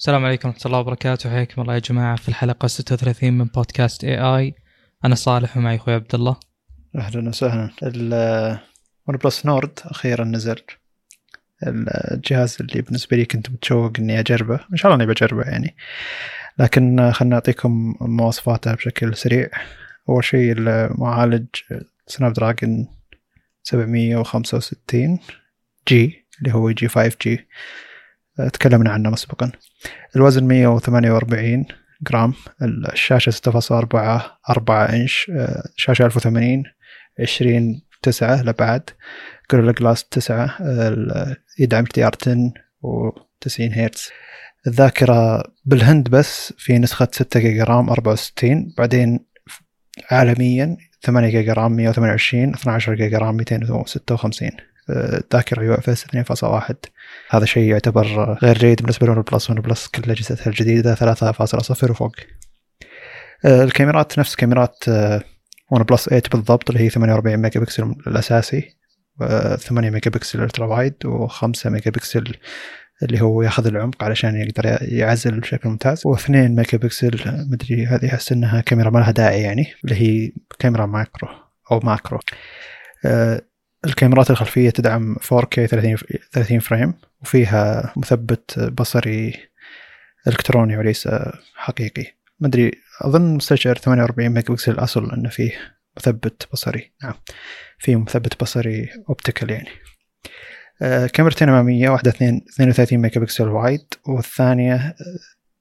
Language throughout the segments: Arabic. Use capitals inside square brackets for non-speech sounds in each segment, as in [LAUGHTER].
السلام عليكم ورحمة الله وبركاته. حياكم الله يا جماعة في الحلقة 36 من بودكاست اي اي أنا صالح ومعي أخوي عبد الله. أهلا وسهلا. ال OnePlus Nord أخيرا نزل الجهاز اللي بالنسبة لي كنت متشوق إني أجربه. إن شاء الله إني بجربه يعني. لكن خلنا نعطيكم مواصفاته بشكل سريع. أول شيء المعالج Snapdragon 765 جي اللي هو G 5G تكلمنا عنه مسبقا. الوزن 148 جرام الشاشة 6.4 4 إنش شاشة 1080 20 9 لبعد Gorilla Glass 9 يدعم HDR 10 و90 هرتز. الذاكرة بالهند بس في نسخة 6 جيجا RAM 64 بعدين عالميا 8 جيجا RAM 128 12 جيجا RAM 256 ذاكرة UFS 2.1 هذا شيء يعتبر غير جيد بالنسبة لون بلس ون بلس كل اجهزتها الجديدة 3.0 وفوق الكاميرات نفس كاميرات ون بلس 8 بالضبط اللي هي 48 ميجا بكسل الأساسي 8 ميجا بكسل ultra wide و5 ميجا بكسل اللي هو ياخذ العمق علشان يقدر يعزل بشكل ممتاز و2 ميجا بكسل مدري هذه أحس إنها كاميرا ما لها داعي يعني اللي هي كاميرا macro أو macro. الكاميرات الخلفية تدعم 4K 30 30 frame وفيها مثبت بصري إلكتروني وليس حقيقي. ما أدري أظن مستشعر 48 ميجا بكسل الأصل إنه فيه مثبت بصري. نعم فيه مثبت بصري optical يعني. آه كاميرتين أمامية واحدة 32 ميجا بكسل wide والثانية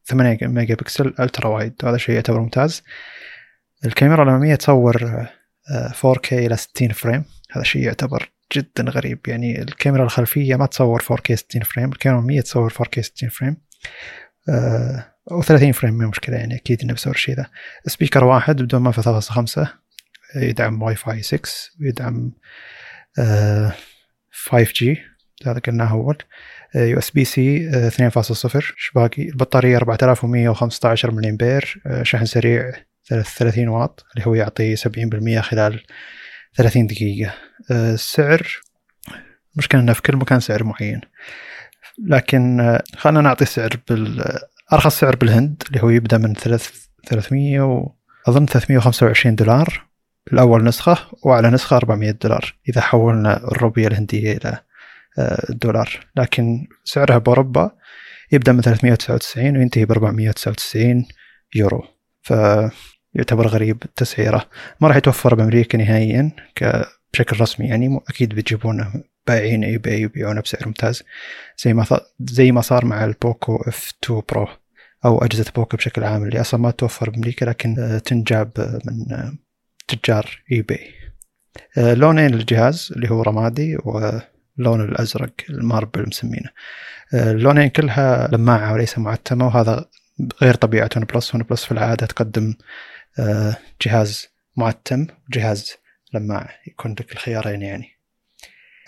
8 ميجا بكسل ultra wide وهذا شيء يعتبر ممتاز. الكاميرا الأمامية تصور 4K إلى 60 frame. هذا شيء يعتبر جدا غريب. يعني الكاميرا الخلفية ما تصور 4K 60 frame الكاميرا الاماميه تصور 4K 60 frame. آه أو 30 frame مو مشكلة يعني أكيد إنه بيصور الشيء ذا. speaker واحد بدون منفذ 3.5 يدعم واي فاي 6 ويدعم آه 5G هذا قلناه أول. USB-C 2.0 إيش باقي؟ البطارية 4115 ملي امبير شحن سريع 30 واط اللي هو يعطي 70% خلال 30 دقيقة. السعر مشكلة انه في كل مكان سعر معين. لكن خلينا نعطي سعر بال أرخص سعر بالهند اللي هو يبدأ من 300 و... أظن 325 دولار. الأول نسخة وأعلى نسخة 400 دولار إذا حولنا الروبية الهندية إلى الدولار. لكن سعرها بأوروبا يبدأ من 399 وينتهي ب 499 يورو. ف يعتبر غريب التسعيرة ما راح يتوفر بأمريكا نهائيا بشكل رسمي يعني أكيد بتجيبونه. بايعين eBay يبيعونه بسعر ممتاز. زي ما زي ما صار مع ال Poco F2 Pro أو أجهزة Poco بشكل عام اللي أصلا ما توفر بأمريكا لكن تنجاب من تجار eBay لونين الجهاز اللي هو رمادي واللون الأزرق ال marble مسمينه. اللونين كلها لماعة وليس معتمة وهذا غير طبيعة ون بلس. ون بلس في العادة تقدم جهاز معتم وجهاز لماع يكون لك الخيارين يعني.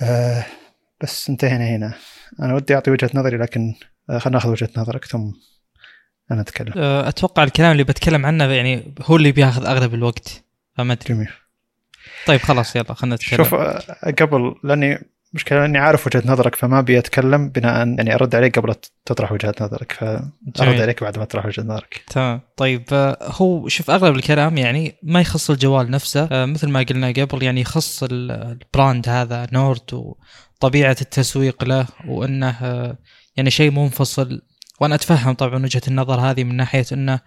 أه بس انتهينا هنا. أنا ودي أعطي وجهة نظري لكن خلينا نأخذ وجهة نظرك ثم أنا أتكلم. أتوقع الكلام اللي بتكلم عنه يعني هو اللي بياخذ أغلب الوقت فما أدري. جميل. طيب خلاص يلا خلينا نتكلم. شوف قبل لأني مشكلة إني عارف وجهة نظرك فما أبي أتكلم بناء يعني أرد عليك قبل تطرح وجهة نظرك فأرد عليك بعد ما تطرح وجهة نظرك. تمام. طيب هو شوف أغلب الكلام يعني ما يخص الجوال نفسه مثل ما قلنا قبل يعني يخص البراند هذا نورد وطبيعة التسويق له وإنه يعني شيء منفصل. وأنا أتفهم طبعا وجهة النظر هذه من ناحية إنه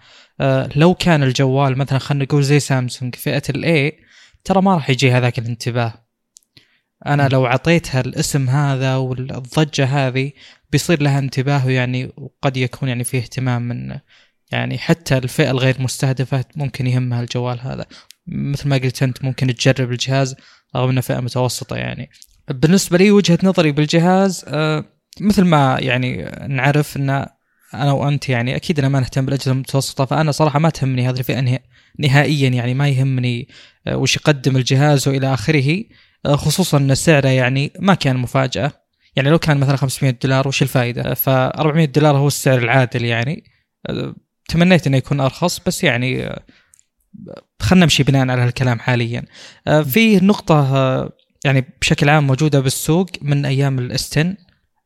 لو كان الجوال مثلا خلينا نقول زي سامسونج فئة الاي ترى ما راح يجي هذاك الانتباه. أنا لو اعطيتها الاسم هذا والضجة هذه بيصير لها انتباه يعني وقد يكون يعني فيه اهتمام من يعني حتى الفئة الغير مستهدفة ممكن يهمها الجوال هذا. مثل ما قلت أنت ممكن تجرب الجهاز رغم إنه فئة متوسطة يعني. بالنسبة لي وجهة نظري بالجهاز آه مثل ما يعني نعرف إن أنا وأنت يعني أكيد أنا ما نهتم بالأجهزة المتوسطة فأنا صراحة ما تهمني هذه الفئة نهائيا يعني ما يهمني وش يقدم الجهاز وإلى آخره. خصوصا إن سعره يعني ما كان مفاجأة. يعني لو كان مثلا 500 دولار وش الفائدة؟ ف 400 دولار هو السعر العادل يعني. تمنيت إنه يكون أرخص بس يعني خلينا نمشي بناء على هالكلام حاليا. في نقطة يعني بشكل عام موجودة بالسوق من أيام الأستن.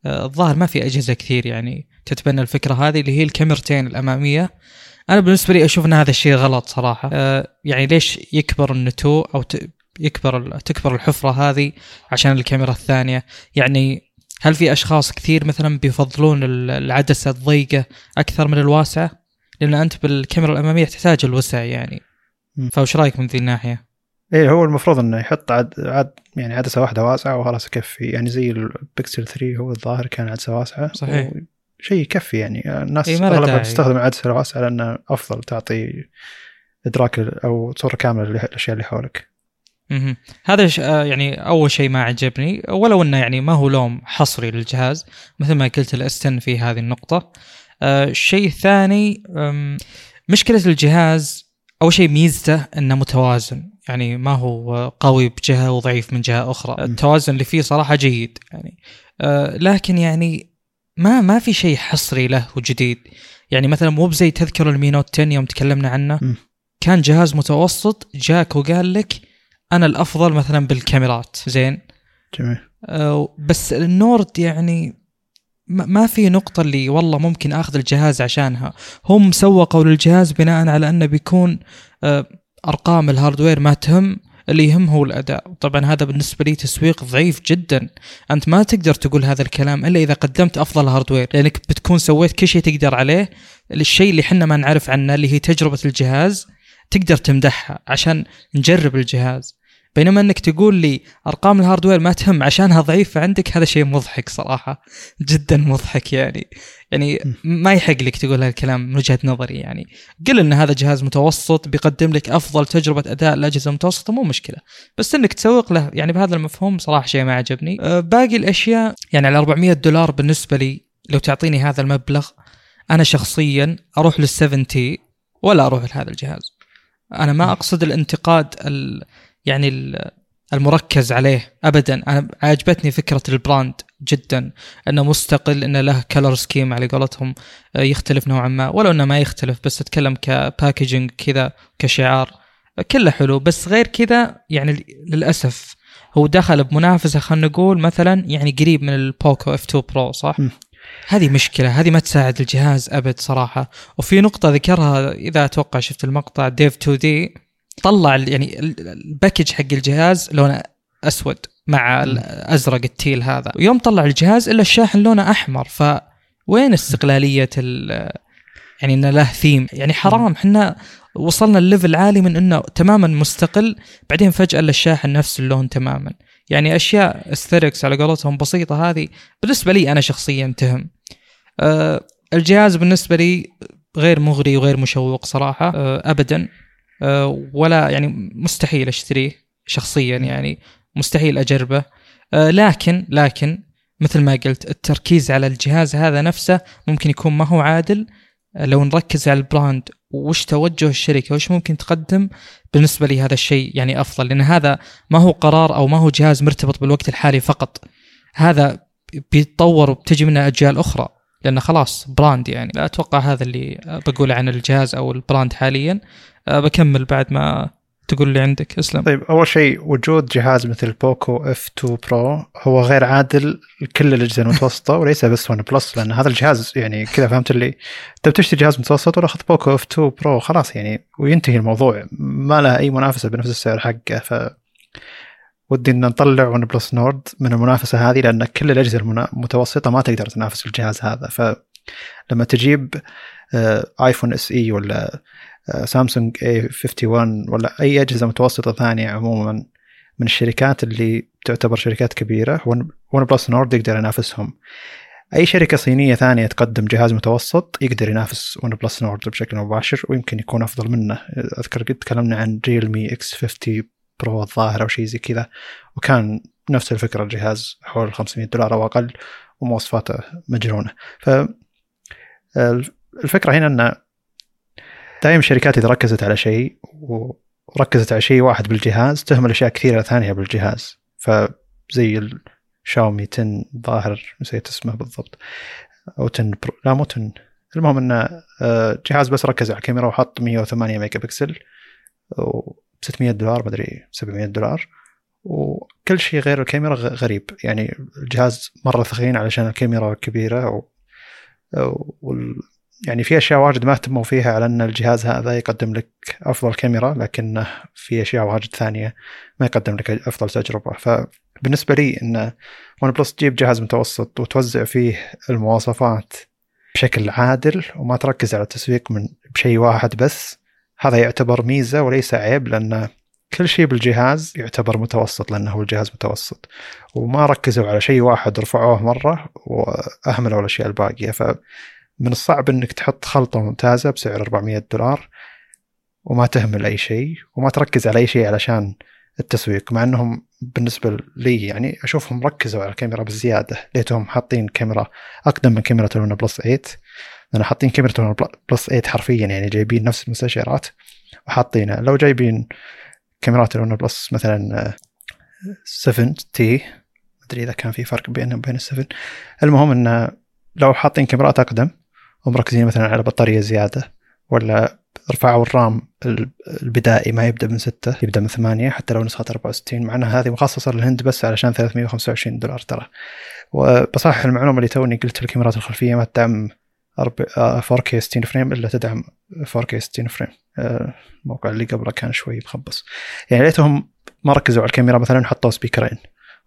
الظاهر ما في أجهزة كثير يعني تتبنى الفكرة هذه اللي هي الكاميرتين الأمامية. أنا بالنسبة لي أشوف إن هذا الشيء غلط صراحة. يعني ليش يكبر النتو أو. يكبر تكبر الحفرة هذه عشان الكاميرا الثانية. يعني هل في أشخاص كثير مثلا بيفضلون العدسة الضيقة أكثر من الواسعه لأن أنت بالكاميرا الأمامية تحتاج الوسع يعني. فوش رأيك من ذي الناحية؟ إيه هو المفروض إنه يحط عد, عد يعني عدسة واحدة واسعة وخلاص يكفي. يعني زي البكسل 3 هو الظاهر كان عدسة واسعة. صحيح. شيء يكفي يعني. الناس إيه أغلبها تستخدم العدسة الواسعة لأنه أفضل تعطي إدراك أو صورة كاملة للأشياء اللي حولك. أها هذا آه، يعني أول شيء ما عجبني ولو إنه يعني ما هو لوم حصري للجهاز مثل ما قلت الأستن في هذه النقطة. الشيء آه، الثاني مشكلة الجهاز أول شيء ميزته إنه متوازن. يعني ما هو قوي بجهة وضعيف من جهة أخرى. التوازن اللي فيه صراحة جيد يعني. آه لكن يعني ما ما في شيء حصري له وجديد. يعني مثلا مو بزي تذكر المينوت 10 يوم تكلمنا عنه. م. كان جهاز متوسط جاك وقال لك أنا الأفضل مثلا بالكاميرات. زين؟ جميل. بس ال Nord يعني ما في نقطة اللي والله ممكن آخذ الجهاز عشانها، هم سوقوا للجهاز بناء على أنه بيكون آه، أرقام ال hardware ما تهم اللي يهم هو الأداء، طبعا هذا بالنسبة لي تسويق ضعيف جدا، أنت ما تقدر تقول هذا الكلام إلا إذا قدمت أفضل hardware، لأنك بتكون سويت كل شيء تقدر عليه، الشيء اللي إحنا ما نعرف عنه اللي هي تجربة الجهاز تقدر تمدحها عشان نجرب الجهاز. بينما إنك تقول لي أرقام الهاردوير ما تهم عشانها ضعيفة عندك هذا شيء مضحك صراحة جدا مضحك يعني. يعني ما يحق لك تقول هذا الكلام من وجهة نظري يعني. قل إن هذا جهاز متوسط بيقدم لك أفضل تجربة أداء لأجهزة متوسطة مو مشكلة. بس إنك تسوق له يعني بهذا المفهوم صراحة شيء ما عجبني. أه، باقي الأشياء يعني على 400 دولار بالنسبة لي لو تعطيني هذا المبلغ أنا شخصيا أروح لل 70 ولا أروح لهذا الجهاز. أنا ما أقصد الانتقاد ال يعني المركز عليه ابدا. أنا عجبتني فكرة ال brand جدا إنه مستقل إنه له color scheme على قولتهم آه، يختلف نوعا ما. ولو إنه ما يختلف بس أتكلم ك packaging كذا كشعار كله حلو. بس غير كذا يعني للأسف هو دخل بمنافسة خلينا نقول مثلا يعني قريب من ال Poco F2 Pro صح؟ م. هذه مشكلة. هذه ما تساعد الجهاز أبد صراحة. وفي نقطة ذكرها إذا أتوقع شفت المقطع Dave2D طلع يعني ال package حق الجهاز لونه أسود مع الازرق ال teal هذا. ويوم طلع الجهاز إلا الشاحن لونه أحمر. فوين استقلالية يعني انه له ثيم يعني حرام. إحنا وصلنا ال level عالي من إنه تماما مستقل. بعدين فجأة إلا الشاحن نفس اللون تماما. يعني أشياء asterisks على قولتهم بسيطة هذه. بالنسبة لي أنا شخصيا تهم. أه الجهاز بالنسبة لي غير مغري وغير مشوق صراحة. أه ابدا. ولا يعني مستحيل أشتريه شخصيا يعني مستحيل أجربه. آه، لكن لكن مثل ما قلت التركيز على الجهاز هذا نفسه ممكن يكون ما هو عادل. آه، لو نركز على ال brand وش توجه الشركة وش ممكن تقدم؟ بالنسبة لي هذا الشيء يعني أفضل لأن هذا ما هو قرار أو ما هو جهاز مرتبط بالوقت الحالي فقط. هذا بيتطور وبتجي منه أجيال أخرى. لأنه خلاص brand يعني. لا أتوقع هذا اللي بقوله عن الجهاز أو ال brand حاليا. أه، بكمل بعد ما تقول لي عندك اسلم طيب أول شيء وجود جهاز مثل Poco F2 Pro هو غير عادل لكل الأجهزة المتوسطة [LAUGHS] وليس بس ون بلس لأن هذا الجهاز يعني كذا فهمت اللي انت بتشتري جهاز متوسط ولا اخذ Poco F2 Pro خلاص يعني وينتهي الموضوع. ما له أي منافسة بنفس السعر حقه ف ودي إن نطلع OnePlus Nord من المنافسة هذه لأن كل الأجهزة المتوسطة ما تقدر تنافس الجهاز هذا. فلما تجيب iPhone SE ولا Samsung A51 ولا أي أجهزة متوسطة ثانية عموما من الشركات اللي تعتبر شركات كبيرة OnePlus Nord يقدر ينافسهم. أي شركة صينية ثانية تقدم جهاز متوسط يقدر ينافس OnePlus Nord بشكل مباشر ويمكن يكون أفضل منه. أذكر قد تكلمنا عن Realme X50 Pro الظاهر أو شيء زي كذا. وكان نفس الفكرة الجهاز حول 500 دولار أو أقل ومواصفاته مجنونة. ف الفكرة هنا إن دائما الشركات إذا ركزت على شيء وركزت على شيء واحد بالجهاز تهمل أشياء كثيرة ثانية بالجهاز. فزي الشاومي 10 ظاهر نسيت اسمه بالضبط. أو 10 Pro لا مو 10 المهم انه آه، جهاز بس ركز على الكاميرا وحط 108 ميجا بكسل 600 دولار مدري 700 دولار. وكل شيء غير الكاميرا غريب. يعني الجهاز مرة ثخين علشان الكاميرا كبيرة وال يعني في أشياء واجد ما اهتموا فيها على أن الجهاز هذا يقدم لك أفضل كاميرا لكن في أشياء واجد ثانية ما يقدم لك أفضل تجربة. فبالنسبة لي إن ون بلس تجيب جهاز متوسط وتوزع فيه المواصفات بشكل عادل وما تركز على التسويق من بشيء واحد بس هذا يعتبر ميزة وليس عيب لأن كل شيء بالجهاز يعتبر متوسط لأنه هو الجهاز متوسط. وما ركزوا على شيء واحد رفعوه مرة وأهملوا الأشياء الباقية. ف من الصعب إنك تحط خلطة ممتازة بسعر 400 دولار وما تهمل أي شيء وما تركز على أي شيء علشان التسويق. مع إنهم بالنسبة لي يعني أشوفهم ركزوا على الكاميرا بزيادة. ليتهم حاطين كاميرا أقدم من كاميرا ال OnePlus 8 لأن حاطين كاميرا Plus 8 حرفيا يعني جايبين نفس المستشعرات وحاطينها لو جايبين كاميرات ال OnePlus مثلا 7T ما أدري إذا كان في فرق بينهم وبين ال 7 المهم إنه لو حاطين كاميرات أقدم ومركزين مثلا على بطارية زيادة ولا رفعوا ال RAM البدائي ما يبدأ من 6 يبدأ من 8 حتى لو نسخة 64 مع انها هذه مخصصة للهند بس علشان 325 دولار ترى. وبصحح المعلومة اللي توني قلت الكاميرات الخلفية ما تدعم 4K 60 frame إلا تدعم 4K 60 frame الموقع اللي قبله كان شوي مخبص. يعني ليتهم ما ركزوا على الكاميرا مثلا حطوا سبيكرين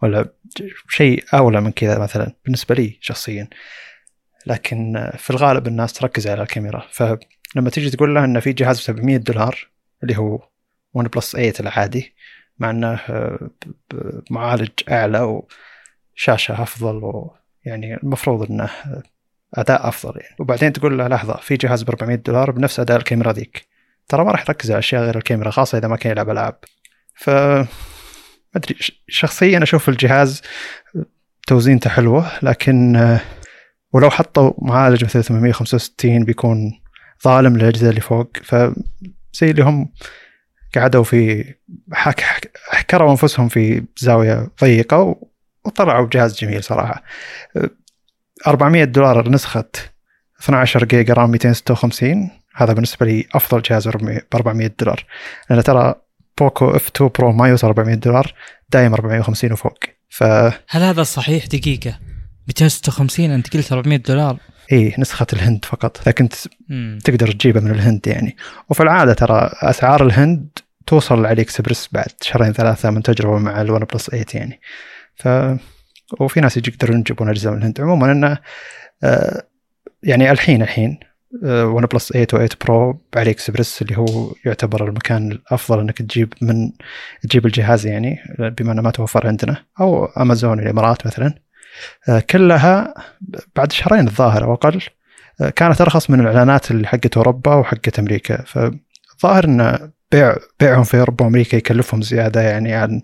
ولا شيء أولى من كذا مثلا بالنسبة لي شخصيا. لكن في الغالب الناس تركز على الكاميرا. فلما تيجي تقول له انه في جهاز ب 700 دولار اللي هو ون بلس 8 العادي مع إنه معالج أعلى وشاشة أفضل ويعني المفروض إنه أداء أفضل يعني. وبعدين تقول له لحظة في جهاز ب 400 دولار بنفس أداء الكاميرا ذيك. ترى ما راح يركز على أشياء غير الكاميرا خاصة إذا ما كان يلعب ألعاب. ف ما أدري شخصيا أشوف الجهاز توزينته حلوة لكن ولو حطوا معالج مثل 865 بيكون ظالم للأجهزة اللي فوق. فزي اللي هم قعدوا في حك حكروا أنفسهم في زاوية ضيقة وطلعوا بجهاز جميل صراحة. 400 دولار نسخة 12 جيجا رام 256 هذا بالنسبة لي أفضل جهاز ب 400 دولار. لأن ترى Poco F2 Pro ما يوصل 400 دولار دايم 450 وفوق. ف هل هذا صحيح دقيقة؟ 256 أنت قلت 400 دولار. إي نسخة الهند فقط. لكن تقدر تجيبها من الهند يعني. وفي العادة ترى أسعار الهند توصل AliExpress بعد شهرين ثلاثة من تجربة مع ال OnePlus 8 يعني. ف وفي ناس يقدرون يجيبون اجهزة من الهند عموما إنه آه يعني الحين الحين OnePlus 8 و 8 Pro AliExpress اللي هو يعتبر المكان الأفضل إنك تجيب من تجيب الجهاز يعني بما إنه ما توفر عندنا أو امازون الإمارات مثلا. كلها بعد شهرين الظاهر أو أقل كانت أرخص من الإعلانات اللي حقت أوروبا وحقت أمريكا. فالظاهر ان بيع بيعهم في أوروبا وأمريكا يكلفهم زيادة يعني عن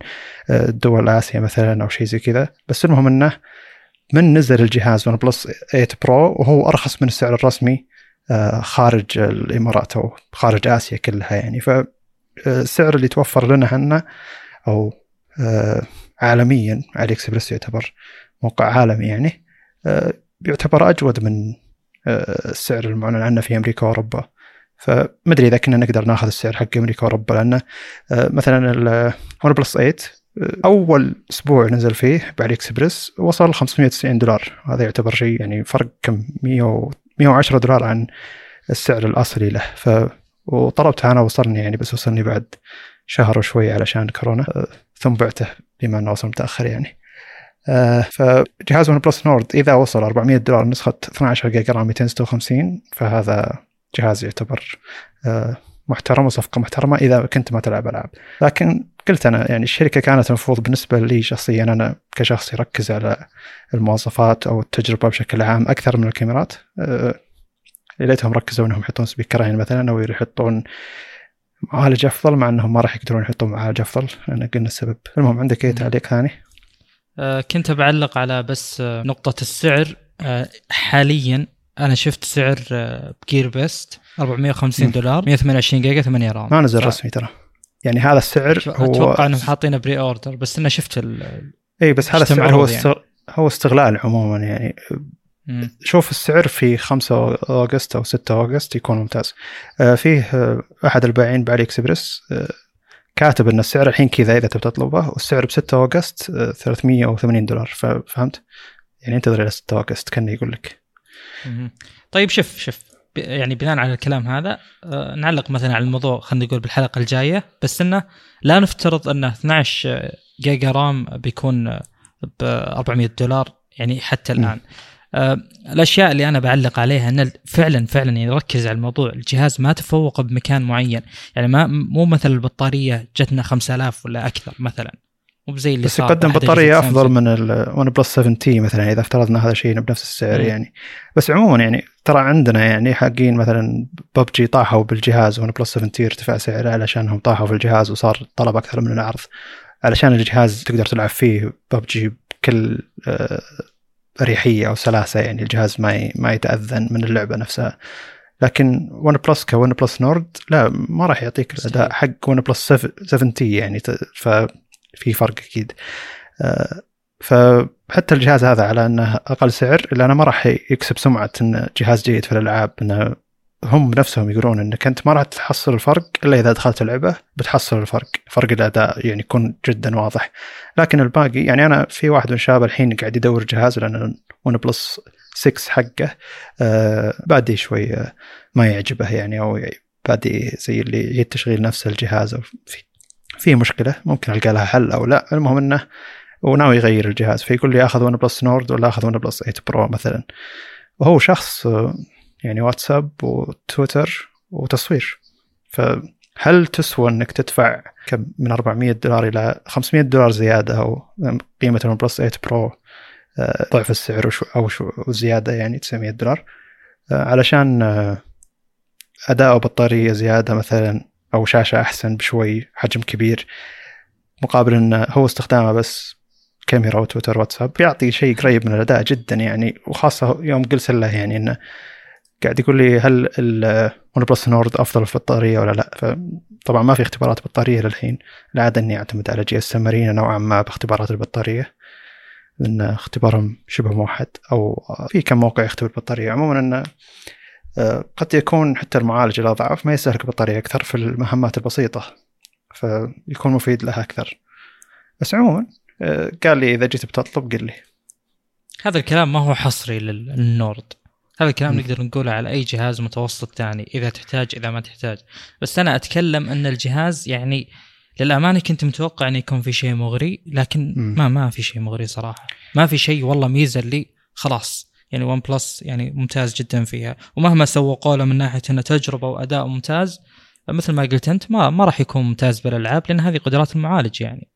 دول آسيا مثلا أو شيء زي كذا. بس المهم إنه من نزل الجهاز OnePlus 8 Pro وهو أرخص من السعر الرسمي خارج الإمارات أو خارج آسيا كلها يعني. فالسعر اللي توفر لنا هنا أو عالميا AliExpress يعتبر موقع عالمي يعني يعتبر أجود من السعر المعلن عنه في أمريكا وأوروبا. فمدري إذا كنا نقدر ناخذ السعر حق أمريكا وأوروبا لأن مثلا ال OnePlus 8 أول أسبوع نزل فيه ب AliExpress وصل 590 دولار. هذا يعتبر شيء يعني فرق كم 100 110 دولار عن السعر الأصلي له. ف وطلبته أنا وصلني يعني بس وصلني بعد شهر وشوي علشان كورونا ثم بعته بما أنه وصل متأخر يعني. آه فجهاز OnePlus Nord إذا وصل 400 دولار نسخة 12 giga RAM 256 فهذا جهاز يعتبر آه محترم وصفقة محترمة إذا كنت ما تلعب ألعاب. لكن قلت أنا يعني الشركة كانت المفروض بالنسبة لي شخصيا أنا كشخص يركز على المواصفات أو التجربة بشكل عام أكثر من الكاميرات. أه ليتهم ركزوا إنهم يحطون سبيكرين مثلا أو يحطون معالج أفضل مع إنهم ما راح يقدرون يحطون معالج أفضل. لأن قلنا السبب. المهم عندك أي تعليق ثاني؟ أه كنت بعلق على بس نقطة السعر. حاليا أنا شفت سعر ب GearBest 450 دولار 128 جيجا 8 RAM ما نزل رسمي ترى يعني هذا السعر هو أتوقع إنهم حاطينه pre-order بس أنا شفت ال اي بس هذا السعر هو يعني. هو استغلال عموما يعني م. شوف السعر في 5 August أو 6 August يكون ممتاز آه فيه آه أحد البائعين ب AliExpress آه كاتب إن السعر الحين كذا إذا تبي تطلبه والسعر ب 6 August 380 دولار فهمت؟ يعني انتظر إلى 6 اوغست كأنه يقول لك. طيب شوف شوف يعني بناء على الكلام هذا آه، نعلق مثلا على الموضوع خلينا نقول بالحلقة الجاية. بس إنه لا نفترض انه 12 جيجا رام بيكون ب 400 دولار يعني حتى الآن. آه، الأشياء اللي أنا بعلق عليها إن فعلا فعلا يعني ركز على الموضوع. الجهاز ما تفوق بمكان معين. يعني ما مو مثل البطارية جتنا 5000 ولا أكثر مثلا. مو بزي اللي بس يقدم بطارية أفضل. من ال One Plus 7T مثلا إذا افترضنا هذا الشيء بنفس السعر مم. يعني. بس عموما يعني ترى عندنا يعني حقين مثلا ببجي طاحوا بالجهاز OnePlus 7T ارتفع سعره علشانهم طاحوا في الجهاز وصار طلب أكثر من العرض. علشان الجهاز تقدر تلعب فيه ببجي بكل آه، اريحيه أو سلاسة يعني الجهاز ما ما يتأذى من اللعبة نفسها. لكن OnePlus ك OnePlus Nord لا ما راح يعطيك الأداء حق OnePlus 7T يعني. ت- ففي فرق أكيد. آه، فحتى الجهاز هذا على أنه أقل سعر إلا أنه ما راح يكسب سمعة انه جهاز جيد في الألعاب انه هم نفسهم يقولون إنك أنت ما راح تحصل الفرق إلا إذا دخلت اللعبه بتحصل الفرق فرق الأداء يعني يكون جدا واضح. لكن الباقي يعني أنا في واحد من الشباب الحين قاعد يدور جهاز لأن OnePlus 6 حقه آه بادي شوي آه ما يعجبه يعني أو بادي زي اللي يعيد تشغيل نفس الجهاز أو في في مشكلة ممكن ألقى لها حل أو لا. المهم إنه وناوي يغير الجهاز. فيقول لي آخذ OnePlus Nord ولا آخذ OnePlus 8 Pro مثلا. وهو شخص يعني واتساب وتويتر وتصوير. فهل تسوى إنك تدفع كم من 400 دولار إلى 500 دولار زيادة أو قيمة OnePlus 8 Pro آه، ضعف السعر أو زيادة يعني 900 دولار؟ آه، علشان آه، أداء وبطاريه زيادة مثلا أو شاشة أحسن بشوي حجم كبير مقابل انه هو استخدامه بس كاميرا وتويتر واتساب بيعطي شيء قريب من الأداء جدا يعني وخاصة يوم قلت له يعني إنه قاعد يقول لي هل ال OnePlus Nord أفضل في البطاريه ولا لا؟ فطبعا ما في اختبارات بطاريه للحين العاده إني أعتمد على GSMArena نوعا ما باختبارات البطارية لأن اختبارهم شبه موحد أو في كم موقع يختبر البطاريه عموما انه قد يكون حتى المعالج اذا ضعف ما يستهلك بطارية أكثر في المهمات البسيطة فيكون مفيد لها أكثر. بس عموما آه، قال لي إذا جيت بتطلب قل لي. هذا الكلام ما هو حصري لل- للنورد. هذا الكلام مم. نقدر نقوله على أي جهاز متوسط ثاني إذا تحتاج إذا ما تحتاج. بس أنا أتكلم أن الجهاز يعني للأمانة كنت متوقع انه يكون في شيء مغري لكن مم. ما ما في شيء مغري صراحة. ما في شيء والله ميزة اللي خلاص. يعني ون بلس يعني ممتاز جدا فيها. ومهما سوقوا له من ناحية إنه تجربة وأداء ممتاز مثل ما قلت أنت ما ما راح يكون ممتاز بالألعاب لأن هذه قدرات المعالج يعني.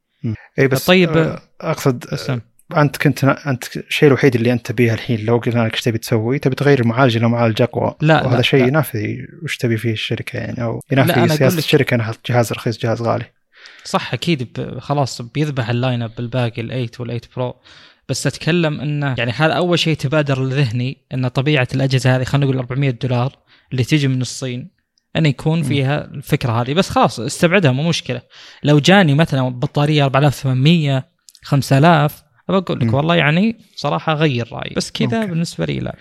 اي بس طيب، آه، أقصد بس أنت كنت أنت الشيء الوحيد اللي أنت تبيه الحين لو قلنا لك إيش تبي تسوي تبي تغير المعالج إلى معالج أقوى. لا، وهذا شيء. ينافي وش تبي فيه الشركة يعني أو ينافي سياسة الشركة إنها جهاز رخيص جهاز غالي. صح أكيد خلاص بيذبح ال lineup بالباقي ال8 وال8 Pro بس أتكلم إنه يعني هذا أول شيء تبادر لذهني إن طبيعة الأجهزة هذه خلينا نقول 400 دولار اللي تيجي من الصين انه يكون. فيها الفكرة هذه بس خلاص استبعدها مو مشكلة لو جاني مثلا بطارية 4800 5000 بقول لك. والله يعني صراحة غير رأيي بس كذا. بالنسبة لي لا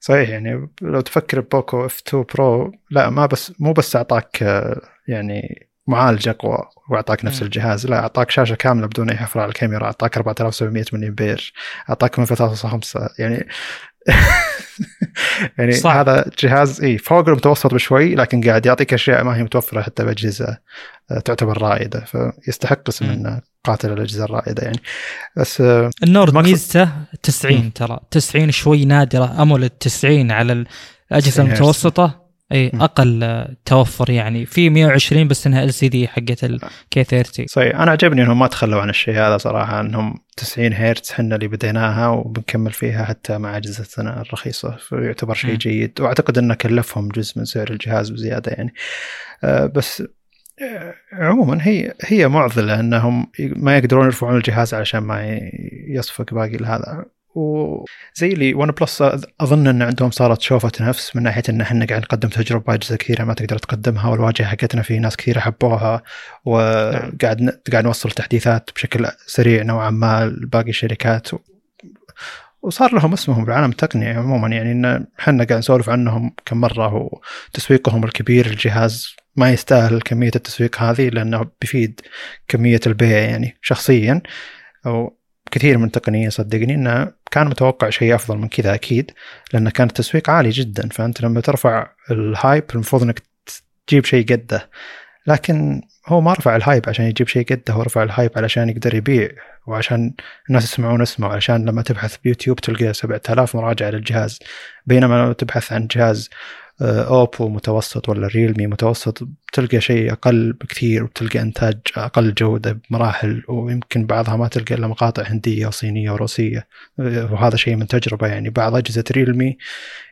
صحيح يعني لو تفكر ب Poco F2 Pro لا ما بس مو بس أعطاك آه، يعني معالج اقوى وأعطاك نفس. الجهاز لا أعطاك شاشة كاملة بدون أي حفره على الكاميرا أعطاك 4700 ملي إمبير أعطاك من 3.5 يعني [LAUGHS] يعني صعب. هذا جهاز اي فوق المتوسط بشوي لكن قاعد يعطيك أشياء ما هي متوفرة حتى بأجهزة آه، تعتبر رائدة فيستحق اسم. إنه قاتل الأجهزة الرائدة يعني بس آه، النورد ميزته مم. 90 ترى 90 شوي نادرة امولد 90 على الأجهزة 90 هرتز. المتوسطة إي. أقل توفر يعني. في 120 بس إنها LCD حقت ال K30 صحيح. أنا عجبني إنهم ما تخلوا عن الشيء هذا صراحة إنهم 90 هرتز إحنا اللي بديناها وبنكمل فيها حتى مع أجهزتنا الرخيصة. فيعتبر شيء. جيد. وأعتقد إنه كلفهم جزء من سعر الجهاز بزيادة يعني. آه، بس آه، عموما هي هي معضلة إنهم ما يقدرون يرفعون الجهاز علشان ما يصفق باقي هذا وزي اللي OnePlus أظن إن عندهم صارت شوفة نفس من ناحية إن إحنا قاعد نقدم تجربة باجهزه كثيره ما تقدر تقدمها والواجهة حقتنا في ناس كثيرة حبوها وقاعد ن- قاعد نوصل تحديثات بشكل سريع نوعا ما لباقي الشركات. و... وصار لهم اسمهم بالعالم التقني عموما يعني إن إحنا قاعد نسولف عنهم كم مرة وتسويقهم الكبير الجهاز ما يستاهل كمية التسويق هذه لأنه بيفيد كمية البيع يعني شخصيا. أو كثير من التقنيه صدقني إنه كان متوقع شيء أفضل من كذا أكيد لأن كان التسويق عالي جدا فأنت لما ترفع ال hype المفروض إنك تجيب شيء قده لكن هو ما رفع ال hype عشان يجيب شيء قده هو رفع ال hype علشان يقدر يبيع وعشان الناس يسمعون اسمه وعشان لما تبحث بيوتيوب تلقى 7000 مراجعة للجهاز بينما لو تبحث عن جهاز Oppo متوسط ولا Realme متوسط تلقى شيء أقل بكثير وتلقى إنتاج أقل جودة بمراحل ويمكن بعضها ما تلقى إلا مقاطع هندية وصينية وروسية. وهذا شيء من تجربة يعني. بعض أجهزة ريلمي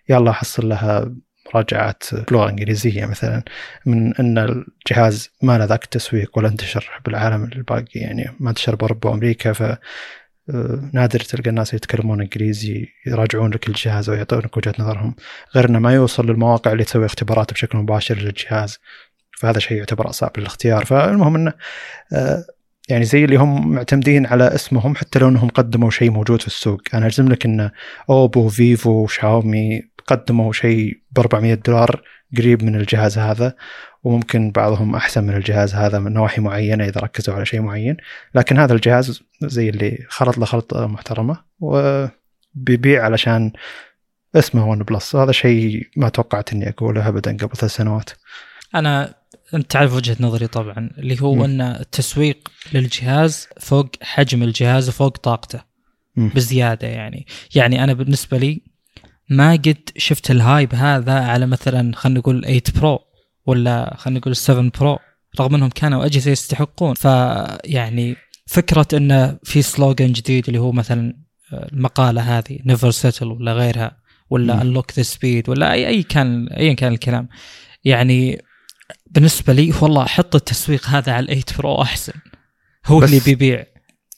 يلا حصل لها مراجعات بلغه إنجليزية مثلا من إن الجهاز ما له ذاك التسويق ولا انتشر بالعالم الباقي يعني ما انتشر بأوروبا وأمريكا آه، نادر تلقى الناس يتكلمون إنجليزي يراجعون لك الجهاز ويعطونك وجهة نظرهم غير إنه ما يوصل للمواقع اللي تسوي اختبارات بشكل مباشر للجهاز. فهذا شيء يعتبر صعب للاختيار. فالمهم انه آه، يعني زي اللي هم معتمدين على اسمهم حتى لو إنهم قدموا شيء موجود في السوق. أنا اجزم لك إن Oppo Vivo Xiaomi قدموا شيء ب 400 دولار قريب من الجهاز هذا وممكن بعضهم أحسن من الجهاز هذا من نواحي معينة إذا ركزوا على شيء معين لكن هذا الجهاز زي اللي خلط له خلطه محترمة وبيبيع علشان اسمه OnePlus هذا شيء ما توقعت إني أقوله ابدا قبل ثلاث سنوات أنا انت تعرف وجهة نظري طبعا اللي هو م. ان التسويق للجهاز فوق حجم الجهاز وفوق طاقته م. بزيادة يعني يعني أنا بالنسبة لي ما قد شفت ال hype هذا على مثلا خلينا نقول 8 Pro ولا خلينا نقول 7 Pro رغم إنهم كانوا أجهزة يستحقون. فيعني فكرة انه في slogan جديد اللي هو مثلا المقالة هذه never settle ولا غيرها ولا unlock the speed ولا اي أي كان ايا كان الكلام. يعني بالنسبة لي والله حط التسويق هذا على ال8 Pro أحسن. هو اللي بيبيع.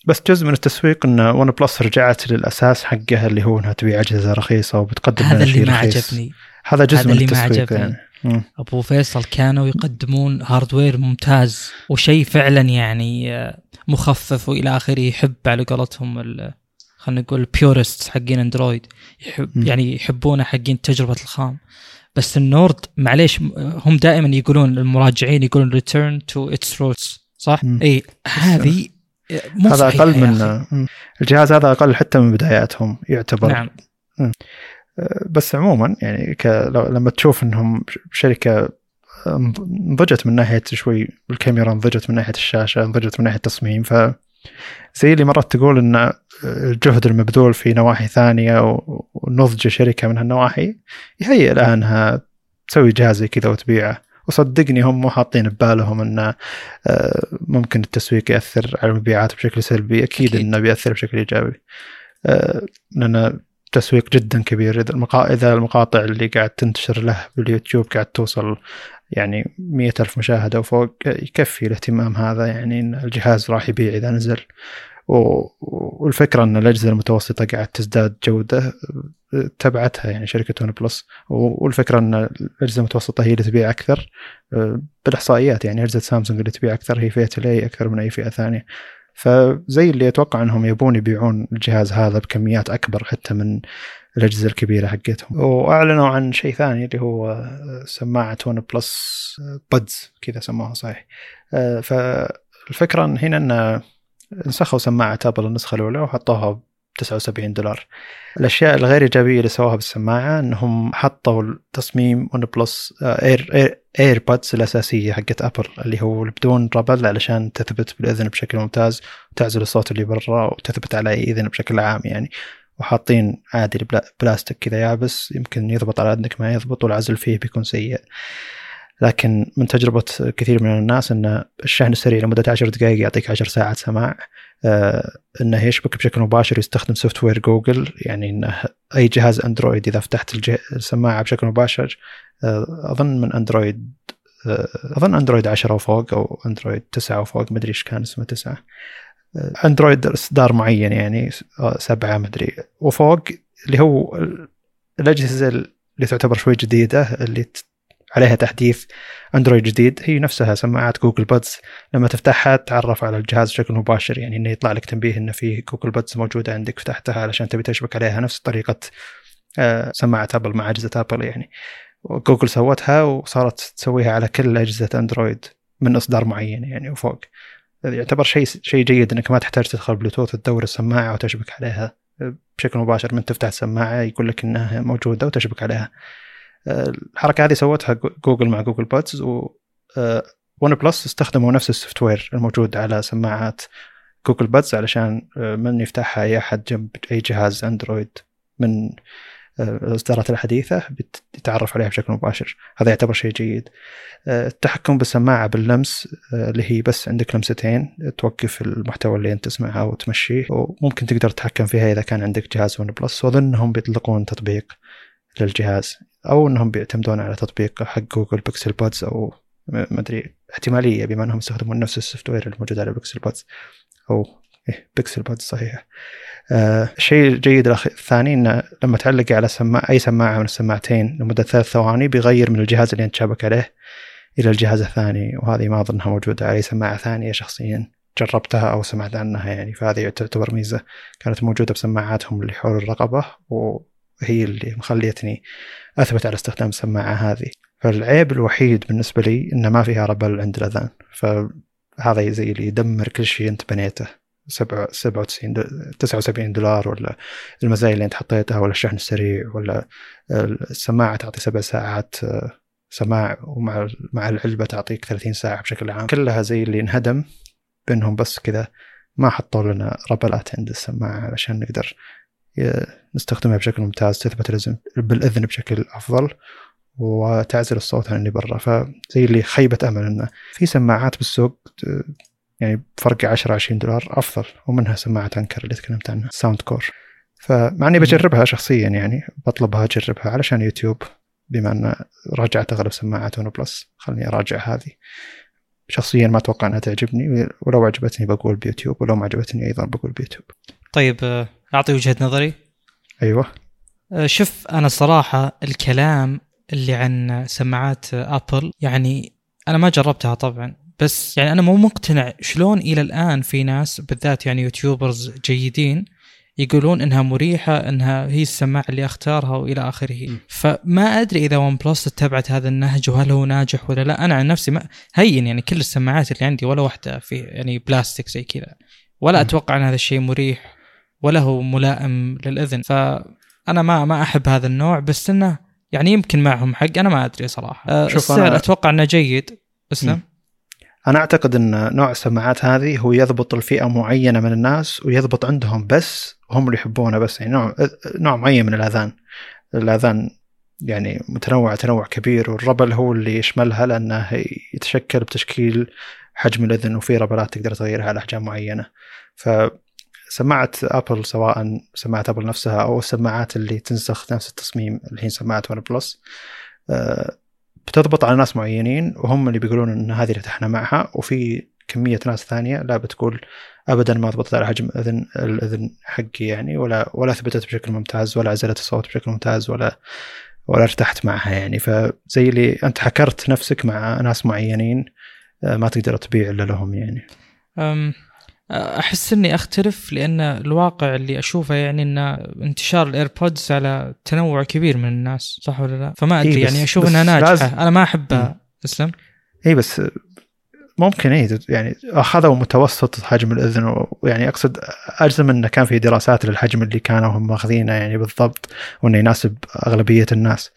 بس جزء من التسويق إن OnePlus رجعت للأساس حقها اللي هو إنها تبيع أجهزة رخيصة وبتقدم هذا اللي ما عجبني هذا جزء هذا من اللي التسويق ما عجبني. يعني. أبو فيصل كانوا يقدمون hardware ممتاز وشيء فعلا يعني آه، مخفف وإلى آخره يحب على قولتهم خلينا نقول purist حقين اندرويد يحب يعني يحبونه حقين تجربة الخام بس ال Nord معليش هم دائما يقولون المراجعين يقولون return to its roots صح؟ إي هذه هذا أقل من الجهاز هذا أقل حتى من بداياتهم يعتبر. نعم. بس عموما يعني ك... لما تشوف إنهم شركة نضجت من ناحية شوي الكاميرا نضجت من ناحية الشاشة نضجت من ناحية التصميم ف زي اللي مرات تقول إن الجهد المبذول في نواحي ثانية ونضج شركة من هالنواحي يهيئ لها انها تسوي جهاز زي كذا وتبيعه. وصدقني هم مو حاطين ببالهم إن آه، ممكن التسويق يأثر على المبيعات بشكل سلبي أكيد, أكيد. إنه بيأثر بشكل إيجابي آه، لأن تسويق جدا كبير إذا. إذا المقاطع اللي قاعد تنتشر له باليوتيوب قاعد توصل يعني مية ألف مشاهدة وفوق يكفي الاهتمام هذا يعني إن الجهاز راح يبيع إذا نزل والفكرة أن الأجهزة المتوسطة قاعد تزداد جودة تبعتها يعني شركة OnePlus. والفكرة أن الأجهزة المتوسطة هي اللي تبيع أكثر بالإحصائيات يعني أجهزة سامسونج اللي تبيع أكثر هي فئة ال A أكثر من أي فئة ثانية. فزي اللي أتوقع أنهم يبون يبيعون الجهاز هذا بكميات أكبر حتى من الأجهزة الكبيرة حقتهم. وأعلنوا عن شيء ثاني اللي هو سماعة OnePlus Buds كذا سموها صحيح. فالفكرة هنا أن نسخوا سماعة أبل النسخة الأولى وحطوها ب 79 دولار. الأشياء الغير إيجابية اللي سووها بالسماعة أنهم حطوا تصميم OnePlus Air Air, AirPods الأساسية حقت أبل اللي هو بدون ربل علشان تثبت بالإذن بشكل ممتاز وتعزل الصوت اللي برا وتثبت على أي إذن بشكل عام يعني. وحاطين عادي بلاستيك كذا يابس يمكن يضبط على أذنك ما يضبط والعزل فيه بيكون سيء. لكن من تجربة كثير من الناس أن الشحن السريع لمدة 10 دقائق يعطيك 10 ساعات سماع آه انه يشبك بشكل مباشر يستخدم software جوجل يعني انه أي جهاز اندرويد إذا فتحت السماعة بشكل مباشر آه أظن من اندرويد آه أظن اندرويد 10 وفوق أو اندرويد 9 وفوق ما أدري إيش كان اسمه 9 آه اندرويد إصدار معين يعني سبعة ما أدري. وفوق اللي هو الأجهزة اللي تعتبر شوي جديدة اللي عليها تحديث Android جديد. هي نفسها سماعات جوجل Buds لما تفتحها تعرف على الجهاز بشكل مباشر يعني إنه يطلع لك تنبيه إنه في جوجل Buds موجودة عندك فتحتها علشان تبي تشبك عليها. نفس طريقة آه، سماعة ابل مع أجهزة ابل يعني. جوجل سوتها وصارت تسويها على كل أجهزة Android من إصدار معين يعني وفوق. يعتبر شيء شيء جيد إنك ما تحتاج تدخل بلوتوث تدور السماعة وتشبك عليها. بشكل مباشر من تفتح السماعة يقول لك إنها موجودة وتشبك عليها. الحركة هذه سوتها جوجل مع جوجل Buds و OnePlus استخدموا نفس ال software الموجود على سماعات جوجل Buds علشان من يفتحها أي أحد جنب أي جهاز Android من الاصدارات الحديثة بيتعرف عليها بشكل مباشر. هذا يعتبر شيء جيد. التحكم بالسماعة باللمس اللي هي بس عندك لمستين توقف المحتوى اللي أنت تسمعه وتمشيه وممكن تقدر تتحكم فيها إذا كان عندك جهاز OnePlus واظن انهم بيطلقون تطبيق للجهاز. أو إنهم بيعتمدون على تطبيق حق جوجل Pixel Buds أو ما أدري احتمالية بما إنهم يستخدمون نفس ال software الموجود على Pixel Buds أو إيه Pixel Buds صحيح. آه الشيء الجيد الثاني انه لما تعلق على سماعة أي سماعة من السماعتين لمدة ثلاث ثواني بيغير من الجهاز اللي انت شابك عليه إلى الجهاز الثاني وهذه ما أظنها موجودة على أي سماعة ثانية شخصيا جربتها أو سمعت عنها يعني فهذه تعتبر ميزة. كانت موجودة بسماعاتهم اللي حول الرقبة وهي اللي مخليتني أثبت على استخدام السماعه هذه. فالعيب الوحيد بالنسبة لي إنه ما فيها ربل عند الأذان. فهذا زي اللي يدمر كل شيء أنت بنيته. 97 79 دولار ولا المزايا اللي أنت حطيتها ولا الشحن السريع ولا السماعة تعطي سبع ساعات سماع ومع مع العلبة تعطيك 30 ساعة بشكل عام. كلها زي اللي انهدم بانهم بس كذا. ما حطوا لنا ربلات عند السماعة علشان نقدر نستخدمها بشكل ممتاز تثبت بالإذن بشكل أفضل وتعزل الصوت عن اللي برا. فزي اللي خيبة أمل إنه في سماعات بالسوق يعني فرق 10 20 دولار أفضل ومنها سماعة Anker اللي تكلمت عنها Soundcore. فمع إني بجربها شخصيا يعني بطلبها أجربها علشان يوتيوب بما أن راجعت أغلب سماعات OnePlus. خلني أراجع هذه. شخصيا ما أتوقع أنها تعجبني ولو عجبتني بقول بيوتيوب ولو ما عجبتني أيضا بقول بيوتيوب. طيب أعطي وجهة نظري. أيوه. شوف أنا صراحة الكلام اللي عن سماعات آبل يعني أنا ما جربتها طبعا بس يعني أنا مو مقتنع شلون إلى الآن في ناس بالذات يعني YouTubers جيدين يقولون إنها مريحة إنها هي السماعه اللي أختارها وإلى آخره. م. فما أدري إذا OnePlus اتبعت هذا النهج وهل هو ناجح ولا لا. أنا عن نفسي ما هين يعني كل السماعات اللي عندي ولا واحدة في يعني بلاستيك زي كذا ولا م. أتوقع إن هذا الشيء مريح. ولا هو ملائم للإذن. فأنا ما ما أحب هذا النوع بس إنه يعني يمكن معهم حق أنا ما أدري صراحة. أه السعر أنا... أتوقع إنه جيد. اسلم. أنا أعتقد إن نوع السماعات هذه هو يضبط الفئة معينة من الناس ويضبط عندهم بس هم اللي يحبونه بس. يعني نوع نوع معين من الأذان. الأذان يعني متنوع تنوع كبير والربل هو اللي يشملها لأنه يتشكل بتشكيل حجم الإذن وفي ربلات تقدر تغيرها على أحجام معينة. ف سماعة ابل سواء سماعة ابل نفسها أو السماعات اللي تنسخ نفس التصميم الحين سماعة OnePlus بتضبط على ناس معينين وهم اللي بيقولون إن هذه ارتحنا معها وفي كمية ناس ثانية لا بتقول ابدا ما ضبطت على حجم اذن الأذن حقي يعني ولا ولا ثبتت بشكل ممتاز ولا عزلت الصوت بشكل ممتاز ولا ولا ارتحت معها يعني فزي اللي أنت حكرت نفسك مع ناس معينين آه، ما تقدر تبيع إلا لهم يعني. أحس إني أختلف لأن الواقع اللي أشوفه يعني إن انتشار ال AirPods على تنوع كبير من الناس صح ولا لا؟ فما أدري إيه يعني أشوف إنها ناجحة لازم. أنا ما احبها تسلم اي بس ممكن اي يعني أخذوا متوسط حجم الأذن ويعني أقصد اجزم انه كان في دراسات للحجم اللي كانوا هم ماخذينه يعني بالضبط وإنه يناسب أغلبية الناس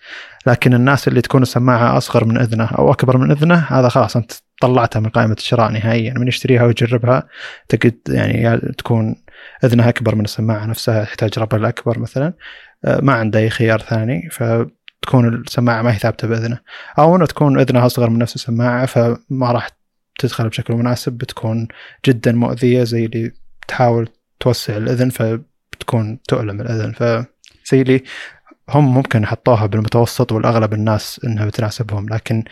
لكن الناس اللي تكون السماعه أصغر من أذنه أو أكبر من أذنه هذا خلاص أنت طلعتها من قائمة الشراء نهائيا من يشتريها ويجربها. تقد يعني تكون إذنها أكبر من السماعة نفسها يحتاج ربل اكبر مثلا. آه، ما عنده أي خيار ثاني فتكون السماعة ما هي ثابتة بإذنه. أو إنه تكون إذنها أصغر من نفس السماعة فما راح تدخل بشكل مناسب بتكون جدا مؤذية زي اللي تحاول توسع الإذن فبتكون تؤلم الإذن. فزي اللي هم ممكن حطوها بالمتوسط والأغلب الناس إنها بتناسبهم لكن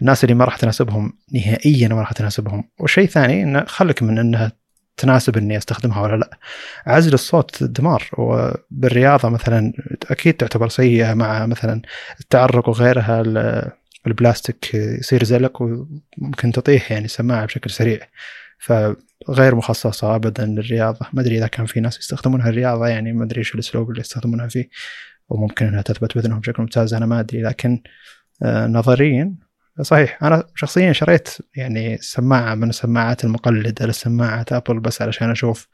الناس اللي ما راح تناسبهم نهائيا ما راح تناسبهم. وشيء ثاني انه خلك من إنها تناسب إني أستخدمها ولا لا. عزل الصوت دمار وبالرياضة مثلا أكيد تعتبر سيئة مع مثلا التعرق وغيرها البلاستيك يصير زلق وممكن تطيح يعني سماعة بشكل سريع. فغير مخصصة ابدا للرياضة. ما أدري إذا كان في ناس يستخدمونها الرياضة يعني ما أدري شو الأسلوب اللي يستخدمونها فيه. وممكن إنها تثبت بإذنهم بشكل ممتاز أنا ما أدري لكن آه، نظريا صحيح. أنا شخصيا شريت يعني سماعة من السماعات المقلدة لسماعات أبل بس علشان أشوف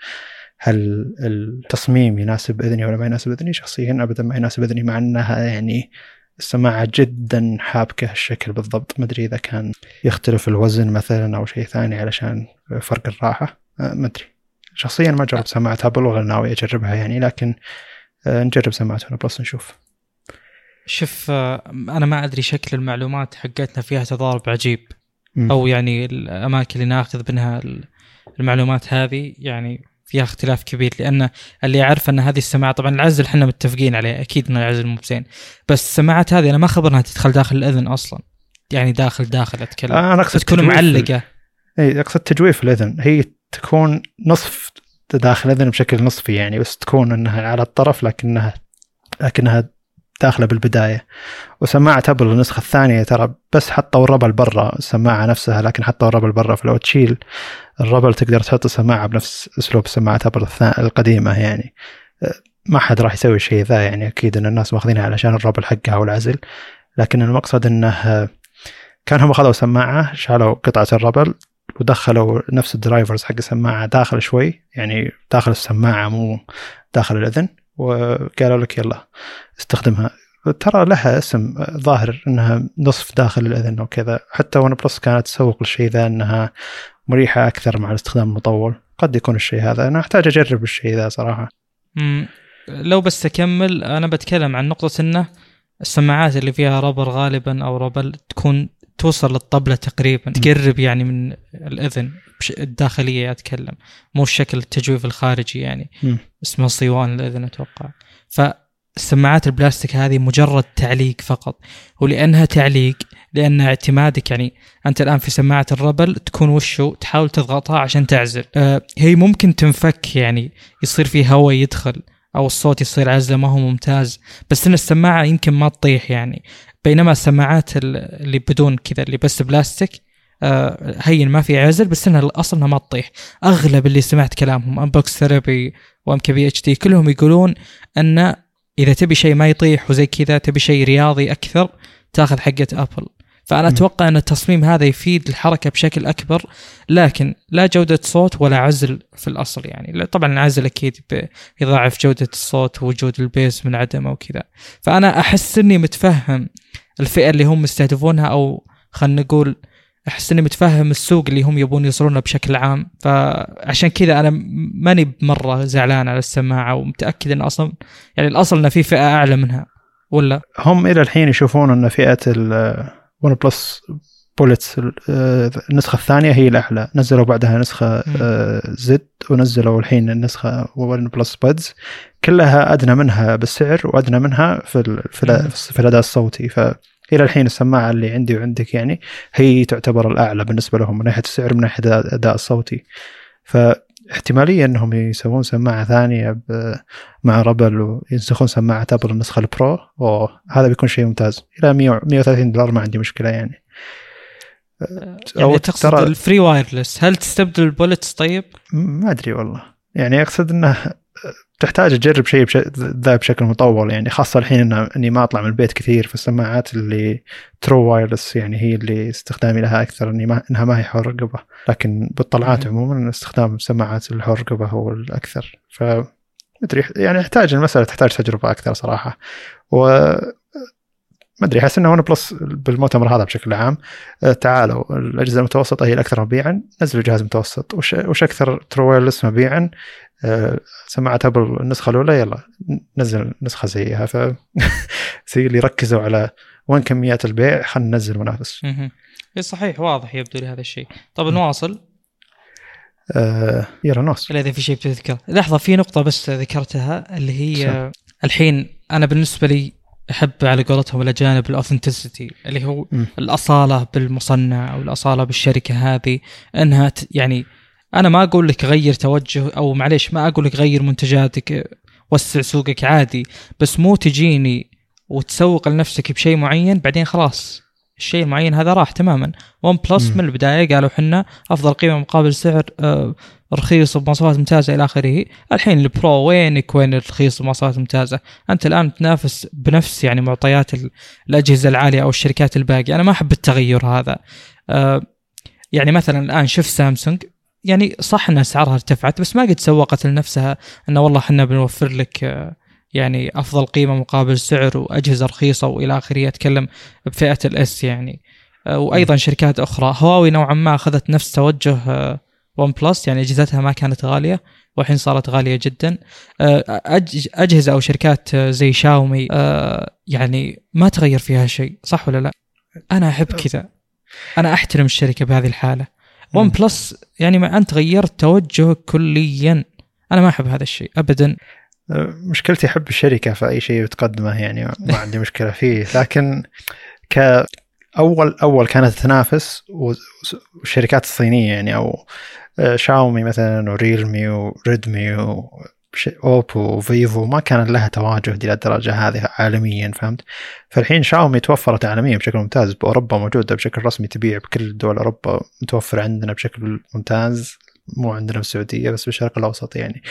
هل التصميم يناسب إذني ولا ما يناسب إذني. شخصيا ابدا ما يناسب إذني مع إنها يعني السماعة جدا حابكة الشكل بالضبط. ما أدري إذا كان يختلف الوزن مثلا أو شيء ثاني علشان فرق الراحة أه، ما أدري. شخصيا ما جربت سماعة أبل ولا ناوي أجربها يعني لكن نجرب سماعة ون بلس نشوف. شوف أه، أنا ما أدري شكل المعلومات حقتنا فيها تضارب عجيب. أو يعني الأماكن اللي ناخذ منها المعلومات هذه يعني فيها اختلاف كبير. لأن اللي اعرف أن هذه السماعة طبعا العزل إحنا متفقين عليه أكيد إن العزل مو بزين. بس السماعات هذه أنا ما خبر انها تدخل داخل الأذن أصلا. يعني داخل داخل أتكلم. آه أنا أقصد تكون معلقة. اي أقصد تجويف الأذن. هي تكون نصف داخل الاذن بشكل نصفي يعني بس تكون إنها على الطرف لكنها لكنها داخلة بالبداية. وسماعة أبل النسخة الثانية ترى بس حطوا الربل برا السماعة نفسها لكن حطوا الربل برا فلو تشيل الربل تقدر تحط السماعه بنفس أسلوب سماعة أبل القديمة يعني. ما حد راح يسوي الشيء ذا يعني أكيد إن الناس ماخذينها علشان الربل حقها والعزل. لكن المقصد إنه كان هم أخذوا سماعة شالوا قطعة الربل ودخلوا نفس ال drivers حق السماعه داخل شوي يعني داخل السماعة مو داخل الأذن وقالوا لك يلا استخدمها. ترى لها اسم ظاهر إنها نصف داخل الأذن وكذا حتى OnePlus كانت تسوق للشيء ذا إنها مريحة أكثر مع الاستخدام المطول. قد يكون الشيء هذا. أنا أحتاج أجرب الشيء ذا صراحة. مم. لو بس اكمل أنا بتكلم عن نقطة إنه السماعات اللي فيها ربر غالبا أو ربل تكون توصل للطبلة تقريبا تقرب يعني من الأذن الداخلية أتكلم. مو الشكل التجويف الخارجي يعني م. اسمه صيوان الأذن أتوقع. فالسماعات البلاستيك هذه مجرد تعليق فقط ولأنها تعليق لأن اعتمادك يعني أنت الآن في سماعة الربل تكون وشو تحاول تضغطها عشان تعزل. آه هي ممكن تنفك يعني يصير في هواء يدخل أو الصوت يصير عزلة ما هو ممتاز بس إن السماعة يمكن ما تطيح يعني. بينما السماعات اللي بدون كذا اللي بس بلاستيك آه هين ما في عزل بس إنها أصلا ما تطيح. أغلب اللي سمعت كلامهم Unbox Therapy و MKBHD كلهم يقولون إن إذا تبي شيء ما يطيح وزي كذا تبي شيء رياضي أكثر تأخذ حقة ابل فأنا أتوقع أن التصميم هذا يفيد الحركة بشكل أكبر لكن لا جودة صوت ولا عزل في الأصل يعني. طبعا العزل أكيد يضاعف جودة الصوت ووجود ال bass من عدمه وكذا. فأنا أحس إني متفهم الفئة اللي هم يستهدفونها أو خلينا نقول أحس إني متفهم السوق اللي هم يبون يوصلونه بشكل عام. فعشان كذا أنا ماني مرة زعلان على السماعة ومتأكد إن أصلا يعني الأصل انه في فئة أعلى منها ولا؟ هم إلى الحين يشوفون إن فئة OnePlus Bullets النسخة الثانية هي الأعلى نزلوا بعدها نسخة Z آه، ونزلوا الحين النسخة OnePlus Buds. كلها أدنى منها بالسعر وأدنى منها في في الأداء الصوتي. ف إلى الحين السماعة اللي عندي وعندك يعني هي تعتبر الأعلى بالنسبة لهم من ناحية السعر من ناحية الأداء الصوتي. فاحتماليه انهم يسوون سماعة ثانية مع ربل وينسخون سماعة ابل النسخه ال Pro. وهذا بيكون شيء ممتاز. إلى 100 130 دولار ما عندي مشكلة يعني. أه، يعني تقصد ترى... الفري وايرلس هل تستبدل ال Bullets طيب؟ ما أدري والله. يعني أقصد إنه تحتاج تجرب شيء ذا بشكل مطول يعني خاصة الحين إن إني ما أطلع من البيت كثير فالسماعات اللي true wireless يعني هي اللي استخدامي لها أكثر إني ما إنها ما هي حر رقبة. لكن بالطلعات عموما استخدام سماعات الحول رقبة هو الأكثر. ف مدري يعني يحتاج المسألة تحتاج تجربة أكثر صراحة. و ما ادري أحس إنه OnePlus بالمؤتمر هذا بشكل عام آه، تعالوا الأجهزة المتوسطة هي الأكثر مبيعا نزلوا جهاز متوسط. وش, وش أكثر true wireless مبيعا؟ آه، سماعة Apple النسخة الأولى يلا نزل نسخة زيها ف [LAUGHS] زي اللي ركزوا على وين كميات البيع خلينا ننزل منافس. اي صحيح واضح يبدو لي هذا الشيء. طب نواصل. آه يلا نواصل. إذا في شيء بتذكر. لحظة في نقطة بس ذكرتها اللي هي سم. الحين أنا بالنسبة لي أحب على قولتهم الأجانب الاوثنتسيتي اللي هو م. الأصالة بالمصنع أو الأصالة بالشركة هذه إنها يعني أنا ما أقول لك غير توجه أو معليش ما أقول لك غير منتجاتك وسع سوقك عادي بس مو تجيني وتسوق لنفسك بشيء معين بعدين خلاص الشيء المعين هذا راح تماما. OnePlus. من البداية قالوا حنا أفضل قيمة مقابل سعر آه، رخيص بمواصفات ممتازة إلى آخره. الحين ال Pro وينك وين الرخيص بمواصفات ممتازة؟ أنت الآن تنافس بنفس يعني معطيات ال- الأجهزة العالية أو الشركات الباقية. أنا ما أحب التغير هذا. آه، يعني مثلا الآن شوف سامسونج يعني صح إن أسعارها ارتفعت بس ما قد سوقت لنفسها إنه والله إحنا بنوفر لك آه، يعني أفضل قيمة مقابل سعر وأجهزة رخيصة وإلى آخره اتكلم بفئة الأس يعني. آه، وأيضا شركات أخرى. هواوي نوعا ما أخذت نفس توجه آه، ون بلس يعني أجهزتها ما كانت غالية والحين صارت غالية جدا. آه، أجهزة أو شركات آه، زي شاومي آه، يعني ما تغير فيها شيء صح ولا لا؟ أنا أحب كذا. أنا أحترم الشركة بهذه الحالة. ون. بلس يعني ما انت غيرت توجه كليا. أنا ما أحب هذا الشيء ابدا. مشكلتي أحب الشركة في أي شيء بتقدمه يعني ما [LAUGHS] عندي مشكلة فيه. لكن ك أول أول كانت تنافس والشركات الصينية يعني أو آه، شاومي مثلا وريلمي وريدمي اوبو وفيفو ما كان لها تواجد إلى الدرجة هذه عالميا فهمت؟ فالحين شاومي توفرت عالميا بشكل ممتاز بأوروبا موجودة بشكل رسمي تبيع بكل دول أوروبا متوفرة عندنا بشكل ممتاز مو عندنا في السعودية بس بالشرق الأوسط يعني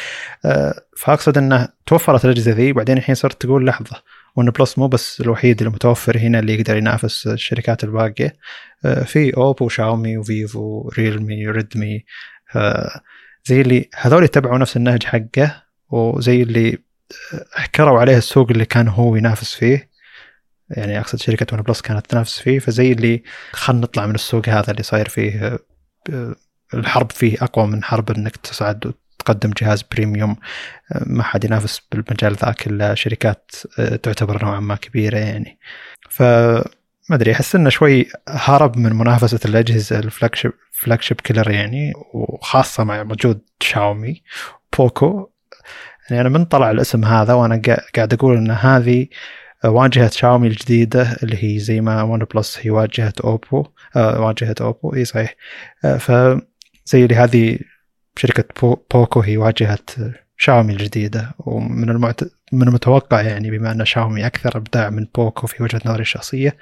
آه، فأقصد إنه توفرت الأجهزة ذي بعدين الحين صرت تقول لحظة OnePlus مو بس الوحيد المتوفر هنا اللي يقدر ينافس الشركات الباقية آه، في Oppo Xiaomi و Vivo Realme Redmi آه، زي اللي هذول يتبعوا نفس النهج حقه وزي اللي حكروا عليه السوق اللي كان هو ينافس فيه. يعني أقصد شركة OnePlus كانت تنافس فيه. فزي اللي خلينا نطلع من السوق هذا اللي صاير فيه الحرب فيه أقوى من حرب إنك تصعد وتقدم جهاز premium ما حد ينافس بالمجال ذاك إلا شركات تعتبر نوعا ما كبيرة يعني. ف ما أدري أحس إنه شوي هرب من منافسة الأجهزة ال flagship flagship killer يعني وخاصة مع وجود Xiaomi Poco. يعني أنا من طلع الاسم هذا وأنا قا- قاعد أقول إن هذه واجهة شاومي الجديدة اللي هي زي ما OnePlus هي واجهة Oppo آه واجهة Oppo إي صحيح. آه فزي اللي هذه شركة بو Poco هي واجهة شاومي الجديدة. ومن المعت... من المتوقع يعني بما أن شاومي أكثر أبداع من Poco في وجهة نظري الشخصية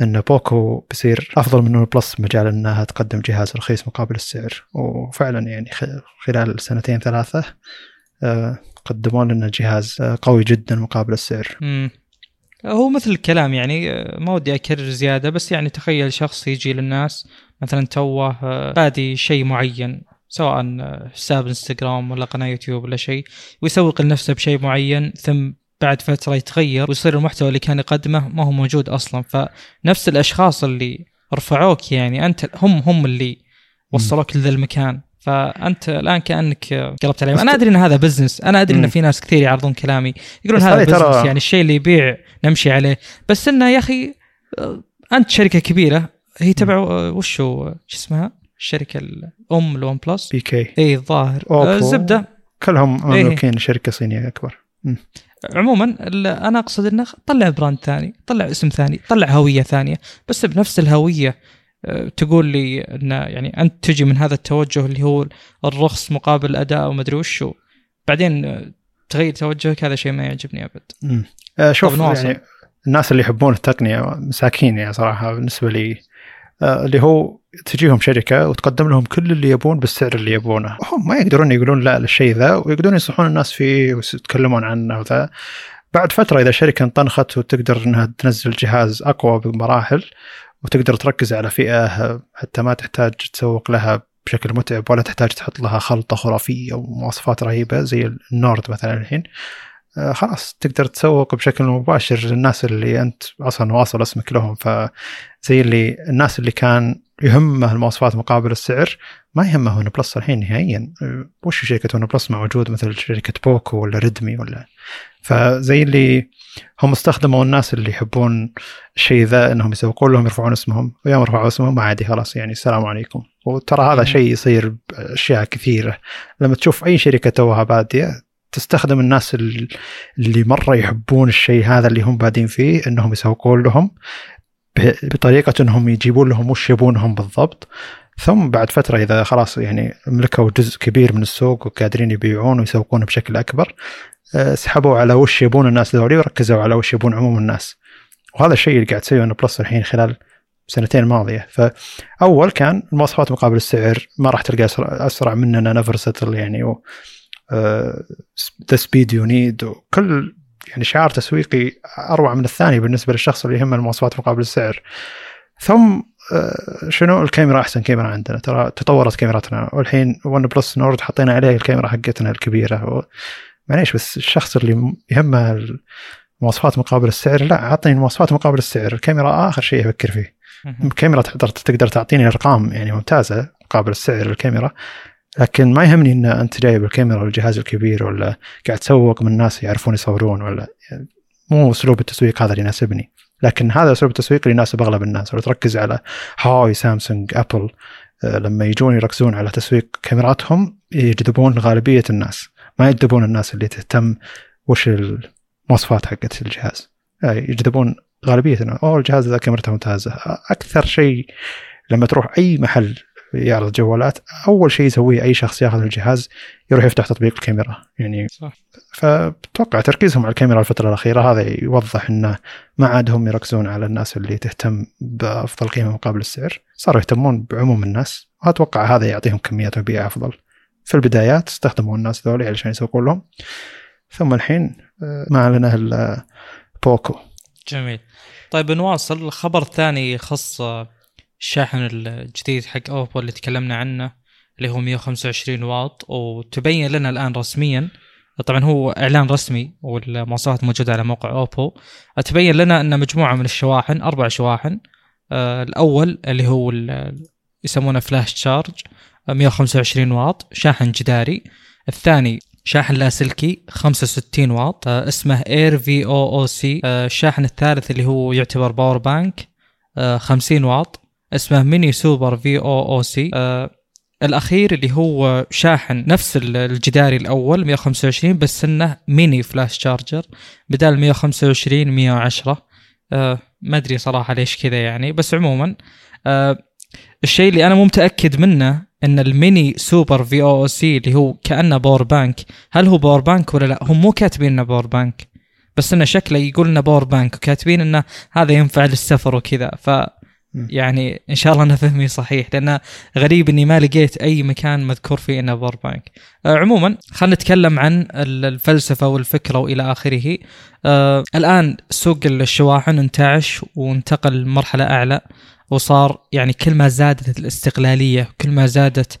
إن Poco بيصير أفضل من OnePlus بمجال أنها تقدم جهاز رخيص مقابل السعر. وفعلا يعني خلال سنتين ثلاثة آه، قدموا لنا جهاز قوي جدا مقابل السعر. هو مثل الكلام يعني ما ودي أكرر زيادة بس يعني تخيل شخص يجي للناس مثلا توه آه، بادي شيء معين سواء آه، حساب إنستغرام ولا قناة يوتيوب ولا شيء ويسوق لنفسه بشيء معين ثم بعد فترة يتغير ويصير المحتوى اللي كان يقدمه ما هو موجود أصلا. فنفس الأشخاص اللي رفعوك يعني أنت هم هم اللي وصلوك لذا المكان. فأنت الآن كأنك قلبت عليهم. أنا أدري إن هذا business أنا أدري إن. في ناس كثير يعارضون كلامي. يقولون هذا business ترى- يعني الشيء اللي يبيع نمشي عليه. بس إنه يا أخي أنت شركة كبيرة هي تبع وش هو شو اسمها؟ الشركة الام ال OnePlus BBK الظاهر. آه، الزبدة. كلهم إيه. مملوكين شركة صينية أكبر. عموما ال- أنا أقصد إنه طلع brand ثاني طلع اسم ثاني طلع هوية ثانية. بس بنفس الهوية تقول لي إن يعني أنت تجي من هذا التوجه اللي هو الرخص مقابل الاداء وما أدري وشو بعدين آه، تغير توجهك هذا شيء ما يعجبني أبد. آه، شوف نواصل. يعني الناس اللي يحبون التقنية مساكين يعني صراحة بالنسبة لي آه، اللي هو تجيهم شركة وتقدم لهم كل اللي يبون بالسعر اللي يبونه هم ما يقدرون يقولون لا للشيء ذا ويقدرون ينصحون الناس فيه ويتكلمون عنه وذا بعد فترة إذا شركة انطلقت وتقدر إنها تنزل جهاز أقوى بمراحل وتقدر تركز على فئة حتى ما تحتاج تسوق لها بشكل متعب ولا تحتاج تحط لها خلطة خرافية ومواصفات رهيبة زي ال Nord مثلا الحين. آه، خلاص تقدر تسوق بشكل مباشر للناس اللي أنت أصلا واصل اسمك لهم. فزي اللي الناس اللي كان يهمه المواصفات مقابل السعر ما يهمه OnePlus الحين نهائيا. آه، وش شركة OnePlus موجود مثل شركة Poco ولا Redmi ولا؟ فزي اللي هم استخدموا الناس اللي يحبون الشيء ذا إنهم يسوقون لهم يرفعون اسمهم ويوم رفعوا اسمهم عادي خلاص يعني السلام عليكم. وترى هذا. شيء يصير بأشياء كثيرة. لما تشوف أي شركة توها بادية تستخدم الناس ال- اللي مرة يحبون الشيء هذا اللي هم بادين فيه إنهم يسوقون لهم بطريقة إنهم يجيبون لهم وش يبونهم بالضبط. ثم بعد فترة إذا خلاص يعني ملكوا جزء كبير من السوق وقادرين يبيعون ويسوقون بشكل أكبر سحبوا على وش يبون الناس ذولي وركزوا على وش يبون عموم الناس. وهذا الشيء اللي قاعد تسويه Plus الحين خلال سنتين الماضيه فأول كان المواصفات مقابل السعر ما راح تلقى اسرع, مننا never settle يعني و the speed you need وكل يعني شعار تسويقي أروع من الثاني بالنسبة للشخص اللي يهمه المواصفات مقابل السعر. ثم آه، شنو؟ الكاميرا أحسن كاميرا عندنا. ترى تطورت كاميراتنا. والحين OnePlus Nord حطينا عليه الكاميرا حقتنا الكبيرة معليش بس الشخص اللي يهمه المواصفات مقابل السعر لا اعطني المواصفات مقابل السعر الكاميرا آخر شيء أفكر فيه. الكاميرا تقدر تقدر تعطيني ارقام يعني ممتازة مقابل السعر الكاميرا لكن ما يهمني إن أنت جايب الكاميرا والجهاز الكبير ولا قاعد تسوق من الناس يعرفون يصورون ولا يعني مو أسلوب التسويق هذا اللي يناسبني. لكن هذا أسلوب التسويق اللي يناسب أغلب الناس. لو تركز على هاي سامسونج أبل لما يجون يركزون على تسويق كاميراتهم يجذبون غالبية الناس. ما يجذبون الناس اللي تهتم وش المواصفات حقت الجهاز. يجذبون غالبيه أوه الجهاز ذا كاميرته ممتازة. أكثر شيء لما تروح أي محل يعرض جوالات أول شيء يسويه أي شخص ياخذ الجهاز يروح يفتح تطبيق الكاميرا. يعني صح. فبتوقع تركيزهم على الكاميرا الفترة الأخيرة هذا يوضح إنه ما عاد هم يركزون على الناس اللي تهتم بأفضل قيمة مقابل السعر. صاروا يهتمون بعموم الناس. واتوقع هذا يعطيهم كميات مبيع أفضل. في البدايات استخدموا الناس ذولي علشان يسوقون لهم. ثم الحين آه، ما لنا إلا بوكو. جميل. طيب نواصل. الخبر الثاني يخص الشاحن الجديد حق أوبو اللي تكلمنا عنه اللي هو 125 واط. وتبين لنا الآن رسميا طبعا هو إعلان رسمي والمواصفات موجودة على موقع أوبو. تبين لنا إن مجموعة من الشواحن أربع شواحن آه الأول اللي هو يسمونه flash charge 125 واط شاحن جداري. الثاني شاحن لاسلكي 65 واط. آه اسمه Air VOOC الشاحن الثالث اللي هو يعتبر power bank آه 50 واط. اسمه ميني سوبر في أو أو سي الأخير اللي هو شاحن نفس الجداري الأول 125 بس إنه mini flash charger بدال 125 110 آه ما أدري صراحة ليش كذا يعني بس عموما آه الشيء اللي أنا مو متأكد منه إن ال Mini SuperVOOC اللي هو كأنه power bank هل هو power bank ولا لا هم مو كاتبين إنه power bank بس إنه شكله يقول إنه power bank وكاتبين إنه هذا ينفع للسفر وكذا ف يعني إن شاء الله أنا فهمي صحيح لأن غريب إني ما لقيت أي مكان مذكور فيه إنه power bank. آه عموما خلينا نتكلم عن الفلسفة والفكرة وإلى آخره. آه الآن سوق الشواحن انتعش وانتقل لمرحلة أعلى وصار يعني كل ما زادت الاستقلالية كل ما زادت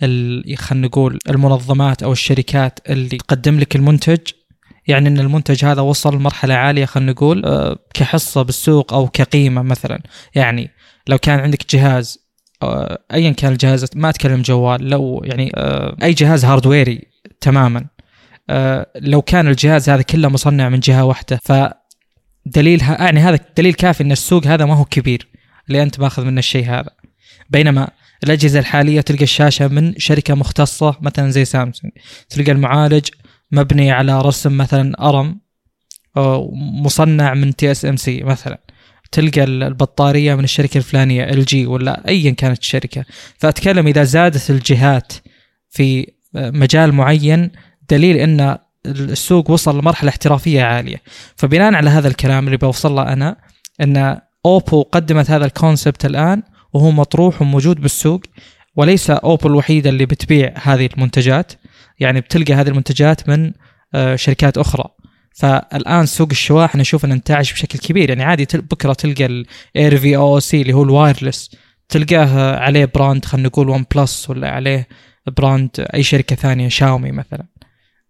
خلينا نقول المنظمات أو الشركات اللي تقدم لك المنتج يعني إن المنتج هذا وصل لمرحلة عالية خلينا نقول آه، كحصة بالسوق أو كقيمة مثلا. يعني لو كان عندك جهاز آه، ايا كان الجهاز ما أتكلم جوال لو يعني آه، أي جهاز هاردويري تماما لو كان الجهاز هذا كله مصنع من جهة واحدة ف دليل يعني هذا دليل كافي إن السوق هذا ما هو كبير. اللي أنت ماخذ منه الشيء هذا؟ بينما الأجهزة الحالية تلقى الشاشة من شركة مختصة مثلا زي سامسونج. تلقى المعالج مبني على رسم مثلا ARM مصنع من TSMC مثلا. تلقى البطارية من الشركة الفلانية LG ولا ايا كانت الشركة. فأتكلم إذا زادت الجهات في مجال معين دليل إن السوق وصل لمرحلة احترافية عالية. فبناء على هذا الكلام اللي بوصل له أنا إن Oppo قدمت هذا ال concept الآن وهو مطروح وموجود بالسوق وليس Oppo الوحيده اللي بتبيع هذه المنتجات. يعني بتلقى هذه المنتجات من آه، شركات أخرى. فالآن سوق الشواحن أشوف إنه انتعش بشكل كبير. يعني عادي بكرة تلقى ال Air VOOC اللي هو ال wireless تلقاه عليه brand خلينا نقول OnePlus ولا عليه brand أي شركة ثانية شاومي مثلا.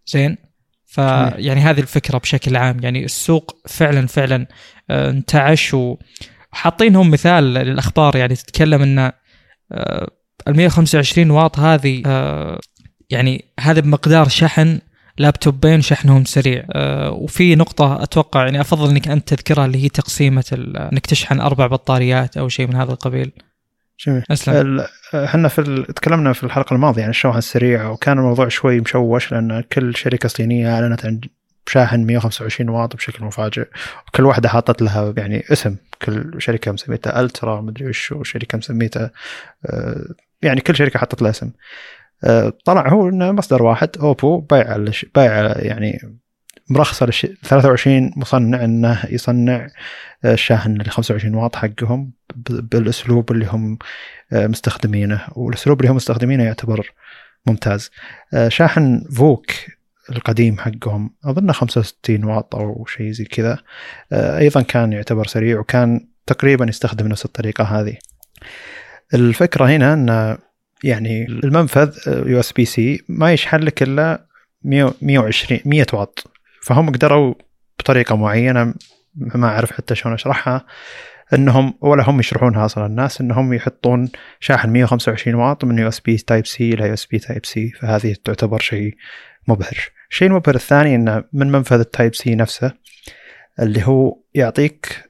زين؟ فيعني هذه الفكرة بشكل عام. يعني السوق فعلا فعلا انتعش. وحاطينهم مثال للأخبار يعني تتكلم إن آه، ال 125 واط هذه يعني هذا بمقدار شحن لابتوبين شحنهم سريع. أه وفي نقطة أتوقع يعني أفضل أنك أنت تذكرها اللي هي تقسيمة أنك تشحن أربع بطاريات أو شيء من هذا القبيل. جميل. أسلم. إحنا في ال... تكلمنا في الحلقة الماضية عن الشواحن السريعة وكان الموضوع شوي مشوش لأن كل شركة صينية أعلنت عن شاحن 125 واط بشكل مفاجئ. وكل واحدة حاطت لها يعني اسم. كل شركة مسميتها ألترا مدري وش وشركة مسميتها أه يعني كل شركة حطت لها اسم. طلع هو إنه مصدر واحد أوبو بايع بايع يعني مرخصه للش... 23 مصنع إنه يصنع الشاحن اللي 25 واط حقهم بالأسلوب اللي هم مستخدمينه. والأسلوب اللي هم مستخدمينه يعتبر ممتاز. شاحن VOOC القديم حقهم. اظنه 65 واط أو شيء زي كذا. أيضا كان يعتبر سريع وكان تقريبا يستخدم نفس الطريقة هذه. الفكرة هنا إن يعني المنفذ USB C ما يشحن لك إلا 120 100 واط. فهم قدروا بطريقة معينة ما أعرف حتى شلون أشرحها إنهم ولا هم يشرحونها أصلا. الناس إنهم يحطون شاحن 125 واط من يو إس بي تايب سي إلى يو إس بي تايب سي. فهذه تعتبر شيء مبهر. الشيء المبهر الثاني إنه من منفذ ال Type C نفسه اللي هو يعطيك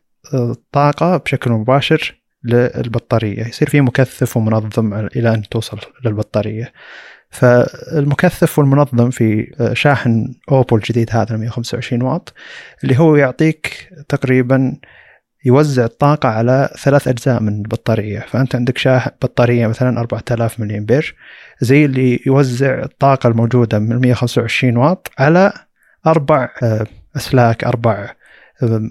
طاقة بشكل مباشر للبطارية يصير في مكثف ومنظم إلى أن توصل للبطارية. فالمكثف والمنظم في شاحن اوبو الجديد هذا 125 واط اللي هو يعطيك تقريبا يوزع الطاقة على ثلاث أجزاء من البطارية فأنت عندك شاحن بطارية مثلا 4000 ملي أمبير زي اللي يوزع الطاقة الموجودة من 125 واط على أربع أسلاك أربع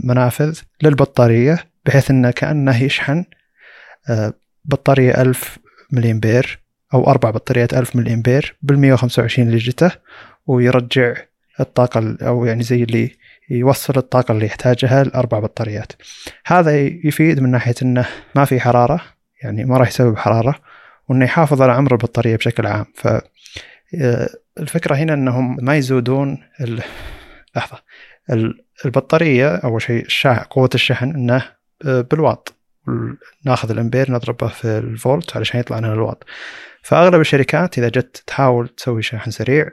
منافذ للبطارية بحيث أنه كأنه يشحن بطارية 1000 ملي أمبير أو أربع بطاريات 1000 ملي أمبير بال 125 اللي جته ويرجع الطاقة أو يعني زي اللي يوصل الطاقة اللي يحتاجها لأربع بطاريات. هذا يفيد من ناحية أنه ما في حرارة يعني ما راح يسبب حرارة وأنه يحافظ على عمر البطارية بشكل عام. ف الفكرة هنا أنهم ما يزودون ال... لحظة البطارية أول شيء قوة الشحن أنه بالواط. ناخذ الأمبير نضربه في الفولت علشان يطلع لنا الواط. فأغلب الشركات إذا جت تحاول تسوي شاحن سريع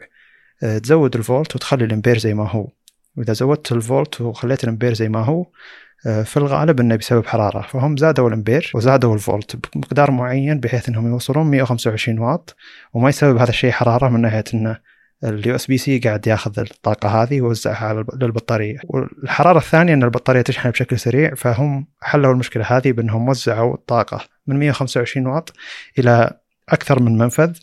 تزود الفولت وتخلي الأمبير زي ما هو. واذا زودت الفولت وخليت الإمبير زي ما هو في الغالب إنه بسبب حراره فهم زادوا الإمبير وزادوا الفولت بمقدار معين بحيث إنهم يوصلون 125 واط وما يسبب هذا الشيء حرارة من ناحية إنه ال USB C قاعد ياخذ الطاقة هذه ويوزعها للبطارية. والحرارة الثانية إن البطارية تشحن بشكل سريع فهم حلوا المشكلة هذه بإنهم وزعوا الطاقة من 125 واط إلى أكثر من منفذ.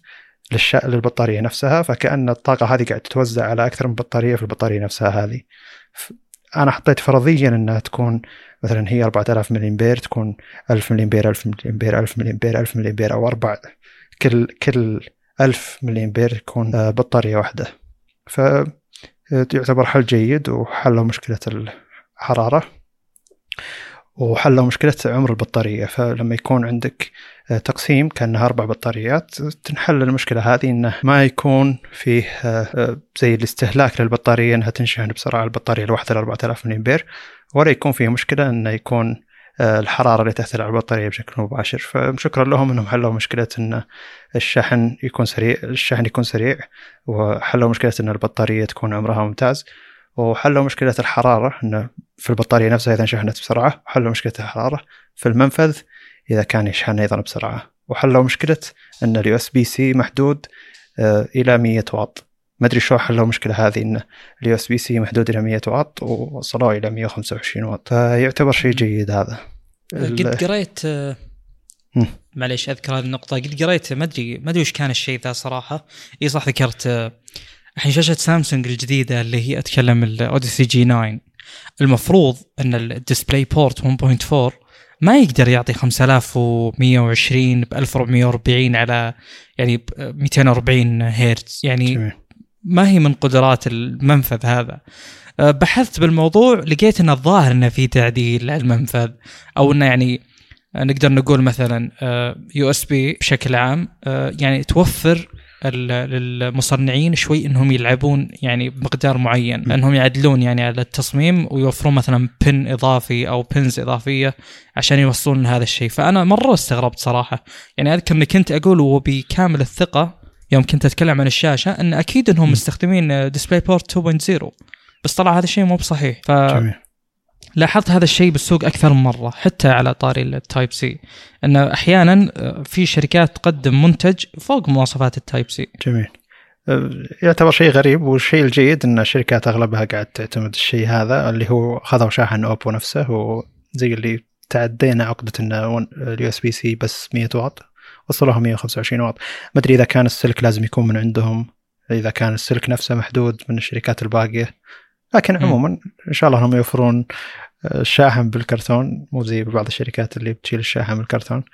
للش... للبطارية نفسها فكأن الطاقة هذه قاعدة تتوزع على أكثر من بطارية في البطارية نفسها هذه. أنا حطيت فرضيا إنها تكون مثلا هي 4000 ملي امبير تكون 1000 ملي امبير 1000 ملي امبير 1000 ملي امبير 1000 ملي امبير أو أربع. كل كل 1000 ملي امبير يكون بطارية واحدة. ف يعتبر حل جيد وحلوا مشكلة الحرارة. وحلوا مشكلة عمر البطارية. فلما يكون عندك تقسيم كأنها أربع بطاريات تنحل المشكلة هذه أنه ما يكون فيه زي الاستهلاك للبطارية أنها تنشحن بسرعة البطارية الواحدة ل 4000 ملي أمبير ولا يكون فيه مشكلة أنه يكون الحرارة اللي تأثر على البطارية بشكل مباشر. فشكرا لهم أنهم حلوا مشكلة أن الشحن يكون سريع الشحن يكون سريع وحلوا مشكلة أن البطارية تكون عمرها ممتاز. وحلوا مشكلة الحرارة. أنه في البطارية نفسها إذا انشحنت بسرعة وحلوا مشكلة الحرارة. في المنفذ إذا كان يشحن أيضا بسرعة. وحلوا مشكلة أن ال USB C محدود إلى 100 واط. ما أدري شو حلوا المشكلة هذه أن ال USB C محدود إلى 100 واط ووصلوه إلى 125 واط. فيعتبر شيء جيد هذا. قد قريت معليش أذكر هذه النقطة. قد قريت ما أدري ما أدري وش كان الشيء ذا صراحة. إي صح ذكرت الحين شاشة سامسونج الجديدة اللي هي أتكلم ال Odyssey G 9 المفروض إن ال DisplayPort 1.4 ما يقدر يعطي 5120 ب 1440 على يعني ب 240 هرتز. يعني جميل. ما هي من قدرات المنفذ هذا. بحثت بالموضوع لقيت إن الظاهر إنه في تعديل على المنفذ أو إنه يعني نقدر نقول مثلا USB بشكل عام يعني توفر للمصنعين شوي إنهم يلعبون يعني بمقدار معين إنهم يعدلون يعني على التصميم ويوفرون مثلا pin إضافي أو pins إضافية عشان يوصلون لهذا الشيء. فأنا مرة استغربت صراحة. يعني أذكر إني كنت أقول وبكامل الثقة يوم كنت أتكلم عن الشاشة إن أكيد إنهم مستخدمين DisplayPort 2.0 بس طلع هذا الشيء مو بصحيح. ف جميل. لاحظت هذا الشيء بالسوق أكثر من مرة حتى على طاري ال Type C انه أحيانا في شركات تقدم منتج فوق مواصفات ال Type C جميل. يعتبر شيء غريب والشيء الجيد إن الشركات أغلبها قاعد تعتمد الشيء هذا اللي هو خذوا شاحن Oppo نفسه وزي اللي تعدينا عقدة انه ال USB C بس 100 واط وصلوها 125 واط. ما أدري إذا كان السلك لازم يكون من عندهم إذا كان السلك نفسه محدود من الشركات الباقية. لكن. عموما إن شاء الله انهم يوفرون آه، الشاحن بالكرتون مو زي بعض الشركات اللي بتشيل الشاحن بالكرتون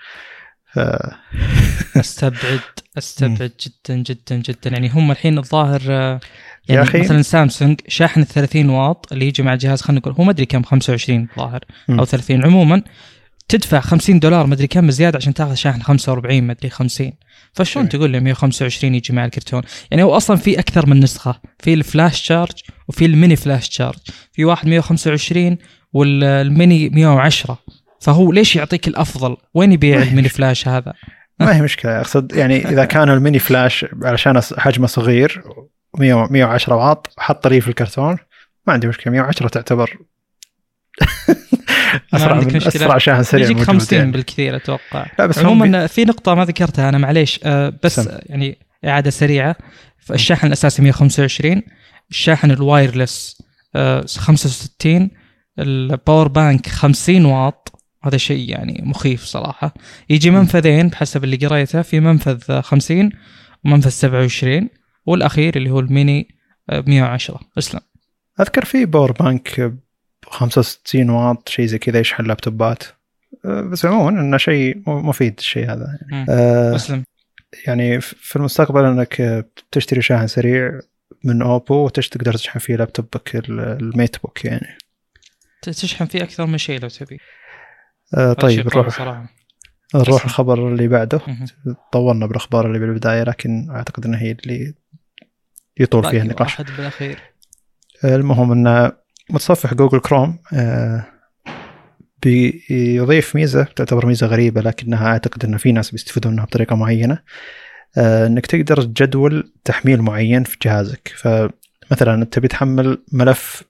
ف... [LAUGHS] أستبعد أستبعد جدا جدا جدا يعني هم الحين الظاهر آه، يا يعني أخي. مثلا سامسونج شاحن ال 30 واط اللي يجي مع الجهاز خلينا نقول هو ما أدري كم 25 الظاهر. أو 30 عموما تدفع 50 دولار ما أدري كم زياده عشان تاخذ شاحن 45 ما أدري 50 فشلون. تقول لي 125 يجي مع الكرتون يعني هو أصلا في أكثر من نسخة في ال Flash Charge وفي ال Mini Flash Charge في واحد 125 والميني 110 فهو ليش يعطيك الأفضل؟ وين يبيع ال Mini Flash هذا؟ ما هي مشكلة. أقصد يعني إذا [LAUGHS] كان ال Mini Flash علشان حجمه صغير 100 110 واط حط لي في الكرتون ما عندي مشكلة. 110 تعتبر [LAUGHS] أسرع من. أسرع شاحن سريع يجيك موجود 50 يعني. بالكثير أتوقع. لا بس عموما في نقطة ما ذكرتها أنا معليش. آه، بس سم. يعني إعادة سريعة. الشاحن الأساسي 125 الشاحن ال wireless آه، 65 ال power bank 50 واط. هذا شيء يعني مخيف صراحة. يجي منفذين بحسب اللي قريته. في منفذ آه، 50 ومنفذ 27 والأخير اللي هو الميني آه، 110 أسلم. أذكر في power bank ب 65 واط شيء زي كذا يشحن لابتوبات. بس عموما إنه شيء مفيد الشيء هذا. أه، أسلم. يعني في المستقبل إنك تشتري شاحن سريع من اوبو وتش تقدر تشحن فيه لابتوبك ال- الميت بوك يعني. تشحن فيه أكثر من شيء لو تبي. شيء طيب نروح نروح. الخبر اللي بعده. طولنا بالأخبار اللي بالبداية لكن أعتقد إنها هي اللي يطول فيها باقي النقاش. واحد بالأخير. المهم ان متصفح Google Chrome آه، بيضيف ميزة تعتبر ميزة غريبة لكنها أعتقد ان في ناس بيستفيدون منها بطريقة معينة. آه، إنك تقدر تجدول تحميل معين في جهازك. فمثلا أنت تبي تحمل ملف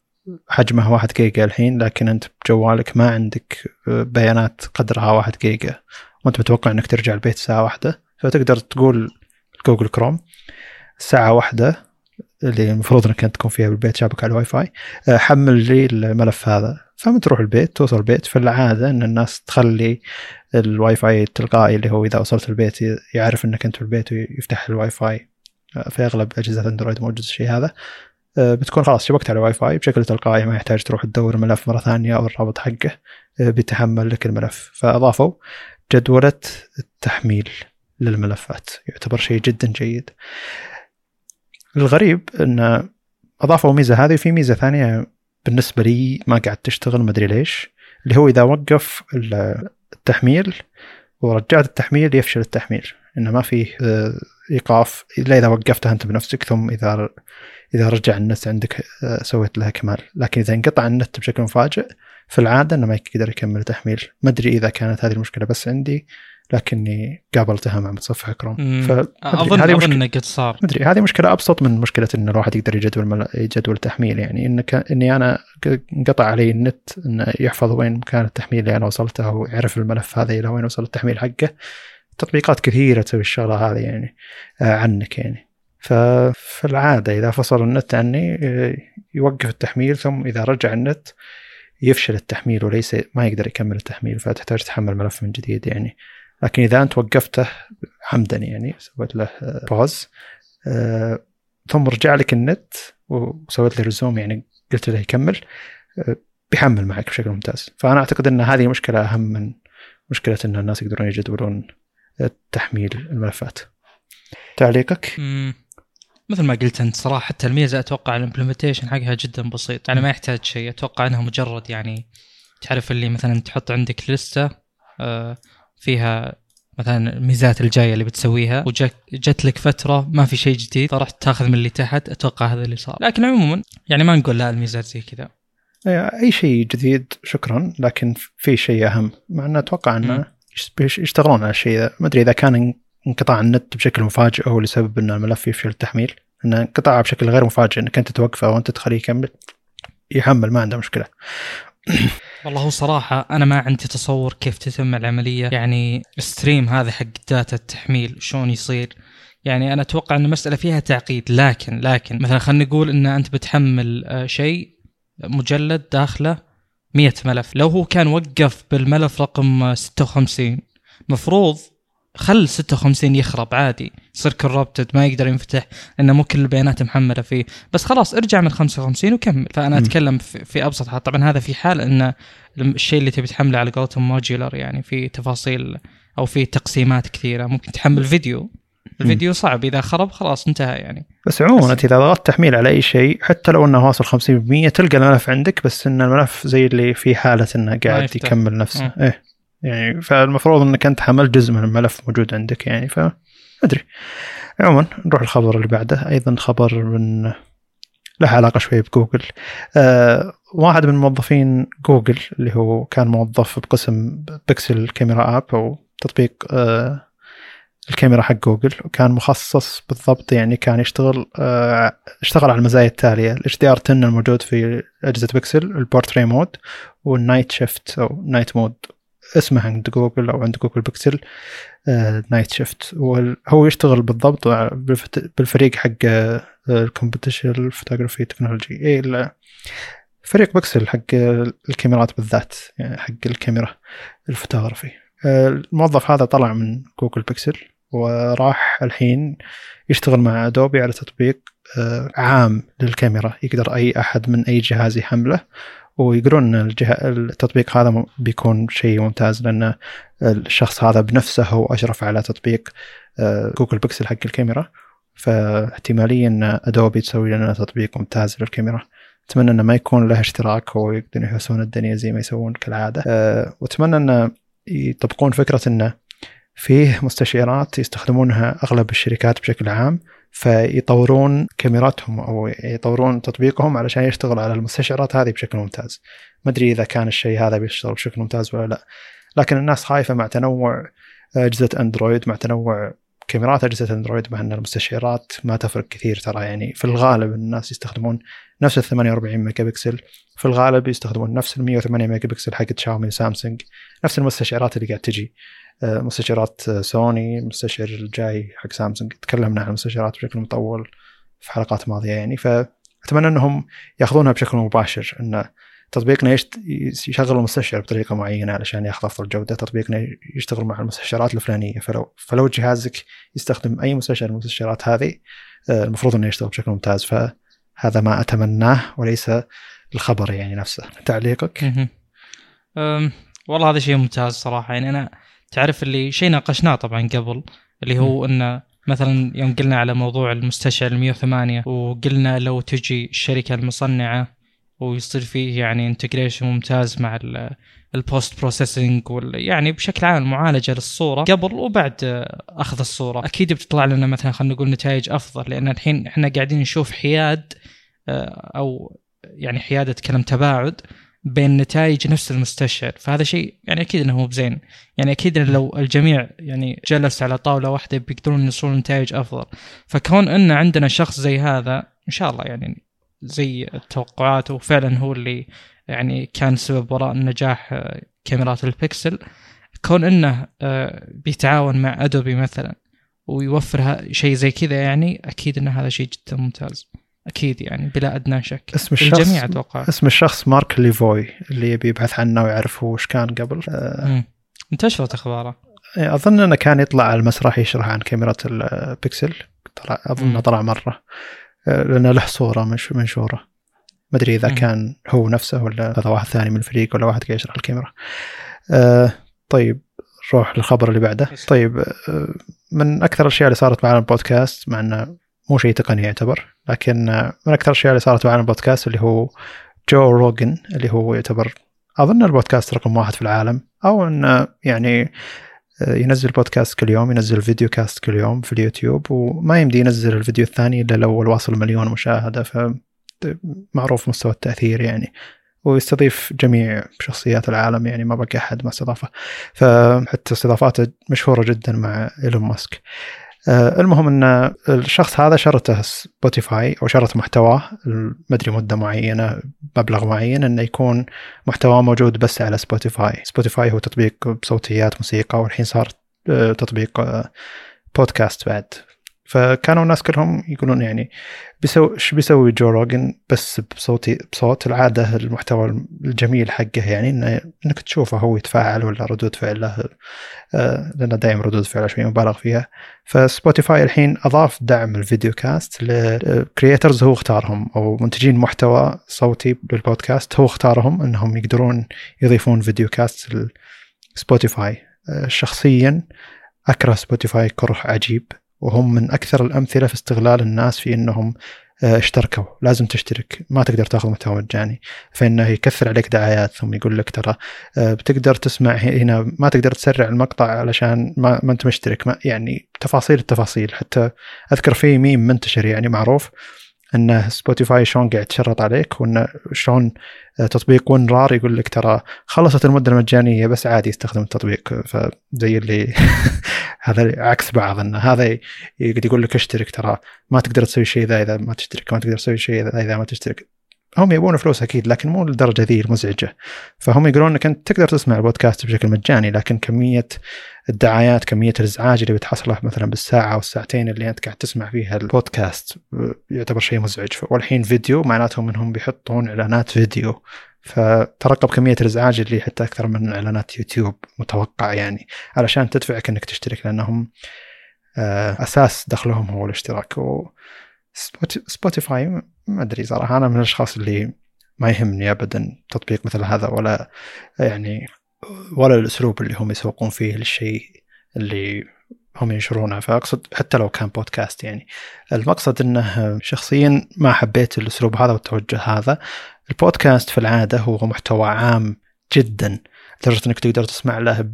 حجمه 1 جيجا الحين لكن أنت بجوالك ما عندك آه، بيانات قدرها 1 جيجا وأنت متوقع إنك ترجع البيت ساعه واحدة. فتقدر تقول Google Chrome ساعه واحدة اللي المفروض إنك تكون فيها بالبيت شابك على الواي فاي آه، حمل لي الملف هذا. فمن تروح البيت توصل البيت. في العاده إن الناس تخلي الواي فاي التلقائي اللي هو إذا وصلت البيت يعرف إنك أنت في البيت ويفتح الواي فاي آه، في أغلب أجهزة Android موجود الشيء هذا. آه، بتكون خلاص شبكت على الواي فاي بشكل تلقائي ما يحتاج تروح تدور الملف مرة ثانية أو الرابط حقه. آه، بيتحمل لك الملف. فأضافوا جدولة التحميل للملفات. يعتبر شيء جدا جيد. الغريب إن أضافوا ميزة هذه وفي ميزة ثانية بالنسبة لي ما قاعد تشتغل ما أدري ليش. اللي هو إذا وقف ال- التحميل ورجعت التحميل يفشل التحميل إنه ما فيه آه، إيقاف. إلا إذا وقفتها أنت بنفسك ثم إذا إذا رجع النت عندك آه، سويت لها كمال. لكن إذا انقطع النت بشكل مفاجئ في العادة إنه ما يقدر يكمل تحميل. ما أدري إذا كانت هذه المشكلة بس عندي. لكني قابلتها مع متصفح كروم. مم. ف اظن هذه إنه قد صار. مدري هذه مشكلة أبسط من مشكلة إن الواحد يقدر يجدول. يجدول تحميل يعني. إنك إني أنا ق- انقطع علي النت إنه يحفظ وين مكان التحميل اللي أنا وصلته ويعرف الملف هذا إلى وين وصل التحميل حقه. تطبيقات كثيرة تسوي الشغلة هذه يعني آه عنك يعني. ففي العادة إذا فصل النت عني آه، يوقف التحميل ثم إذا رجع النت يفشل التحميل وليس ما يقدر يكمل التحميل فتحتاج تحمل ملف من جديد يعني. لكن إذا أنت وقفته عمدا يعني سويت له pause آه، ثم رجع لك النت وسويت له resume يعني قلت له يكمل آه، بيحمل معك بشكل ممتاز. فأنا أعتقد إن هذه مشكلة أهم من مشكلة إن الناس يقدرون يجدولون تحميل الملفات. تعليقك. مثل ما قلت أنت صراحة حتى الميزه أتوقع الإمبلمنتيشن حقها جدا بسيط. يعني ما يحتاج شيء أتوقع انها مجرد يعني تعرف اللي مثلا تحط عندك لستة آه، فيها مثلا الميزات الجاية اللي بتسويها وجت لك فترة ما في شيء جديد فرحت تاخذ من اللي تحت أتوقع هذا اللي صار. لكن عموما يعني ما نقول لا الميزات زي كذا. أي شيء جديد شكرا. لكن في شيء أهم. مع ان أتوقع. إنه يش- يشتغلون على الشيء ذا. ما أدري إذا كان انقطاع النت بشكل مفاجئ هو لسبب ان الملف يفشل التحميل ان انقطاع بشكل غير مفاجئ إنك أنت توقفه وأنت تخليه يكمل يحمل ما عنده مشكلة. والله هو صراحة أنا ما عندي تصور كيف تتم العملية. يعني ال stream هذا حق data التحميل شلون يصير. يعني أنا أتوقع أن المسألة فيها تعقيد. لكن لكن مثلا خلينا نقول أن أنت بتحمل آه، شيء مجلد داخله 100 ملف. لو هو كان وقف بالملف رقم آه، 56 مفروض خل 56 يخرب عادي. يصير corrupted ما يقدر ينفتح لأنه مو كل البيانات محملة فيه. بس خلاص ارجع من 55 وكمل. فأنا مم. أتكلم في, أبسط حال. طبعا هذا في حال إن الشيء اللي تبي تحمله على قولتهم modular يعني في تفاصيل أو في تقسيمات كثيرة. ممكن تحمل فيديو. الفيديو صعب. إذا خرب خلاص انتهى يعني. بس عموما انت إذا ضغطت تحميل على أي شيء حتى لو إنه واصل 50% تلقى الملف عندك بس إن الملف زي اللي في حالة إنه قاعد. يكمل نفسه. مم. إيه. يعني فالمفروض إنك أنت حملت جزء من الملف موجود عندك يعني ف أدري. عموما نروح الخبر اللي بعده. أيضا خبر من له علاقة شوي بجوجل. آه واحد من موظفين جوجل اللي هو كان موظف بقسم Pixel Camera app أو تطبيق آه الكاميرا حق جوجل. وكان مخصص بالضبط يعني كان يشتغل آه اشتغل على المزايا التالية. ال HDR 10 الموجود في أجهزة Pixel ال portrait mode وال night shift أو night mode اسمه عند جوجل أو عند Google Pixel. night shift هو يشتغل بالضبط بالفريق حق ال computational photography technology ال- فريق بيكسل حق الكاميرات بالذات يعني حق الكاميرا الفوتوغرافي. آه، الموظف هذا طلع من Google Pixel وراح الحين يشتغل مع Adobe على تطبيق آه، عام للكاميرا. يقدر أي أحد من أي جهاز يحمله ويقولون إن. التطبيق هذا بيكون شيء ممتاز لأن الشخص هذا بنفسه هو أشرف على تطبيق آه، جوجل بيكسل حق الكاميرا. فاحتماليا إن ادوبي تسوي لنا تطبيق ممتاز للكاميرا. أتمنى إنه ما يكون له اشتراك ويقدرون يحسون الدنيا زي ما يسوون كالعادة. أه وأتمنى انه يطبقون فكرة إنه فيه مستشعرات يستخدمونها أغلب الشركات بشكل عام فيطورون كاميراتهم أو يطورون تطبيقهم علشان يشتغل على المستشعرات هذه بشكل ممتاز. ما أدري إذا كان الشيء هذا بيشتغل بشكل ممتاز ولا لا. لكن الناس خايفة مع تنوع أجهزة Android مع تنوع كاميرات أجهزة Android مع أن المستشعرات ما تفرق كثير ترى. يعني في الغالب الناس يستخدمون نفس ال 48 ميجا بكسل في الغالب يستخدمون نفس ال 108 ميجا بكسل حق Xiaomi و Samsung نفس المستشعرات اللي قاعد تجي. آه، مستشعرات آه، سوني المستشعر الجاي حق سامسونج. تكلمنا عن المستشعرات بشكل مطول في حلقات ماضية يعني. فأتمنى أنهم يأخذونها بشكل مباشر أن تطبيقنا. يشغل المستشعر بطريقة معينة علشان ياخذ افضل جوده تطبيقنا يشتغل مع المستشعرات الفلانية. فلو فلو جهازك يستخدم أي مستشعر من المستشعرات هذه آه، المفروض أنه يشتغل بشكل ممتاز. فهذا ما أتمناه وليس الخبر يعني نفسه. تعليقك؟ والله هذا شيء ممتاز صراحة. يعني أنا تعرف اللي شيء ناقشناه طبعا قبل اللي هو إنه مثلا يوم قلنا على موضوع المستشعر ال 108 وقلنا لو تجي الشركة المصنعة ويصير فيه يعني integration ممتاز مع ال post processing يعني بشكل عام المعالجه للصورة قبل وبعد أخذ الصورة. أكيد بتطلع لنا مثلا خلينا نقول نتائج أفضل لأن الحين إحنا قاعدين نشوف حياد آه، أو يعني حيادة كلام تباعد بين نتائج نفس المستشعر فهذا شيء يعني أكيد إنه مو بزين. يعني أكيد لو الجميع يعني جلس على طاولة واحدة بيقدرون يوصلون نتائج أفضل. فكون إن عندنا شخص زي هذا إن شاء الله يعني زي التوقعات وفعلا هو اللي يعني كان سبب وراء نجاح آه، كاميرات البكسل كون إنه آه، بيتعاون مع Adobe مثلا ويوفر شيء زي كذا يعني أكيد إن هذا شيء جدا ممتاز. أكيد يعني بلا أدنى شك. اسم الشخص الجميع أتوقع. اسم الشخص Marc Levoy اللي يبي يبحث عنه ويعرف هو وش كان قبل. مم. انتشرت أخباره؟ أظن إنه كان يطلع على المسرح يشرح عن كاميرا البكسل. طلع أظن. طلع مرة. آه، لأنه له صورة منش- منشوره ما أدري إذا. كان هو نفسه ولا هذا واحد ثاني من الفريق ولا واحد قاعد يشرح الكاميرا. آه، طيب نروح للخبر اللي بعده. طيب آه، من أكثر الأشياء اللي صارت بعالم البودكاست مع إنه مو شيء تقني يعتبر لكن من أكثر الأشياء اللي صارت بعالم البودكاست اللي هو Joe Rogan اللي هو يعتبر أظن البودكاست رقم واحد في العالم أو انه يعني ينزل بودكاست كل يوم ينزل video cast كل يوم في اليوتيوب وما يمدي ينزل الفيديو الثاني إلا لو واصل مليون مشاهدة ف معروف مستوى التأثير يعني ويستضيف جميع شخصيات العالم يعني ما بقى أحد ما استضافه فحتى استضافاته مشهورة جدا مع Elon Musk. المهم أن الشخص هذا شرته Spotify أو شرت محتواه. ما أدري مدة معينة مبلغ معين انه يكون محتواه موجود بس على Spotify Spotify هو تطبيق بصوتيات موسيقى والحين صار آه، تطبيق آه، بودكاست بعد. فكانوا الناس كلهم يقولون يعني بيسوي إيش بيسوي Joe Rogan بس بصوتي بصوت العادة المحتوى الجميل حقه؟ يعني إنك تشوفه هو يتفاعل ولا ردود فعله آه لأنه دائما ردود فعله شوي مبالغ فيها. ف Spotify الحين أضاف دعم ال video cast ل creators هو اختارهم أو منتجين محتوى صوتي للبودكاست هو اختارهم إنهم يقدرون يضيفون video cast لسبوتيفاي آه شخصيا أكره سبوتيفاي كره عجيب. وهم من أكثر الأمثلة في استغلال الناس في إنهم آه، اشتركوا. لازم تشترك. ما تقدر تاخذ محتوى مجاني فإنه يكثر عليك دعايات ثم يقول لك ترى آه، بتقدر تسمع هنا ما تقدر تسرع المقطع علشان ما, ما أنت مشترك. ما يعني تفاصيل التفاصيل. حتى أذكر في ميم منتشر يعني معروف. أن سبوتيفاي شلون قاعد تشرط عليك وأن شلون تطبيق ون رار يقول لك ترى خلصت المدة المجانية بس عادي يستخدم التطبيق. فزي اللي [LAUGHS] هذا عكس بعض أن هذا يقول لك اشترك ترى ما تقدر تسوي شيء ذا إذا ما تشترك ما تقدر تسوي شيء ذا إذا ما تشترك. هم يبون فلوس أكيد لكن مو للدرجه ذي المزعجه فهم يقولون إنك أنت تقدر تسمع البودكاست بشكل مجاني لكن كمية الدعايات كمية الإزعاج اللي بتحصله مثلا بالساعة أو الساعتين اللي أنت قاعد تسمع فيها البودكاست يعتبر شيء مزعج. والحين فيديو معناتهم إنهم بيحطون إعلانات فيديو. فترقب كمية الإزعاج اللي حتى أكثر من إعلانات يوتيوب متوقع يعني علشان تدفعك إنك تشترك لأنهم آه، أساس دخلهم هو الاشتراك. و سبوتيفاي ما أدري صراحة أنا من الأشخاص اللي ما يهمني ابدا تطبيق مثل هذا ولا يعني ولا الأسلوب اللي هم يسوقون فيه للشيء اللي هم ينشرونه. فأقصد حتى لو كان بودكاست يعني. المقصد إنه شخصيا ما حبيت الأسلوب هذا والتوجه هذا. البودكاست في العادة هو محتوى عام جدا لدرجة إنك تقدر تسمع له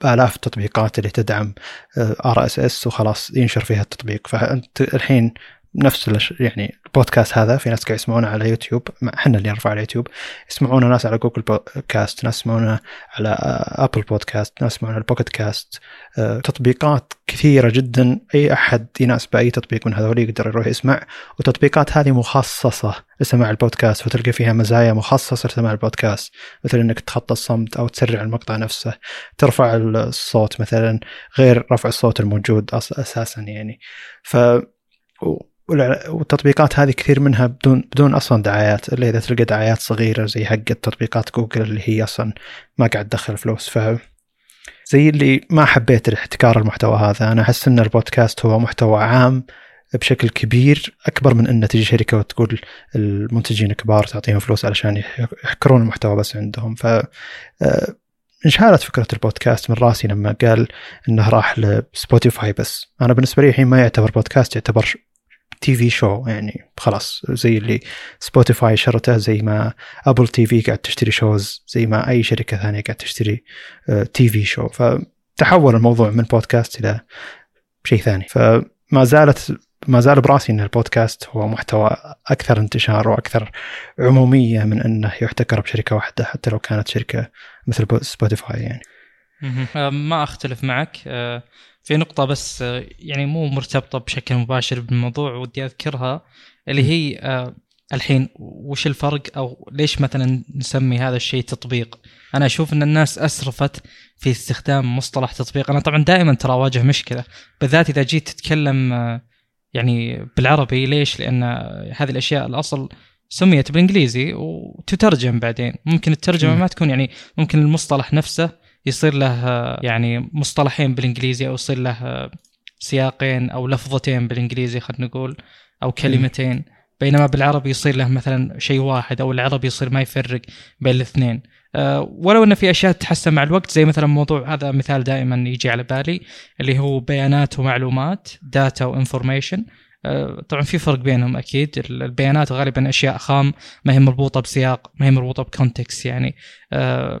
بآلاف التطبيقات اللي تدعم RSS وخلاص ينشر فيها التطبيق. فأنت الحين نفس يعني البودكاست هذا في ناس قاعد يسمعونه على يوتيوب إحنا اللي نرفع على يوتيوب. يسمعونه ناس على Google Podcasts ناس يسمعونه على Apple Podcasts ناس يسمعونه على ال Pocket Casts آه، تطبيقات كثيرة جدا. أي أحد يناسب اي تطبيق من هذول يقدر يروح يسمع. وتطبيقات هذه مخصصة لسماع البودكاست وتلقى فيها مزايا مخصصة لسماع البودكاست. مثل إنك تتخطى الصمت أو تسرع المقطع نفسه ترفع الصوت مثلا غير رفع الصوت الموجود أساسا يعني. ف والتطبيقات هذه كثير منها بدون بدون أصلا دعايات إلا إذا تلقى دعايات صغيرة زي حق تطبيقات جوجل اللي هي أصلا ما قاعد تدخل فلوس. ف زي اللي ما حبيت احتكار المحتوى هذا أنا أحس إن البودكاست هو محتوى عام بشكل كبير أكبر من ان تجي شركة وتقول المنتجين الكبار تعطيهم فلوس علشان يحكرون المحتوى بس عندهم. ف آه، انشالت فكرة البودكاست من راسي لما قال إنه راح لسبوتيفاي بس. أنا بالنسبة لي الحين ما يعتبر بودكاست يعتبر TV show يعني خلاص زي اللي سبوتيفاي شرته زي ما Apple TV قاعد تشتري shows زي ما أي شركة ثانية قاعد تشتري TV show فتحول الموضوع من بودكاست إلى شيء ثاني. فما زالت ما زال براسي إن البودكاست هو محتوى أكثر انتشار وأكثر عمومية من أنه يحتكر بشركة واحدة حتى لو كانت شركة مثل سبوتيفاي يعني. ما أختلف معك. أه، في نقطة بس أه، يعني مو مرتبطة بشكل مباشر بالموضوع ودي أذكرها اللي هي أه، الحين وش الفرق أو ليش مثلا نسمي هذا الشيء تطبيق؟ أنا أشوف إن الناس أسرفت في استخدام مصطلح تطبيق، أنا طبعا دائما ترى أواجه مشكلة بالذات إذا جيت تتكلم يعني بالعربي ليش؟ لأن هذه الأشياء الأصل سميت بالإنجليزي وتترجم بعدين، ممكن الترجمة ما تكون يعني ممكن المصطلح نفسه يصير له يعني مصطلحين بالإنجليزي أو يصير له سياقين أو لفظتين بالإنجليزي خلينا نقول أو كلمتين. بينما بالعربي يصير له مثلا شيء واحد أو العربي يصير ما يفرق بين الاثنين. أه ولو إن في أشياء تتحسن مع الوقت زي مثلا موضوع هذا مثال دائما يجي على بالي اللي هو بيانات ومعلومات data و information أه طبعا في فرق بينهم أكيد. البيانات غالبا أشياء خام ما هي مربوطة بسياق ما هي مربوطة ب context يعني. أه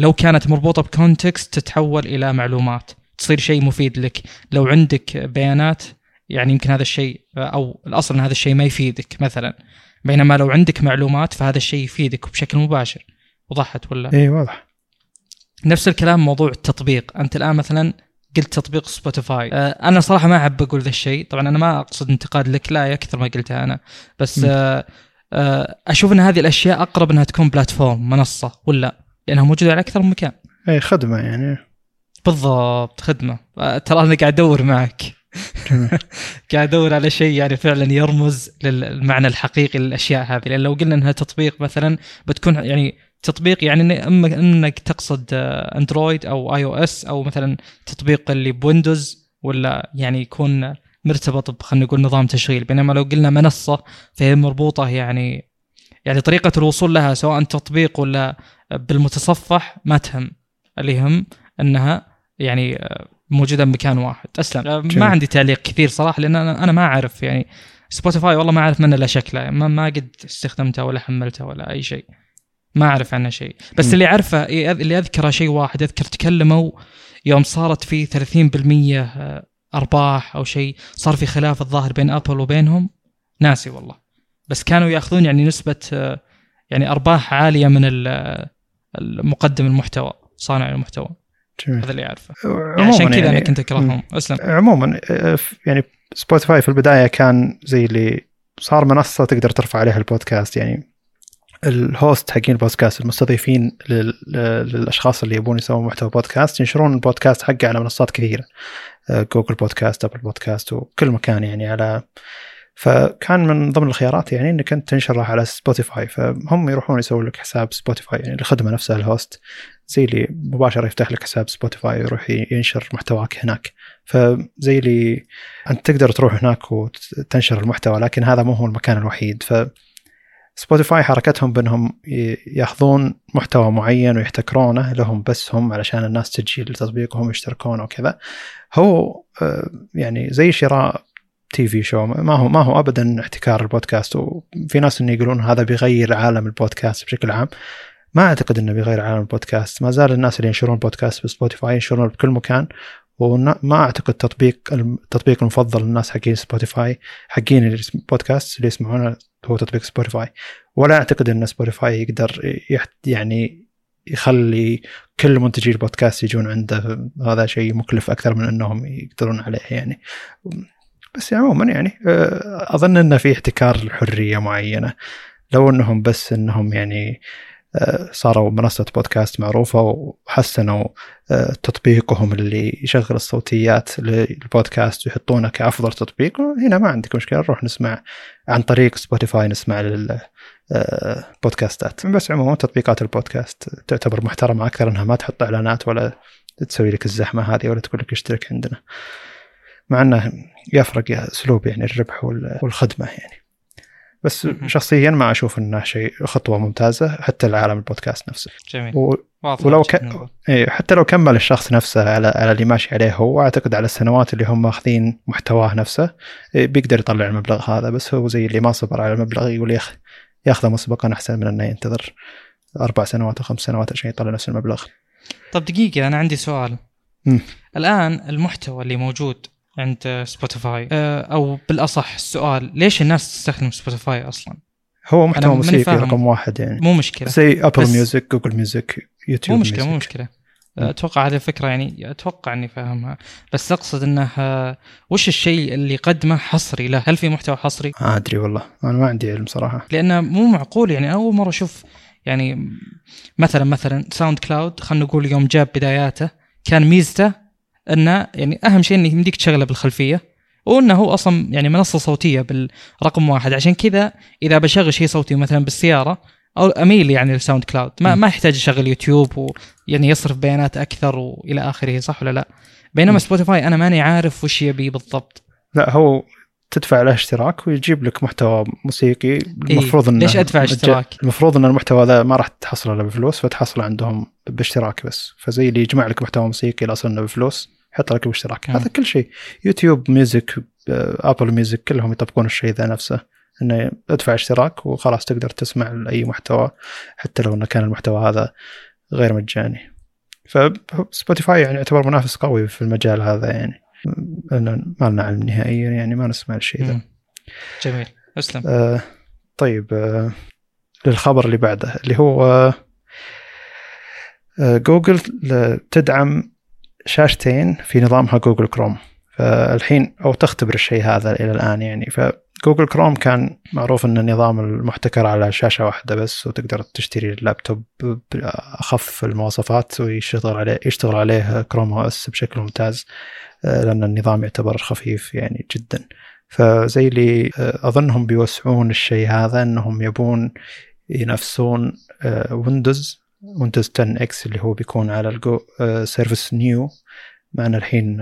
لو كانت مربوطة ب context تتحول إلى معلومات تصير شيء مفيد لك. لو عندك بيانات يعني يمكن هذا الشيء أو الأصل إن هذا الشيء ما يفيدك مثلا. بينما لو عندك معلومات فهذا الشيء يفيدك بشكل مباشر. وضحت ولا؟ اي واضح. نفس الكلام موضوع التطبيق. أنت الآن مثلا قلت تطبيق سبوتيفاي آه، أنا صراحة ما أحب أقول ذا الشيء. طبعا أنا ما أقصد انتقاد لك لا أكثر ما قلتها أنا. بس آه، آه، أشوف إن هذه الأشياء أقرب إنها تكون platform منصة ولا؟ لانها موجوده على أكثر من مكان. اي خدمة يعني. بالضبط خدمة. ترى أنا قاعد أدور معك. [LAUGHS] قاعد أدور على شيء يعني فعلا يرمز للمعنى الحقيقي للأشياء هذه. لأن لو قلنا إنها تطبيق مثلا بتكون يعني تطبيق يعني إما إنك تقصد أندرويد أو iOS أو مثلا تطبيق اللي بويندوز ولا يعني يكون مرتبط خلينا نقول نظام تشغيل. بينما لو قلنا منصة فهي مربوطة يعني يعني طريقة الوصول لها سواء تطبيق ولا بالمتصفح ما تهم اللي يهم إنها يعني موجودة بمكان واحد. أسلم. ما عندي تعليق كثير صراحة لأن أنا أنا ما أعرف يعني. سبوتيفاي والله ما أعرف منه الا شكله ما, ما قد استخدمته ولا حملته ولا أي شيء. ما أعرف عنه شيء. بس م. اللي أعرفه اللي أذكره شيء واحد أذكر تكلموا يوم صارت في 30% آه، أرباح أو شيء صار في خلاف الظاهر بين ابل وبينهم. ناسي والله. بس كانوا يأخذون يعني نسبة آه، يعني أرباح عالية من المقدم المحتوى صانع المحتوى. جميل. هذا اللي أعرفه. يعني عشان كذا يعني أنا كنت أكرههم. أسلم. عموما آه، يعني سبوتيفاي في البداية كان زي اللي صار منصة تقدر ترفع عليها البودكاست. يعني ال host حقين البودكاست المستضيفين للأشخاص اللي يبون يسوون محتوى بودكاست ينشرون البودكاست حقه على منصات كثيرة. Google Podcasts Apple Podcasts وكل مكان يعني على فكان من ضمن الخيارات يعني إنك أنت تنشره على سبوتيفاي فهم يروحون يسوون لك حساب سبوتيفاي يعني الخدمة نفسها ال host. زي اللي مباشرة يفتح لك حساب سبوتيفاي يروح ينشر محتواك هناك. فزي اللي أنت تقدر تروح هناك وتنشر المحتوى لكن هذا مو هو المكان الوحيد. ف سبوتيفاي حركتهم بأنهم يأخذون محتوى معين ويحتكرونه لهم بس هم علشان الناس تجي لتطبيقهم يشتركون وكذا. هو آه، يعني زي شراء TV show ما هو ما هو ابدا احتكار البودكاست وفي ناس إنه يقولون هذا بيغير عالم البودكاست بشكل عام. ما أعتقد إنه بيغير عالم البودكاست. ما زال الناس اللي ينشرون بودكاست بسبوتيفاي ينشرون بكل مكان وما أعتقد تطبيق التطبيق المفضل للناس حقين سبوتيفاي حقين البودكاست اللي يسمعونه هو تطبيق سبوتيفاي. ولا أعتقد إن سبوتيفاي يقدر يعني يخلي كل منتجي البودكاست يجون عنده هذا شيء مكلف أكثر من إنهم يقدرون عليه يعني. بس عموما يعني آه، أظن إنه في احتكار لحرية معينة. لو إنهم بس إنهم يعني آه، صاروا منصة بودكاست معروفة وحسنوا آه، تطبيقهم اللي يشغل الصوتيات للبودكاست ويحطونه كأفضل تطبيق هنا ما عندك مشكلة نروح نسمع عن طريق سبوتيفاي نسمع للبودكاستات بس عموما تطبيقات البودكاست تعتبر محترمة أكثر أنها ما تحط إعلانات ولا تسوي لك الزحمة هذه ولا تقول لك اشترك عندنا. مع انه يفرق اسلوب يعني الربح والخدمة يعني بس شخصيا ما أشوف إنه شيء خطوة ممتازة حتى لعالم البودكاست نفسه جميل و... ولو ك... إيه حتى لو كمل الشخص نفسه على على اللي ماشي عليه هو أعتقد على السنوات اللي هم ماخذين محتواه نفسه إيه بيقدر يطلع المبلغ هذا بس هو زي اللي ما صبر على المبلغ يقول ياخ ياخذه مسبقا أحسن من إنه ينتظر أربع سنوات أو خمس سنوات عشان يطلع نفس المبلغ. طب دقيقة أنا عندي سؤال. م. الآن المحتوى اللي موجود عند سبوتيفاي آه، أو بالأصح السؤال ليش الناس تستخدم سبوتيفاي أصلا؟ هو محتوى موسيقي رقم واحد يعني. مو مشكلة. زي Apple Music Google Music يوتيوب مو مشكلة مو مشكلة. أتوقع هذه الفكرة يعني أتوقع إني فاهمها. بس أقصد إنه آه، وش الشيء اللي قدمه حصري؟ له؟ هل في محتوى حصري؟ ما أدري والله. أنا ما عندي علم صراحة. لأنه مو معقول يعني. أول مرة أشوف يعني مثلا مثلا SoundCloud خلينا نقول يوم جاب بداياته كان ميزته انه يعني أهم شيء انه يمديك تشغله بالخلفية وأنه هو أصلا يعني منصة صوتية بالرقم واحد عشان كذا إذا بشغل شيء صوتي مثلا بالسيارة أو أميل يعني لل SoundCloud ما, ما يحتاج يشغل يوتيوب ويعني يصرف بيانات أكثر وإلى آخره صح ولا لا؟ بينما سبوتيفاي أنا ماني عارف وش يبي بالضبط لا هو تدفع له اشتراك ويجيب لك محتوى موسيقي إيه، المفروض إيه؟ إنه ليش أدفع اشتراك؟ المفروض إن المحتوى ذا ما راح تحصله إلا بفلوس فتحصله عندهم باشتراك بس فزي اللي يجمع لك محتوى موسيقي الاصل انه بفلوس يحط لك باشتراك هذا كل شيء. YouTube Music Apple Music كلهم يطبقون الشيء ذا نفسه. إنه ادفع اشتراك وخلاص تقدر تسمع اي محتوى حتى لو إنه كان المحتوى هذا غير مجاني. فسبوتيفاي يعني يعتبر منافس قوي في المجال هذا يعني. ما لنا علم نهائيا يعني ما نسمع الشيء ذا. جميل. أسلم. آه طيب آه للخبر اللي بعده اللي هو آه جوجل تدعم شاشتين في نظامها Google Chrome فالحين أو تختبر الشيء هذا إلى الآن يعني. Google Chrome كان معروف ان النظام المحتكر على شاشة واحدة بس وتقدر تشتري اللابتوب بأخف المواصفات ويشتغل عليه يشتغل عليه Chrome OS بشكل ممتاز لأن النظام يعتبر خفيف يعني جدا. فزي اللي أظنهم بيوسعون الشيء هذا إنهم يبون ينافسون ويندوز Windows 10X اللي هو بيكون على ال Surface Neo مع إنا الحين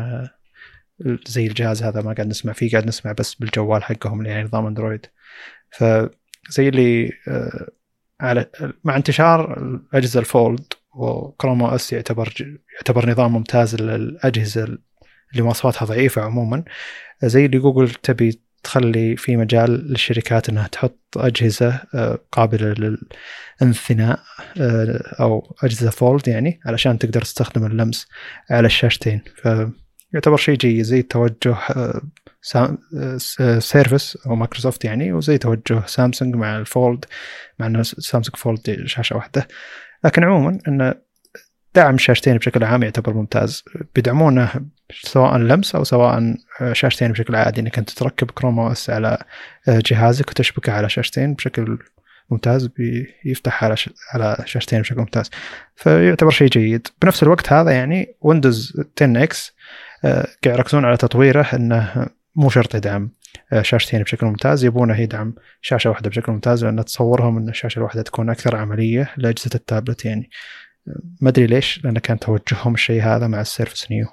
زي الجهاز هذا ما قاعد نسمع فيه قاعد نسمع بس بالجوال حقهم اللي يعني نظام اندرويد فزي اللي آه، على مع انتشار الأجهزة ال fold و Chrome OS يعتبر يعتبر نظام ممتاز للأجهزة اللي مواصفاتها ضعيفة عموما. زي اللي جوجل تبي تخلي في مجال للشركات إنها تحط أجهزة آه، قابلة للانثناء آه، أو أجهزة fold يعني علشان تقدر تستخدم اللمس على الشاشتين. ف يعتبر شيء جيد زي توجه آه، Surface أو مايكروسوفت يعني وزي توجه سامسونج مع ال Fold مع إنه سامسونج Fold شاشة واحدة. لكن عموما إنه دعم الشاشتين بشكل عام يعتبر ممتاز. بيدعمونه سواء لمس أو سواء شاشتين بشكل عادي. إنك أنت تركب Chrome OS على جهازك وتشبكه على شاشتين بشكل ممتاز بيفتح على على شاشتين بشكل ممتاز. فيعتبر شيء جيد. بنفس الوقت هذا يعني Windows 10X قاعد يركزون على تطويره إنه مو شرط يدعم آه، شاشتين بشكل ممتاز. يبونه يدعم شاشة واحدة بشكل ممتاز. لأن تصورهم إن الشاشة الواحدة تكون أكثر عملية لأجهزة التابلت يعني. ما أدري ليش لأن كان توجههم الشيء هذا مع ال Surface Neo.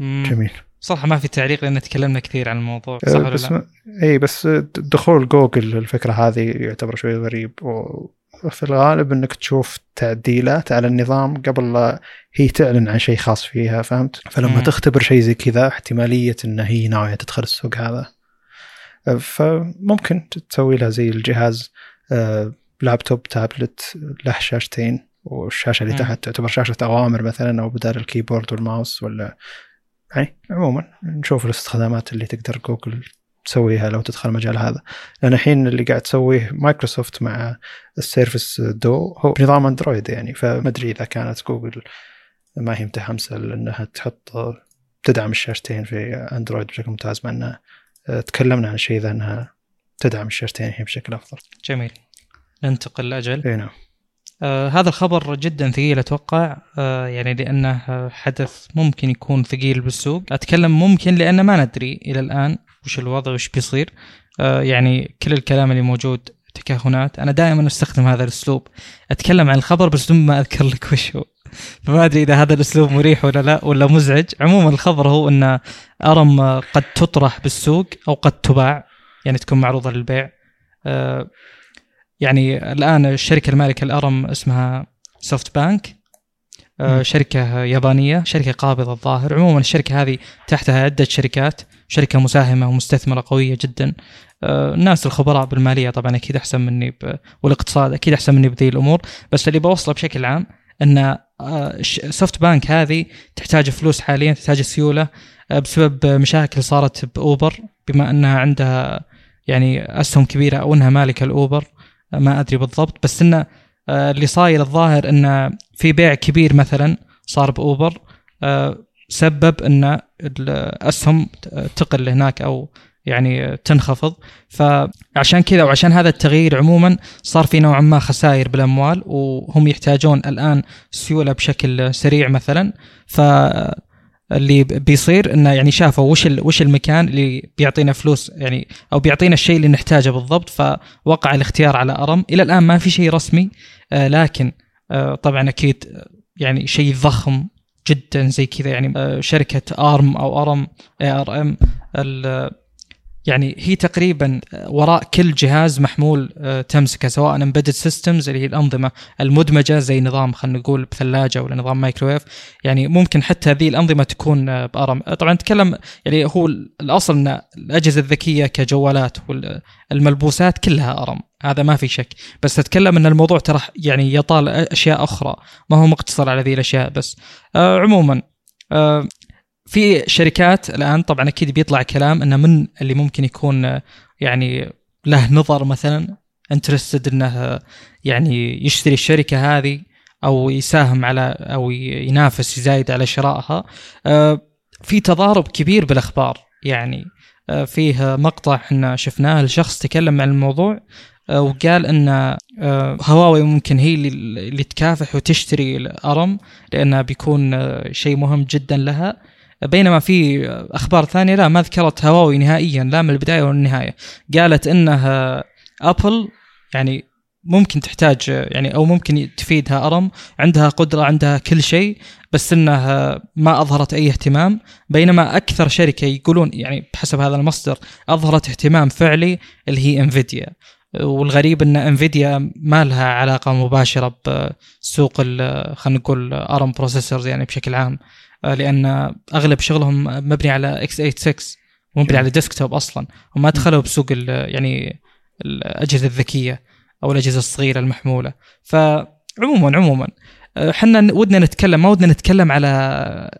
جميل. صراحة ما في تعليق لأن تكلمنا كثير عن الموضوع صح ولا بس لا؟ اي بس دخول جوجل الفكرة هذه يعتبر شوي غريب. وفي الغالب إنك تشوف تعديلات على النظام قبل لا هي تعلن عن شيء خاص فيها فهمت؟ فلما مم. تختبر شيء زي كذا احتمالية إن هي ناوية تدخل السوق هذا. فممكن تسوي لها زي الجهاز آه، لابتوب تابلت له شاشتين والشاشة اللي تحت تعتبر شاشة أوامر مثلا أو بدال ال keyboard وال mouse ولا يعني عموما نشوف الاستخدامات اللي تقدر جوجل تسويها لو تدخل المجال هذا لأن الحين اللي قاعد تسويه مايكروسوفت مع ال Surface Duo هو بنظام أندرويد يعني فما أدري إذا كانت جوجل ما هي متحمسة لأنها تحط تدعم الشاشتين في أندرويد بشكل ممتاز مع إنها تكلمنا عن شيء ذا إنها تدعم الشاشتين هي بشكل أفضل. جميل. ننتقل لأجل. إي نعم. آه هذا الخبر جدا ثقيل أتوقع. آه يعني لأنه حدث ممكن يكون ثقيل بالسوق. أتكلم ممكن لأن ما ندري إلى الآن وش الوضع وش بيصير. آه يعني كل الكلام اللي موجود تكهنات. أنا دائما أستخدم هذا الأسلوب. أتكلم عن الخبر بس بدون ما أذكر لك وش هو. [LAUGHS] فما أدري إذا هذا الأسلوب مريح ولا لا ولا مزعج. عموما الخبر هو أن أرم قد تطرح بالسوق أو قد تباع يعني تكون معروضة للبيع. آه يعني الآن الشركة المالكة الأرم اسمها سوفت بانك آه شركة يابانية شركة قابضة الظاهر. عموما الشركة هذه تحتها عدة شركات شركة مساهمة ومستثمرة قوية جدا. آه الناس الخبراء بالمالية طبعا أكيد أحسن مني ب... والاقتصاد أكيد أحسن مني بذي الأمور. بس اللي بوصله بشكل عام إن سوفت آه، بانك هذه تحتاج فلوس حاليا تحتاج سيولة آه، بسبب مشاكل صارت بأوبر بما أنها عندها يعني أسهم كبيرة أو أنها مالكة الأوبر. ما أدري بالضبط بس إنه آه، اللي صاير الظاهر إنه في بيع كبير مثلا صار بأوبر آه، سبب إن الاسهم تقل هناك أو يعني تنخفض. فعشان كذا وعشان هذا التغيير عموما صار في نوعا ما خسائر بالأموال وهم يحتاجون الآن سيولة بشكل سريع مثلا. ف اللي بيصير إنه يعني شافوا وش وش المكان اللي بيعطينا فلوس يعني أو بيعطينا الشيء اللي نحتاجه بالضبط فوقع الاختيار على أرم. إلى الآن ما في شيء رسمي آه لكن آه طبعا أكيد يعني شيء ضخم جدا زي كذا يعني آه شركة ARM أو ARM A R M يعني هي تقريبا وراء كل جهاز محمول آه، تمسكه سواء embedded systems اللي هي الأنظمة المدمجة زي نظام خلينا نقول بثلاجة ولا نظام مايكرويف يعني ممكن حتى هذه الأنظمة تكون آه، ب ARM. طبعا نتكلم يعني هو الأصل إن الأجهزة الذكية كجوالات والملبوسات كلها ARM. هذا ما في شك. بس اتكلم إن الموضوع ترى يعني يطال أشياء أخرى. ما هو مقتصر على ذي الأشياء بس. آه عموما آه في شركات الآن طبعا أكيد بيطلع كلام إنه من اللي ممكن يكون يعني له نظر مثلا انترستد إنه يعني يشتري الشركة هذه أو يساهم على أو ينافس يزايد على شرائها. آه، في تضارب كبير بالأخبار. يعني آه، فيه مقطع إحنا شفناه لشخص تكلم عن الموضوع آه، وقال إن آه، هواوي ممكن هي اللي تكافح وتشتري الأرم لأنها بيكون آه، شيء مهم جدا لها. بينما في أخبار ثانية لا ما ذكرت هواوي نهائيا لا من البداية ولا النهاية. قالت إنها أبل يعني ممكن تحتاج يعني أو ممكن تفيدها أرم عندها قدرة عندها كل شيء بس إنها ما أظهرت أي اهتمام. بينما أكثر شركة يقولون يعني بحسب هذا المصدر أظهرت اهتمام فعلي اللي هي إنفيديا. والغريب إن إنفيديا ما لها علاقة مباشرة بسوق خلينا نقول ARM processors يعني بشكل عام. لأن أغلب شغلهم مبني على x86 مبني على desktop أصلا. وما دخلوا بسوق يعني الأجهزة الذكية أو الأجهزة الصغيرة المحمولة. فعموما عموما إحنا ودنا نتكلم ما ودنا نتكلم على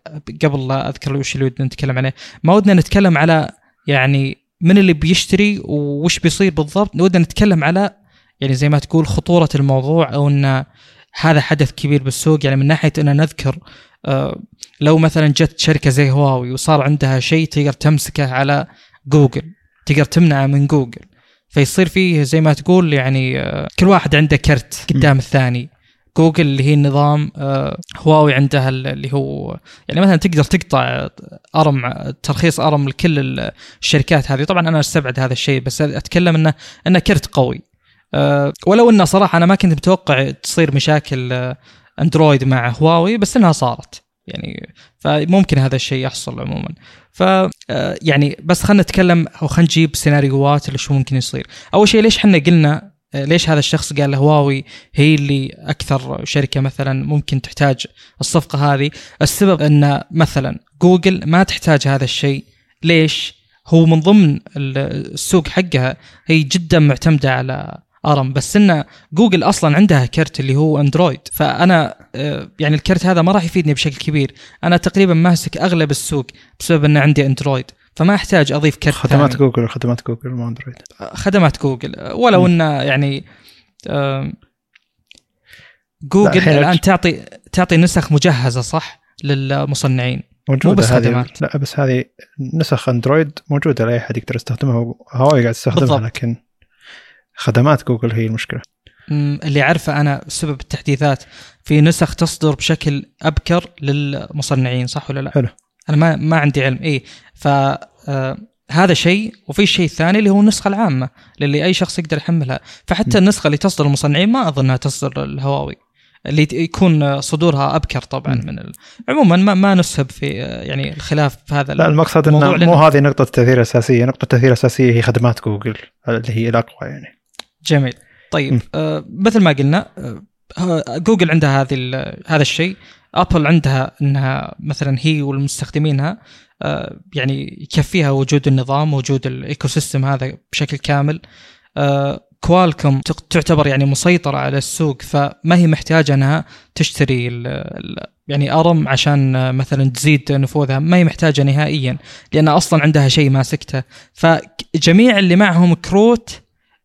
قبل لا أذكر وش اللي ودنا نتكلم عليه ما ودنا نتكلم على يعني من اللي بيشتري وش بيصير بالضبط ودنا نتكلم على يعني زي ما تقول خطورة الموضوع أو إن هذا حدث كبير بالسوق يعني من ناحية أن نذكر آه، لو مثلا جت شركة زي هواوي وصار عندها شيء تقدر تمسكه على جوجل تقدر تمنعه من جوجل. فيصير فيه زي ما تقول يعني آه، كل واحد عنده كرت قدام الثاني. جوجل اللي هي النظام آه، هواوي عندها اللي هو يعني مثلا تقدر تقطع أرم ترخيص أرم لكل الشركات هذه. طبعا أنا أستبعد هذا الشيء بس أتكلم إنه إنه كرت قوي. ولو إنه صراحة أنا ما كنت متوقع تصير مشاكل آه، أندرويد مع هواوي بس إنها صارت. يعني فممكن هذا الشيء يحصل عموما. ف آه، يعني بس خلينا نتكلم أو خلينا نجيب سيناريوهات اللي شو ممكن يصير. أول شيء ليش إحنا قلنا آه، ليش هذا الشخص قال هواوي هي اللي أكثر شركة مثلا ممكن تحتاج الصفقة هذه؟ السبب إن مثلا جوجل ما تحتاج هذا الشيء. ليش؟ هو من ضمن ال- السوق حقها هي جدا معتمدة على ARM بس إن جوجل أصلا عندها كرت اللي هو اندرويد فأنا آه، يعني الكرت هذا ما راح يفيدني بشكل كبير. أنا تقريبا ماسك أغلب السوق بسبب إن عندي اندرويد فما أحتاج أضيف كرت خدمات ثاني. جوجل خدمات جوجل مو اندرويد خدمات جوجل ولو. انه يعني جوجل الحين الآن تعطي تعطي نسخ مجهزة صح؟ للمصنعين. موجودة بس هذه. خدمات. لا بس هذه نسخ اندرويد موجودة لأي أحد يقدر يستخدمها. هواوي قاعد يستخدمها بالضبط. لكن خدمات جوجل هي المشكلة اللي عارفه أنا سبب التحديثات في نسخ تصدر بشكل أبكر للمصنعين صح ولا لا؟ حلو. أنا ما ما عندي علم اي ف آه، هذا شيء وفي الشيء الثاني اللي هو النسخة العامة اللي أي شخص يقدر يحملها فحتى م. النسخة اللي تصدر المصنعين ما أظنها تصدر الهواوي اللي يكون صدورها أبكر طبعا. من ال... عموما ما ما نسهب في آه، يعني الخلاف في هذا لا المقصد إنه مو هذه نقطة التأثير الأساسية نقطة التأثير الأساسية هي خدمات جوجل اللي هي الأقوى يعني جميل. طيب. آه مثل ما قلنا آه جوجل عندها هذه هذا الشيء. ابل عندها إنها مثلا هي والمستخدمينها آه يعني يكفيها وجود النظام وجود ال ecosystem هذا بشكل كامل. آه كوالكوم تعتبر يعني مسيطرة على السوق فما هي محتاجة إنها تشتري ال ال يعني ARM عشان آه، مثلا تزيد نفوذها. ما هي محتاجة نهائيا لأن أصلا عندها شيء ماسكته فجميع اللي معهم كروت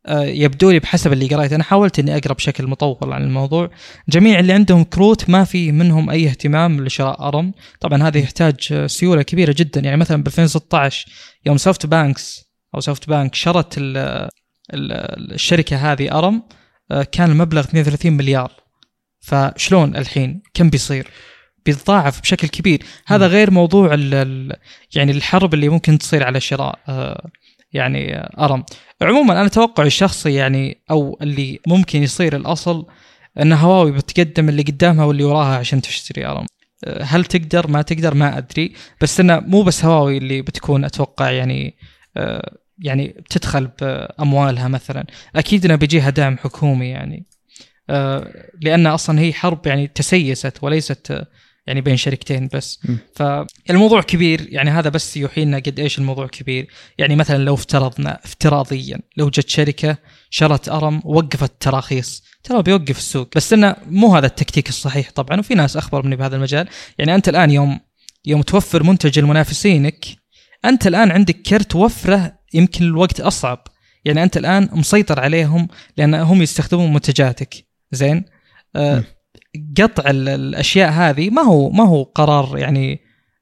يبدو لي بحسب اللي قريت أنا حاولت إني أقرأ بشكل مطول عن الموضوع. جميع اللي عندهم كروت ما في منهم أي اهتمام لشراء ARM. طبعا هذا يحتاج آه، سيولة كبيرة جدا. يعني مثلا ب 2016 يوم سوفت بانكس أو سوفت بانك شرت ال ال الشركة هذه ARM آه، كان المبلغ 32 مليار. فشلون الحين؟ كم بيصير؟ بيتضاعف بشكل كبير. هذا غير موضوع ال يعني الحرب اللي ممكن تصير على شراء آه، يعني آه، ARM. عموما أنا توقعي الشخصي يعني أو اللي ممكن يصير الأصل أن هواوي بتقدم اللي قدامها واللي وراها عشان تشتري ارم أه، هل تقدر؟ ما تقدر؟ ما أدري. بس إنه مو بس هواوي اللي بتكون أتوقع يعني أه، يعني بتدخل بأموالها مثلا. أكيد إنه بيجيها دعم حكومي يعني. أه، لأن أصلا هي حرب يعني تسيست وليست يعني بين شركتين بس. م. فالموضوع كبير يعني هذا بس يوحي لنا قد إيش الموضوع كبير. يعني مثلا لو افترضنا افتراضيا لو جت شركة شرت أرم وقفت تراخيص ترى بيوقف السوق. بس إنه مو هذا التكتيك الصحيح طبعا وفي ناس أخبر مني بهذا المجال. يعني أنت الآن يوم يوم توفر منتج لمنافسينك أنت الآن عندك كرت وفره يمكن الوقت أصعب. يعني أنت الآن مسيطر عليهم لأن هم يستخدمون منتجاتك. زين؟ آه. قطع ال- الأشياء هذه ما هو ما هو قرار يعني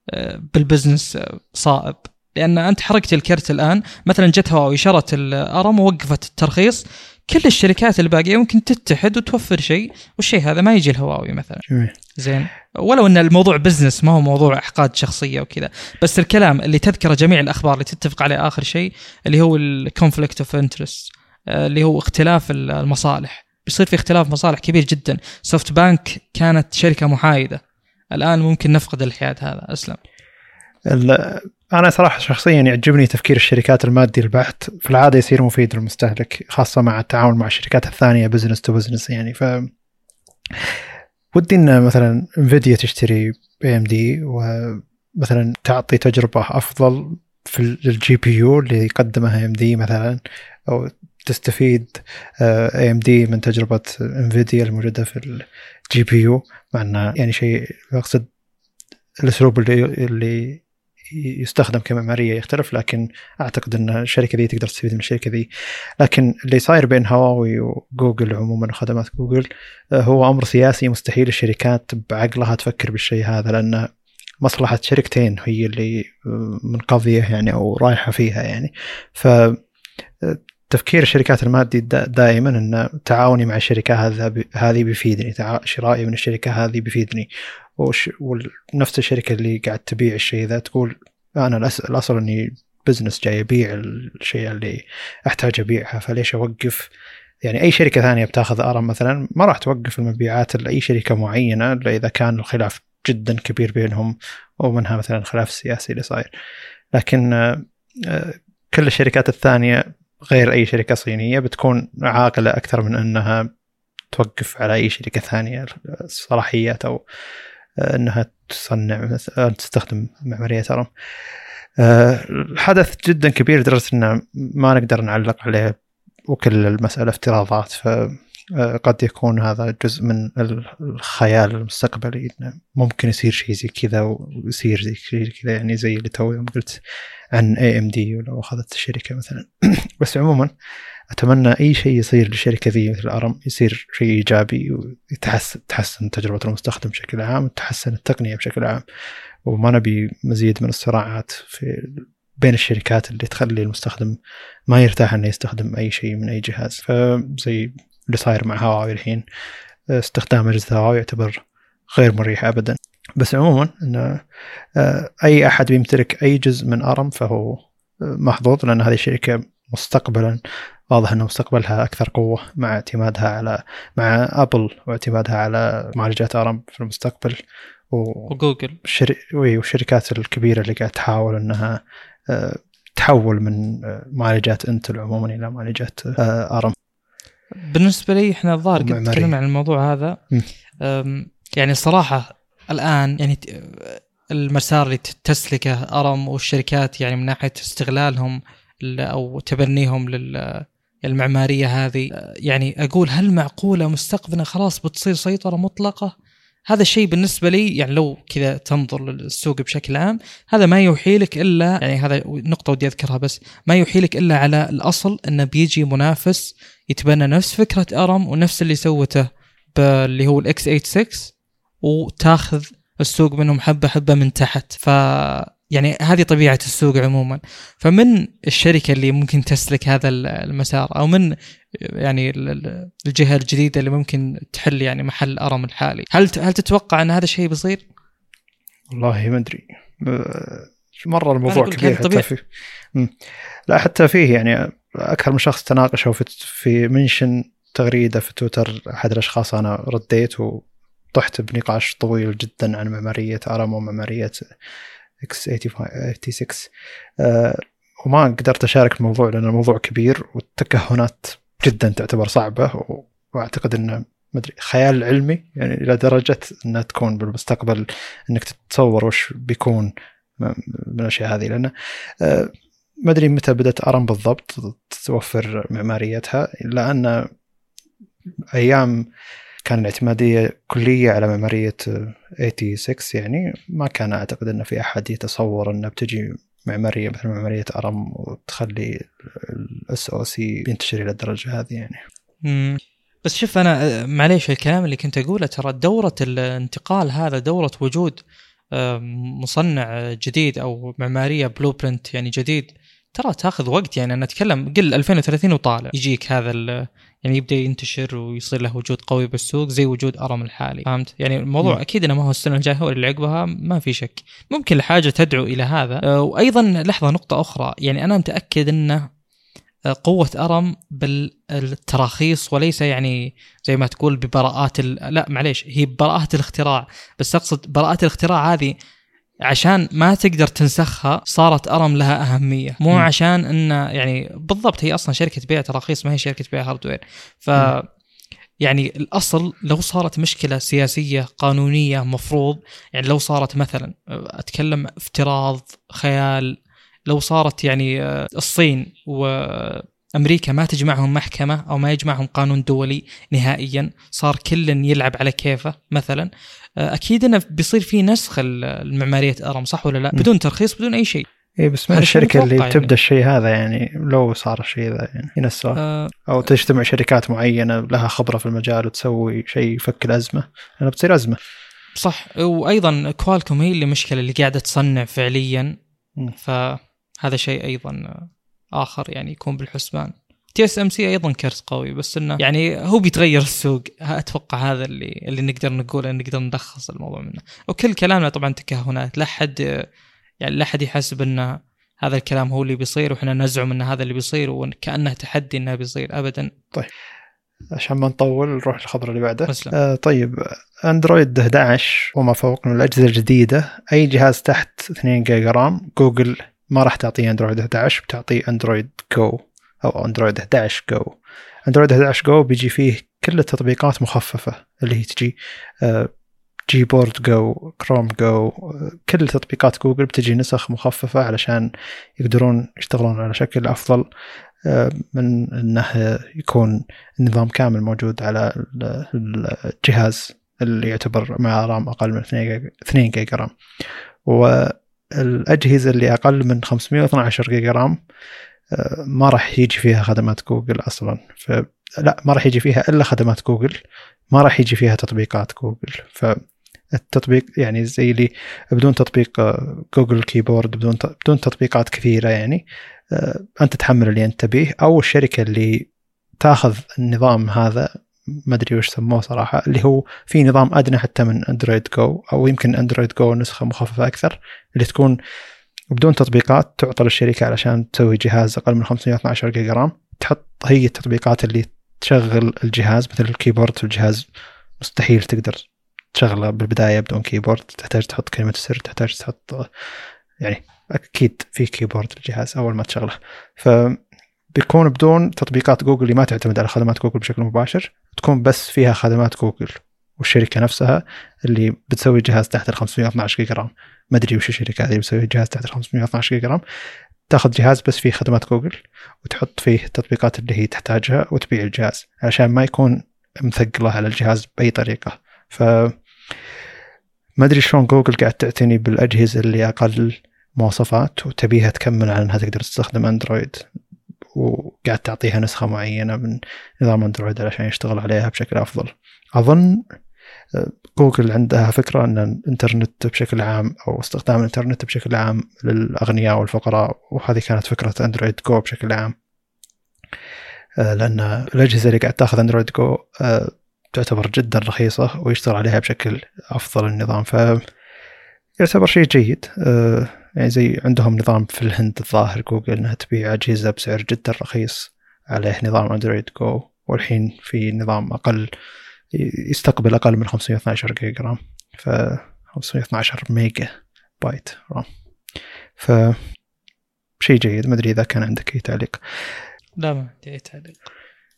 آه، بالبزنس آه، صائب. لأن أنت حركت الكرت الآن مثلا جت هواوي شرت ال ARM ووقفت الترخيص كل الشركات الباقية ممكن تتحد وتوفر شيء والشيء هذا ما يجي الهواوي مثلا. جميل. زين. ولو إن الموضوع business ما هو موضوع إحقاد شخصية وكذا. بس الكلام اللي تذكره جميع الأخبار اللي تتفق عليه آخر شيء اللي هو ال conflict of interest اللي هو اختلاف المصالح. بيصير في اختلاف مصالح كبير جدا. سوفت بانك كانت شركة محايدة. الآن ممكن نفقد الحياد هذا. أسلم. أنا صراحة شخصيا يعجبني تفكير الشركات المادي البحت في العادة يصير مفيد للمستهلك خاصة مع التعاون مع الشركات الثانية business to business يعني. ف ودي إن مثلا انفيديا تشتري AMD ومثلا تعطي تجربة أفضل في ال GPU اللي قدمها AMD مثلا أو تستفيد AMD من تجربة انفيديا الموجودة في ال GPU مع انه يعني شيء أقصد الأسلوب اللي اللي يستخدم كمعمارية يختلف لكن أعتقد إن الشركة ذي تقدر تستفيد من الشركة ذي لكن اللي صاير بين هواوي وجوجل عموما وخدمات جوجل آه، هو أمر سياسي مستحيل الشركات بعقلها تفكر بالشيء هذا لأن مصلحة شركتين هي اللي آه، منقضية يعني أو رايحة فيها يعني. ف آه، تفكير الشركات المادي دا- دائما إن تعاوني مع الشركة هذه بيفيدني شرائي من الشركة هذه بيفيدني. ونفس الشركة اللي قاعد تبيع الشيء ذا تقول أنا الأصل إني business جاي أبيع الشيء اللي أحتاج أبيعها فليش أوقف؟ يعني أي شركة ثانية بتاخذ ARM مثلا ما راح توقف المبيعات لاي شركة معينة إلا إذا كان الخلاف جدا كبير بينهم ومنها مثلا الخلاف السياسي اللي صاير. لكن آه، آه، كل الشركات الثانية غير أي شركة صينية بتكون عاقلة أكثر من أنها توقف على أي شركة ثانية الصلاحيات أو آه، أنها تصنع مثلا تستخدم معمارية آه، الحدث جدا كبير لدرجه انه ما نقدر نعلق عليه وكل المسألة افتراضات ف آه، قد يكون هذا جزء من الخيال المستقبلي ممكن يصير شيء زي كذا ويصير زي كذا يعني زي اللي تو يوم قلت عن اي ام دي ولو أخذت الشركة مثلا. [COUGHS] بس عموما أتمنى أي شيء يصير للشركة ذي مثل أرم يصير شيء إيجابي ويتحسن تحسن تجربة المستخدم بشكل عام وتحسن التقنية بشكل عام. وما نبي مزيد من الصراعات في بين الشركات اللي تخلي المستخدم ما يرتاح إنه يستخدم أي شيء من أي جهاز. فزي اللي صاير مع هواوي الحين. استخدام أجهزة هواوي يعتبر غير مريح ابدا. بس عموما انه آه، أي أحد بيمتلك أي جزء من أرم فهو آه، محظوظ لأن هذه الشركة مستقبلا واضح ان مستقبلها أكثر قوة مع اعتمادها على مع أبل واعتمادها على معالجات أرم في المستقبل. و... وجوجل. الشر... والشركات الكبيرة اللي قاعد تحاول إنها آه، تحول من آه، معالجات إنتل عموما إلى معالجات آه، أرم. بالنسبة لي إحنا الظاهر قد. تكلمنا عن الموضوع هذا يعني صراحة الآن يعني المسار اللي تسلكه أرم والشركات يعني من ناحية استغلالهم أو تبنيهم لل المعمارية هذه يعني أقول هل معقولة مستقبلا خلاص بتصير سيطرة مطلقة؟ هذا الشيء بالنسبة لي يعني لو كذا تنظر للسوق بشكل عام هذا ما يوحي لك إلا يعني هذا نقطة ودي أذكرها بس ما يوحي لك إلا على الأصل انه بيجي منافس يتبنى نفس فكرة أرم ونفس اللي سوته اللي هو الاكس 86 وتاخذ السوق منهم حبة حبة من تحت. ف يعني هذه طبيعة السوق عموما فمن الشركة اللي ممكن تسلك هذا المسار أو من يعني ال- ال- الجهة الجديدة اللي ممكن تحل يعني محل أرم الحالي هل هل تتوقع أن هذا الشيء بيصير والله ما أدري مرة الموضوع كبير حتى طبيعي. فيه. لا حتى فيه يعني أكثر من شخص تناقشوا في في منشن تغريدة في تويتر أحد الأشخاص أنا رديت وطحت بنقاش طويل جدا عن معمارية أرم ومعمارية إكس 86 آه، وما قدرت أشارك الموضوع لأن الموضوع كبير والتكهنات جدا تعتبر صعبة وأعتقد إنه مدري خيال علمي يعني إلى درجة إنها تكون بالمستقبل إنك تتصور وش بيكون من الأشياء هذه. لأن آه، ما أدري متى بدأت ARM بالضبط توفر معماريتها الا ان أيام كان الاعتماديه كلية على معمارية آه، 86 يعني ما كان أعتقد إن في أحد يتصور إنه بتجي معمارية مثل معمارية ARM وتخلي ال SoC ينتشر إلى الدرجة هذه يعني مم. بس شوف أنا معليش الكلام اللي كنت أقوله ترى دورة الانتقال هذا دورة وجود آه، مصنع جديد أو معمارية بلو برنت يعني جديد ترى تاخذ وقت يعني أنا أتكلم قل 2030 وطالع. يجيك هذا يعني يبدأ ينتشر ويصير له وجود قوي بالسوق زي وجود أرم الحالي. فهمت؟ يعني الموضوع م. أكيد إنه ما هو السنة الجاية هو اللي عقبها ما في شك. ممكن الحاجة تدعو إلى هذا. أه، وأيضا لحظة نقطة أخرى. يعني أنا متأكد انه أه، قوة أرم بالتراخيص وليس يعني زي ما تقول ببراءات لا معليش هي براءات الاختراع. بس أقصد براءات الاختراع هذه عشان ما تقدر تنسخها صارت أرم لها أهمية مو م. عشان انه يعني بالضبط هي أصلا شركة بيع تراخيص ما هي شركة بيع هاردوير ف م. يعني الأصل لو صارت مشكلة سياسية قانونية مفروض يعني لو صارت مثلا أتكلم افتراض خيال لو صارت يعني آه، الصين وأمريكا ما تجمعهم محكمة أو ما يجمعهم قانون دولي نهائيا صار كل يلعب على كيفه مثلا أكيد إنه بيصير في نسخ المعمارية ARM صح ولا لا؟ بدون ترخيص بدون أي شيء. اي بس من الشركة اللي يعني. تبدأ الشيء هذا يعني لو صار الشيء ذا يعني السؤال آه أو تجتمع شركات معينة لها خبرة في المجال وتسوي شيء يفك الأزمة. لانها بتصير أزمة. صح. وأيضا كوالكوم هي اللي مشكلة اللي قاعدة تصنع فعليا. م. فهذا شيء أيضا آخر يعني يكون بالحسبان. TSMC أيضا كرت قوي بس إنه يعني هو بيتغير السوق. أتوقع هذا اللي اللي نقدر نقوله نقدر نلخص الموضوع منه. وكل كلامنا طبعا تكهنات. لا حد يعني لا حد يحسب إن هذا الكلام هو اللي بيصير وإحنا نزعم إن هذا اللي بيصير وكانه تحدي إنه بيصير ابدا. طيب. عشان ما نطول نروح للخبر اللي بعده. آه طيب. أندرويد 11 وما فوق من الأجهزة الجديدة. أي جهاز تحت 2 جيجا رام؟ جوجل ما راح تعطيه أندرويد 11 بتعطيه أندرويد جو. أو اندرويد 11 جو اندرويد 11 جو بيجي فيه كل التطبيقات مخففة اللي هي تجي Gboard Go Chrome Go كل تطبيقات جوجل بتجي نسخ مخففة علشان يقدرون يشتغلون على شكل أفضل آه، من إنه يكون النظام كامل موجود على الجهاز اللي يعتبر مع رام أقل من 2 جيجا رام. والأجهزة اللي أقل من 512 جيجا رام ما راح يجي فيها خدمات جوجل أصلا. ف لا ما راح يجي فيها إلا خدمات جوجل. ما راح يجي فيها تطبيقات جوجل. فالتطبيق يعني زي اللي بدون تطبيق جوجل keyboard بدون بدون تطبيقات كثيرة يعني آه، أنت تحمل اللي أنت تبيه. أو الشركة اللي تاخذ النظام هذا ما أدري وش سموه صراحة اللي هو في نظام أدنى حتى من اندرويد جو أو يمكن اندرويد جو نسخة مخففة أكثر اللي تكون وبدون تطبيقات تعطى للشركة علشان تسوي جهاز أقل من 512 جيجا رام. تحط هي التطبيقات اللي تشغل الجهاز مثل ال keyboard في الجهاز مستحيل تقدر تشغله بالبداية بدون keyboard. تحتاج تحط كلمة السر تحتاج تحط يعني أكيد في keyboard الجهاز أول ما تشغله. ف بيكون بدون تطبيقات جوجل اللي ما تعتمد على خدمات جوجل بشكل مباشر تكون بس فيها خدمات جوجل. والشركة نفسها اللي بتسوي جهاز تحت ال 512 جيجا رام. ما أدري وش الشركة هذه بتسوي جهاز تحت ال 512 جيجا رام. تاخذ جهاز بس فيه خدمات جوجل وتحط فيه التطبيقات اللي هي تحتاجها وتبيع الجهاز عشان ما يكون مثقلة على الجهاز بأي طريقة. ف ما أدري شلون جوجل قاعد تعتني بالأجهزة اللي أقل مواصفات وتبيها تكمل على إنها تقدر تستخدم أندرويد وقاعد تعطيها نسخة معينة من نظام أندرويد علشان يشتغل عليها بشكل أفضل. أظن جوجل عندها فكرة أن الإنترنت بشكل عام أو استخدام الإنترنت بشكل عام للأغنياء والفقراء وهذه كانت فكرة أندرويد جو بشكل عام. آه، لأن الأجهزة اللي قاعد تأخذ أندرويد جو آه، تعتبر جدا رخيصة ويشتغل عليها بشكل أفضل النظام. ف يعتبر شيء جيد. آه، يعني زي عندهم نظام في الهند الظاهر جوجل إنها تبيع أجهزة بسعر جدا رخيص عليه نظام أندرويد جو والحين في نظام أقل. يستقبل أقل من 512 جيجا رام ف 512 ميجا بايت رام. ف شيء جيد ما أدري إذا كان عندك أي تعليق. لا ما عندي أي تعليق.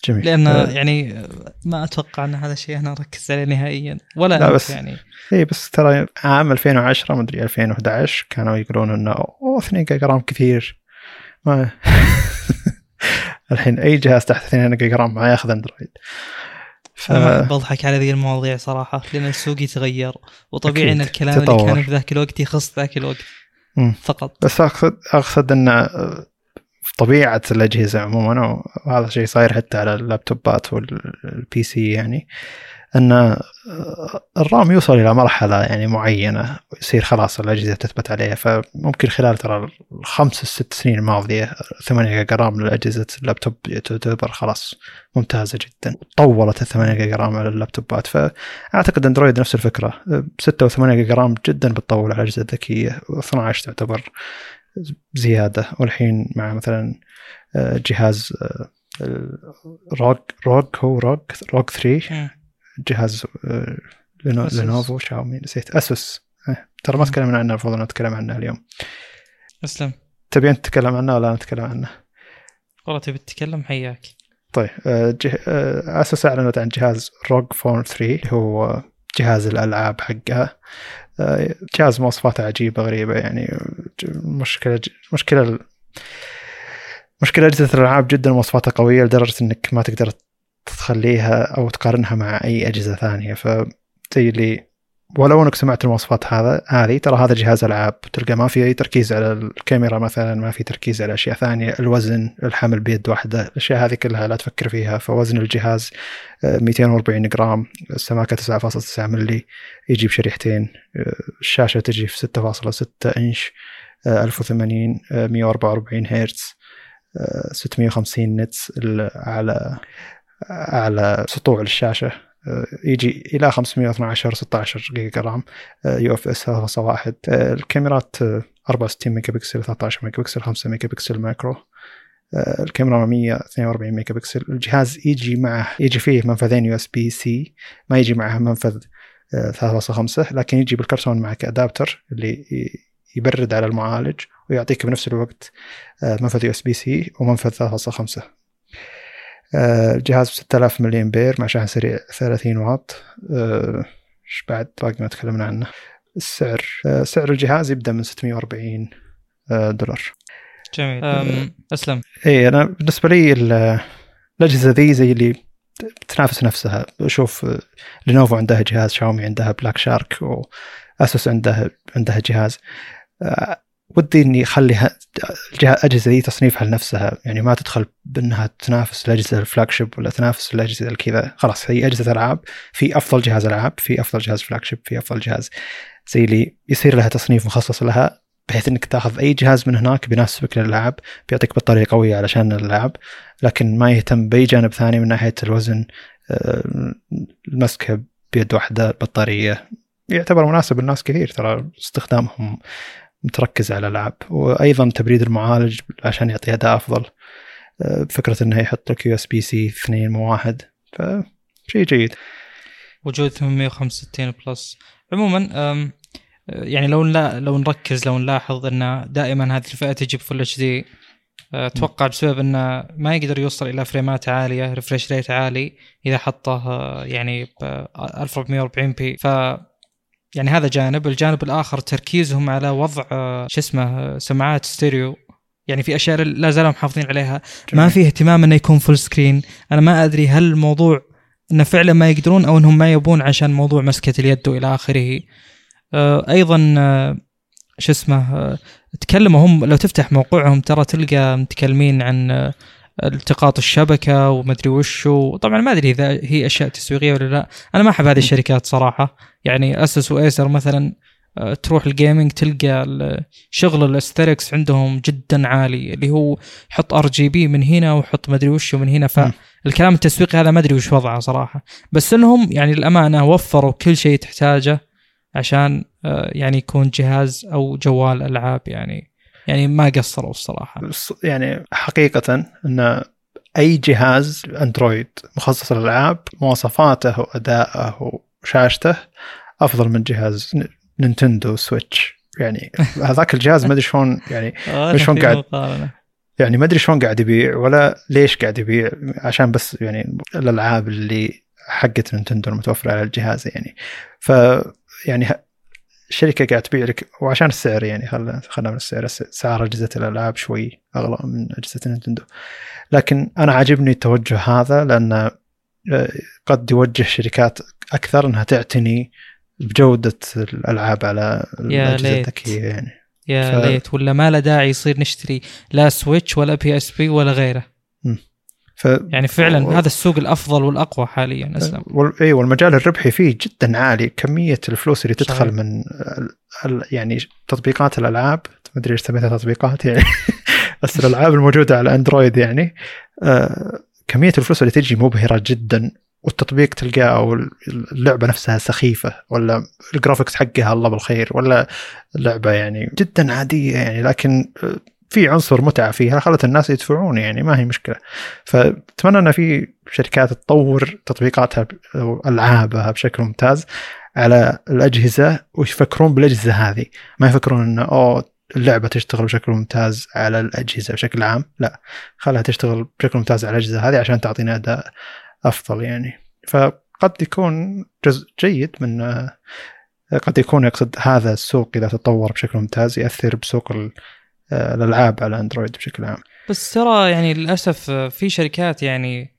جميل. لأن أه يعني ما أتوقع أن هذا الشيء أنا ركزت عليه نهائيا. ولا لا بس يعني. اي بس ترى عام 2010 ما أدري 2011 كانوا يقولون إنه أوه 2 جيجا رام كثير. ما [LAUGHS] الحين أي جهاز تحت 2 جيجا رام ما ياخذ أندرويد. ف... بضحك على ذي المواضيع صراحة لأن السوق يتغير وطبيعي أن الكلام تطور. اللي كان في ذاك الوقت يخص ذاك الوقت م. فقط بس اقصد أقصد أن طبيعة الأجهزة عموما وهذا الشيء صاير حتى على اللابتوبات وال PC يعني أن آه، الرام يوصل إلى مرحلة يعني معينة يصير خلاص الأجهزة تثبت عليها فممكن خلال ترى الخمس ست سنين الماضية 8 جيجا رام لأجهزة اللابتوب تعتبر خلاص ممتازة جدا. طولت ال 8 جيجا رام على اللابتوبات. فأعتقد أندرويد نفس الفكرة. 6 و8 جيجا رام جدا بتطول على الأجهزة الذكية. و12 تعتبر زيادة. والحين مع مثلا آه، جهاز ROG ROG هو ROG ROG 3 جهاز آه، لينوفو شاومي نسيت. أسوس. إيه، ترى ما تكلمنا عنه المفروض نتكلم عنه اليوم. أسلم. تبي أنت تتكلم عنه ولا نتكلم عنه؟ والله تبي تتكلم حياك. طيب آه، جه... أسوس أعلنت عن جهاز روج فون 3 هو جهاز الألعاب حقها. جهاز مواصفاته عجيبة غريبة يعني. مشكلة مشكلة مشكلة أجهزة الألعاب جدا مواصفاتها قوية لدرجة إنك ما تقدر تخليها أو تقارنها مع أي أجهزة ثانية. فزي اللي ولو أنك سمعت المواصفات هذا هذه ترى هذا جهاز ألعاب. تلقى ما في أي تركيز على الكاميرا مثلا ما في تركيز على أشياء ثانية. الوزن الحمل بيد واحدة الأشياء هذه كلها لا تفكر فيها. فوزن الجهاز 240 آه، جرام. السماكة 9.9 ملي يجي بشريحتين آه، الشاشة تجي في 6.6 إنش. 1080 144 هرتز. 650 نتس على اعلى سطوع للشاشه آه، يجي إلى 512 16 جيجا رام UFS 3.1 الكاميرات 64 ميجا بكسل 13 ميجا بكسل 5 ميجا بكسل macro آه، الكاميرا 1 42 ميجا بكسل الجهاز يجي معه يجي فيه منفذين USB-C ما يجي معه منفذ 3.5 آه، لكن يجي بالكرتون معك adapter اللي يبرد على المعالج ويعطيك بنفس الوقت آه، منفذ USB-C ومنفذ 3.5 الجهاز ب 6000 ملي امبير مع شاحن سريع 30 واط. آه، إيش بعد؟ باقي ما تكلمنا عنه. السعر آه، سعر الجهاز يبدأ من 640 دولار. جميل. أسلم. اي أنا بالنسبة لي الأجهزة ذي زي اللي تنافس نفسها. أشوف لينوفو عندها جهاز شاومي عندها بلاك شارك واسوس عندها عندها جهاز. ودي إني اخلي الاجهزه دي تصنيفها لنفسها. يعني ما تدخل بأنها تنافس الأجهزة الفلاج شيب ولا تنافس الأجهزة الكذا خلاص هي أجهزة ألعاب. في أفضل جهاز ألعاب في أفضل جهاز فلاج شيب في أفضل جهاز زي اللي يصير لها تصنيف مخصص لها بحيث إنك تأخذ أي جهاز من هناك بيناسبك للألعاب بيعطيك بطارية قوية علشان الألعاب لكن ما يهتم بأي جانب ثاني من ناحية الوزن. آه، المسكه بيد واحدة بطارية يعتبر مناسب للناس كثير ترى استخدامهم. متركز على الألعاب. وأيضا تبريد المعالج عشان يعطي أداء أفضل. آه، فكرة انه يحط لك USB-C 2 مو واحد. فشيء جيد. وجود 865 Plus. عموما يعني لو لا لو نركز لو نلاحظ إن دائما هذه الفئة تجي ب Full HD أتوقع بسبب انه ما يقدر يوصل إلى فريمات عالية refresh rate عالي إذا حطه آه، يعني ب 1440 P ف يعني هذا جانب الجانب الآخر تركيزهم على وضع آه، شو اسمه آه، سماعات ستيريو. يعني في أشياء لا زالوا محافظين عليها. جميل. ما في اهتمام إنه يكون full screen أنا ما أدري هل الموضوع إنه فعلا ما يقدرون أو إنهم ما يبون عشان موضوع مسكة اليد وإلى آخره. آه، أيضا شو اسمه تكلموا هم لو تفتح موقعهم ترى تلقى متكلمين عن التقاط الشبكة ومدري وش طبعا ما أدري إذا هي أشياء تسويقية ولا لا. أنا ما أحب هذه الشركات صراحة. يعني Asus و Acer مثلا آه، تروح ال gaming تلقى شغل ال aesthetics عندهم جدا عالي اللي هو حط RGB من هنا وحط مدري وش من هنا. فالكلام التسويقي هذا ما أدري وش وضعه صراحة. بس إنهم يعني الامانه وفروا كل شيء تحتاجه عشان آه، يعني يكون جهاز أو جوال ألعاب يعني يعني ما قصروا الصراحة. يعني حقيقة إن أي جهاز أندرويد مخصص للألعاب مواصفاته وادائه وشاشته أفضل من جهاز نينتندو سويتش. يعني [LAUGHS] هذاك الجهاز ما أدري شلون يعني [LAUGHS] ما شلون قاعد يعني ما أدري شلون قاعد يبيع ولا ليش قاعد يبيع عشان بس يعني الألعاب اللي حقت نينتندو المتوفرة على الجهاز يعني. ف يعني الشركة قاعد تبيع لك وعشان السعر يعني خلينا خلينا من السعر. سعر أجهزة الألعاب شوي أغلى من أجهزة نينتندو. لكن أنا عاجبني التوجه هذا لأن آه، قد يوجه شركات أكثر إنها تعتني بجودة الألعاب على الأجهزة الذكية يعني. يا ف... ليت. ولا ما له داعي يصير نشتري لا سويتش ولا PSP ولا غيره. ف يعني فعلا و- هذا السوق الأفضل والأقوى حاليا أسلم. وال... اي والمجال الربحي فيه جدا عالي. كمية الفلوس اللي تدخل صحيح. من ال... ال... يعني تطبيقات الألعاب ما أدري إيش سميتها تطبيقات يعني. [LAUGHS] بس الألعاب الموجودة على أندرويد يعني. آه... كمية الفلوس اللي تجي مبهرة جدا والتطبيق تلقاه أو اللعبة نفسها سخيفة ولا الجرافكس حقها الله بالخير ولا لعبه يعني جدا عادية يعني. لكن آه، في عنصر متعة فيها خلت الناس يدفعون يعني ما هي مشكلة. فأتمنى إن في شركات تطور تطبيقاتها أو ألعابها بشكل ممتاز على الأجهزة ويفكرون بالأجهزة هذه. ما يفكرون انه أوه اللعبة تشتغل بشكل ممتاز على الأجهزة بشكل عام لا. خلها تشتغل بشكل ممتاز على الأجهزة هذه عشان تعطينا أداء أفضل يعني. فقد يكون جزء جيد من قد يكون يقصد هذا السوق إذا تطور بشكل ممتاز ياثر بسوق الألعاب على أندرويد بشكل عام بس ترى يعني للأسف في شركات يعني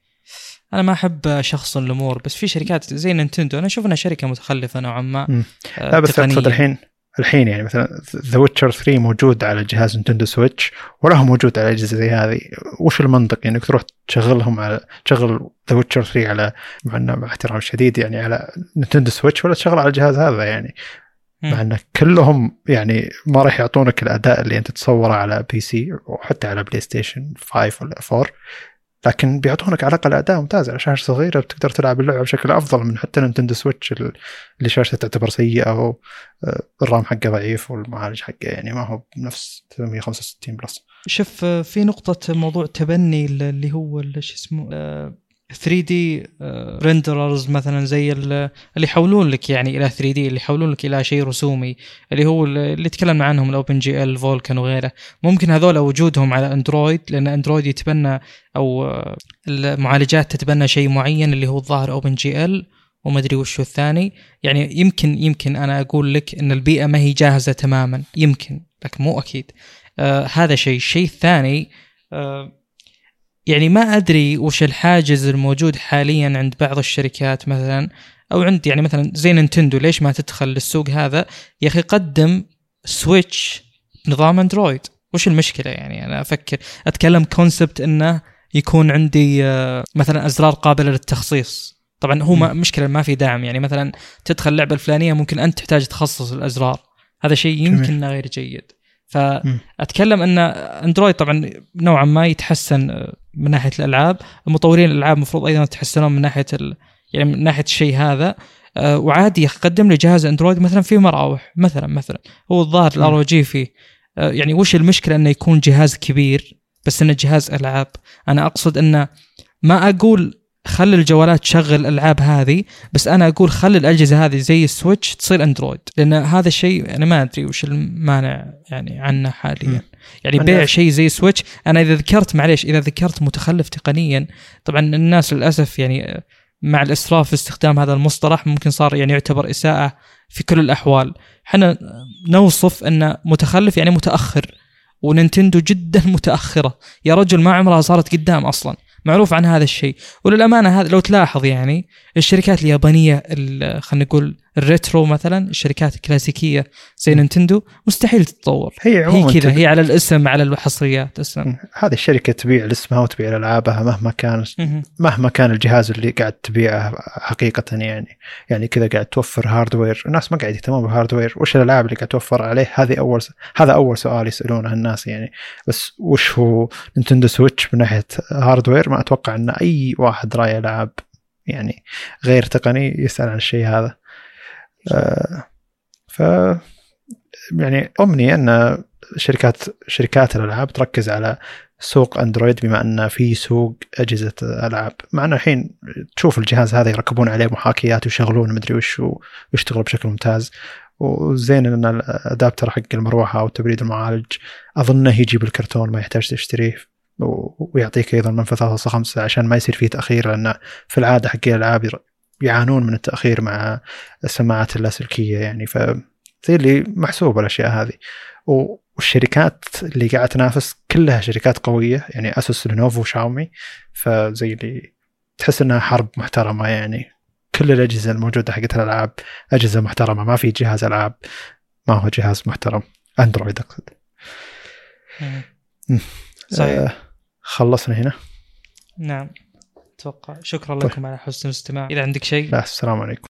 أنا ما أحب اشخصن الأمور بس في شركات زي نينتندو أنا أشوف إنها شركة متخلفة نوعا ما. آه، لا بس. أقصد الحين الحين يعني مثلا The Witcher 3 موجود على جهاز نينتندو سويتش ولا هو موجود على أجهزة زي هذه وش المنطق يعني انك تروح تشغلهم على تشغل The Witcher 3 على مع إنه مع احترام شديد يعني على نينتندو سويتش ولا تشغله على الجهاز هذا يعني. مع إن كلهم يعني ما راح يعطونك الأداء اللي أنت تتصوره على PC وحتى على بلاي ستيشن 5 ولا 4 لكن بيعطونك على الأقل أداء ممتاز على شاشة صغيرة بتقدر تلعب اللعبة بشكل أفضل من حتى نينتندو سويتش اللي شاشته تعتبر سيئة أو آه، ال RAM حقه ضعيف والمعالج حقه يعني ما هو بنفس 365 Plus. شوف آه، في نقطة موضوع تبني اللي هو شو اسمه آه، 3D renderers مثلا زي ال- اللي يحولون لك يعني إلى 3D اللي يحولون لك إلى شيء رسومي اللي هو ال- اللي تكلمنا عنهم ال OpenGL Vulkan وغيره. ممكن هذول وجودهم على اندرويد لأن اندرويد يتبنى أو آه، المعالجات تتبنى شيء معين اللي هو الظاهر OpenGL وما أدري وش الثاني. يعني يمكن يمكن أنا أقول لك إن البيئة ما هي جاهزة تماما. يمكن لكن مو أكيد. آه هذا شيء. الشيء الثاني آه يعني ما أدري وش الحاجز الموجود حاليا عند بعض الشركات مثلا أو عند يعني مثلا زي نينتندو ليش ما تدخل للسوق هذا؟ يا أخي قدم سويتش نظام أندرويد. وش المشكلة يعني؟ أنا أفكر أتكلم concept إنه يكون عندي آه، مثلا أزرار قابلة للتخصيص. طبعا هو ما مشكلة ما في دعم يعني مثلا تدخل اللعبه الفلانية ممكن أنت تحتاج تخصص الأزرار. هذا شيء. يمكن غير جيد. فأتكلم إن أندرويد طبعا نوعا ما يتحسن آه، من ناحية الألعاب. مطورين الألعاب المفروض أيضا يتحسنون من ناحية ال... يعني من ناحية الشيء هذا. آه، وعادي يقدم لي جهاز أندرويد مثلا فيه مراوح. مثلا مثلا. هو الظاهر. الآر جي فيه. آه، يعني وش المشكلة إنه يكون جهاز كبير بس إنه جهاز ألعاب؟ أنا أقصد إنه ما أقول خلي الجوالات تشغل الألعاب هذه بس أنا أقول خلي الأجهزة هذه زي السويتش تصير أندرويد. لأن هذا الشيء أنا ما أدري وش المانع يعني عنه حاليا. مم. يعني بيع شيء زي سويتش أنا إذا ذكرت معليش إذا ذكرت متخلف تقنيا طبعا الناس للأسف يعني مع الإسراف في استخدام هذا المصطلح ممكن صار يعني يعتبر إساءة في كل الأحوال. إحنا نوصف انه متخلف يعني متأخر ونينتندو جدا متأخرة. يا رجل ما عمرها صارت قدام أصلا. معروف عن هذا الشيء. وللأمانة هذا لو تلاحظ يعني الشركات اليابانية ال- خلينا نقول ال retro مثلا الشركات الكلاسيكية زي نينتندو مستحيل تتطور. هي هي كذا هي على الاسم على الحصريات اسلم مم. هذه الشركة تبيع لاسمها وتبيع العابها مهما كان مهم. مهما كان الجهاز اللي قاعد تبيعه حقيقة يعني. يعني كذا قاعد توفر hardware الناس ما قاعد يهتمون بال hardware وش الألعاب اللي قاعد توفر عليه؟ هذه أول س... هذا أول سؤال يسألونه الناس يعني. بس وش هو نينتندو سويتش من ناحية hardware ما أتوقع إن أي واحد راعي ألعاب يعني غير تقني يسأل عن الشيء هذا. آه ف يعني أمنيتي أن شركات شركات الألعاب تركز على سوق أندرويد بما أن في سوق أجهزة ألعاب. مع أنه الحين تشوف الجهاز هذا يركبون عليه محاكيات ويشغلون مدري وش ويشتغل بشكل ممتاز. وزين أن الأدابتر حق المروحة أو تبريد المعالج أظنه يجي بالكرتون ما يحتاج تشتريه. ويعطيك أيضا منفذ 3.5 عشان ما يصير فيه تأخير لأن في العادة حق الألعاب يعانون من التأخير مع السماعات اللاسلكية يعني. ف زي اللي محسوبه الاشياء هذه. والشركات اللي قاعدة تنافس كلها شركات قوية يعني اسوس لينوفو وشاومي فزي اللي تحس إنها حرب محترمة يعني. كل الأجهزة الموجودة حقت الألعاب أجهزة محترمة ما في جهاز ألعاب ما هو جهاز محترم. اندرويد أقصد. صحيح. آه. خلصنا هنا. نعم. أتوقع شكرا طيب. لكم على حسن الاستماع. إذا عندك شيء؟ لا السلام عليكم.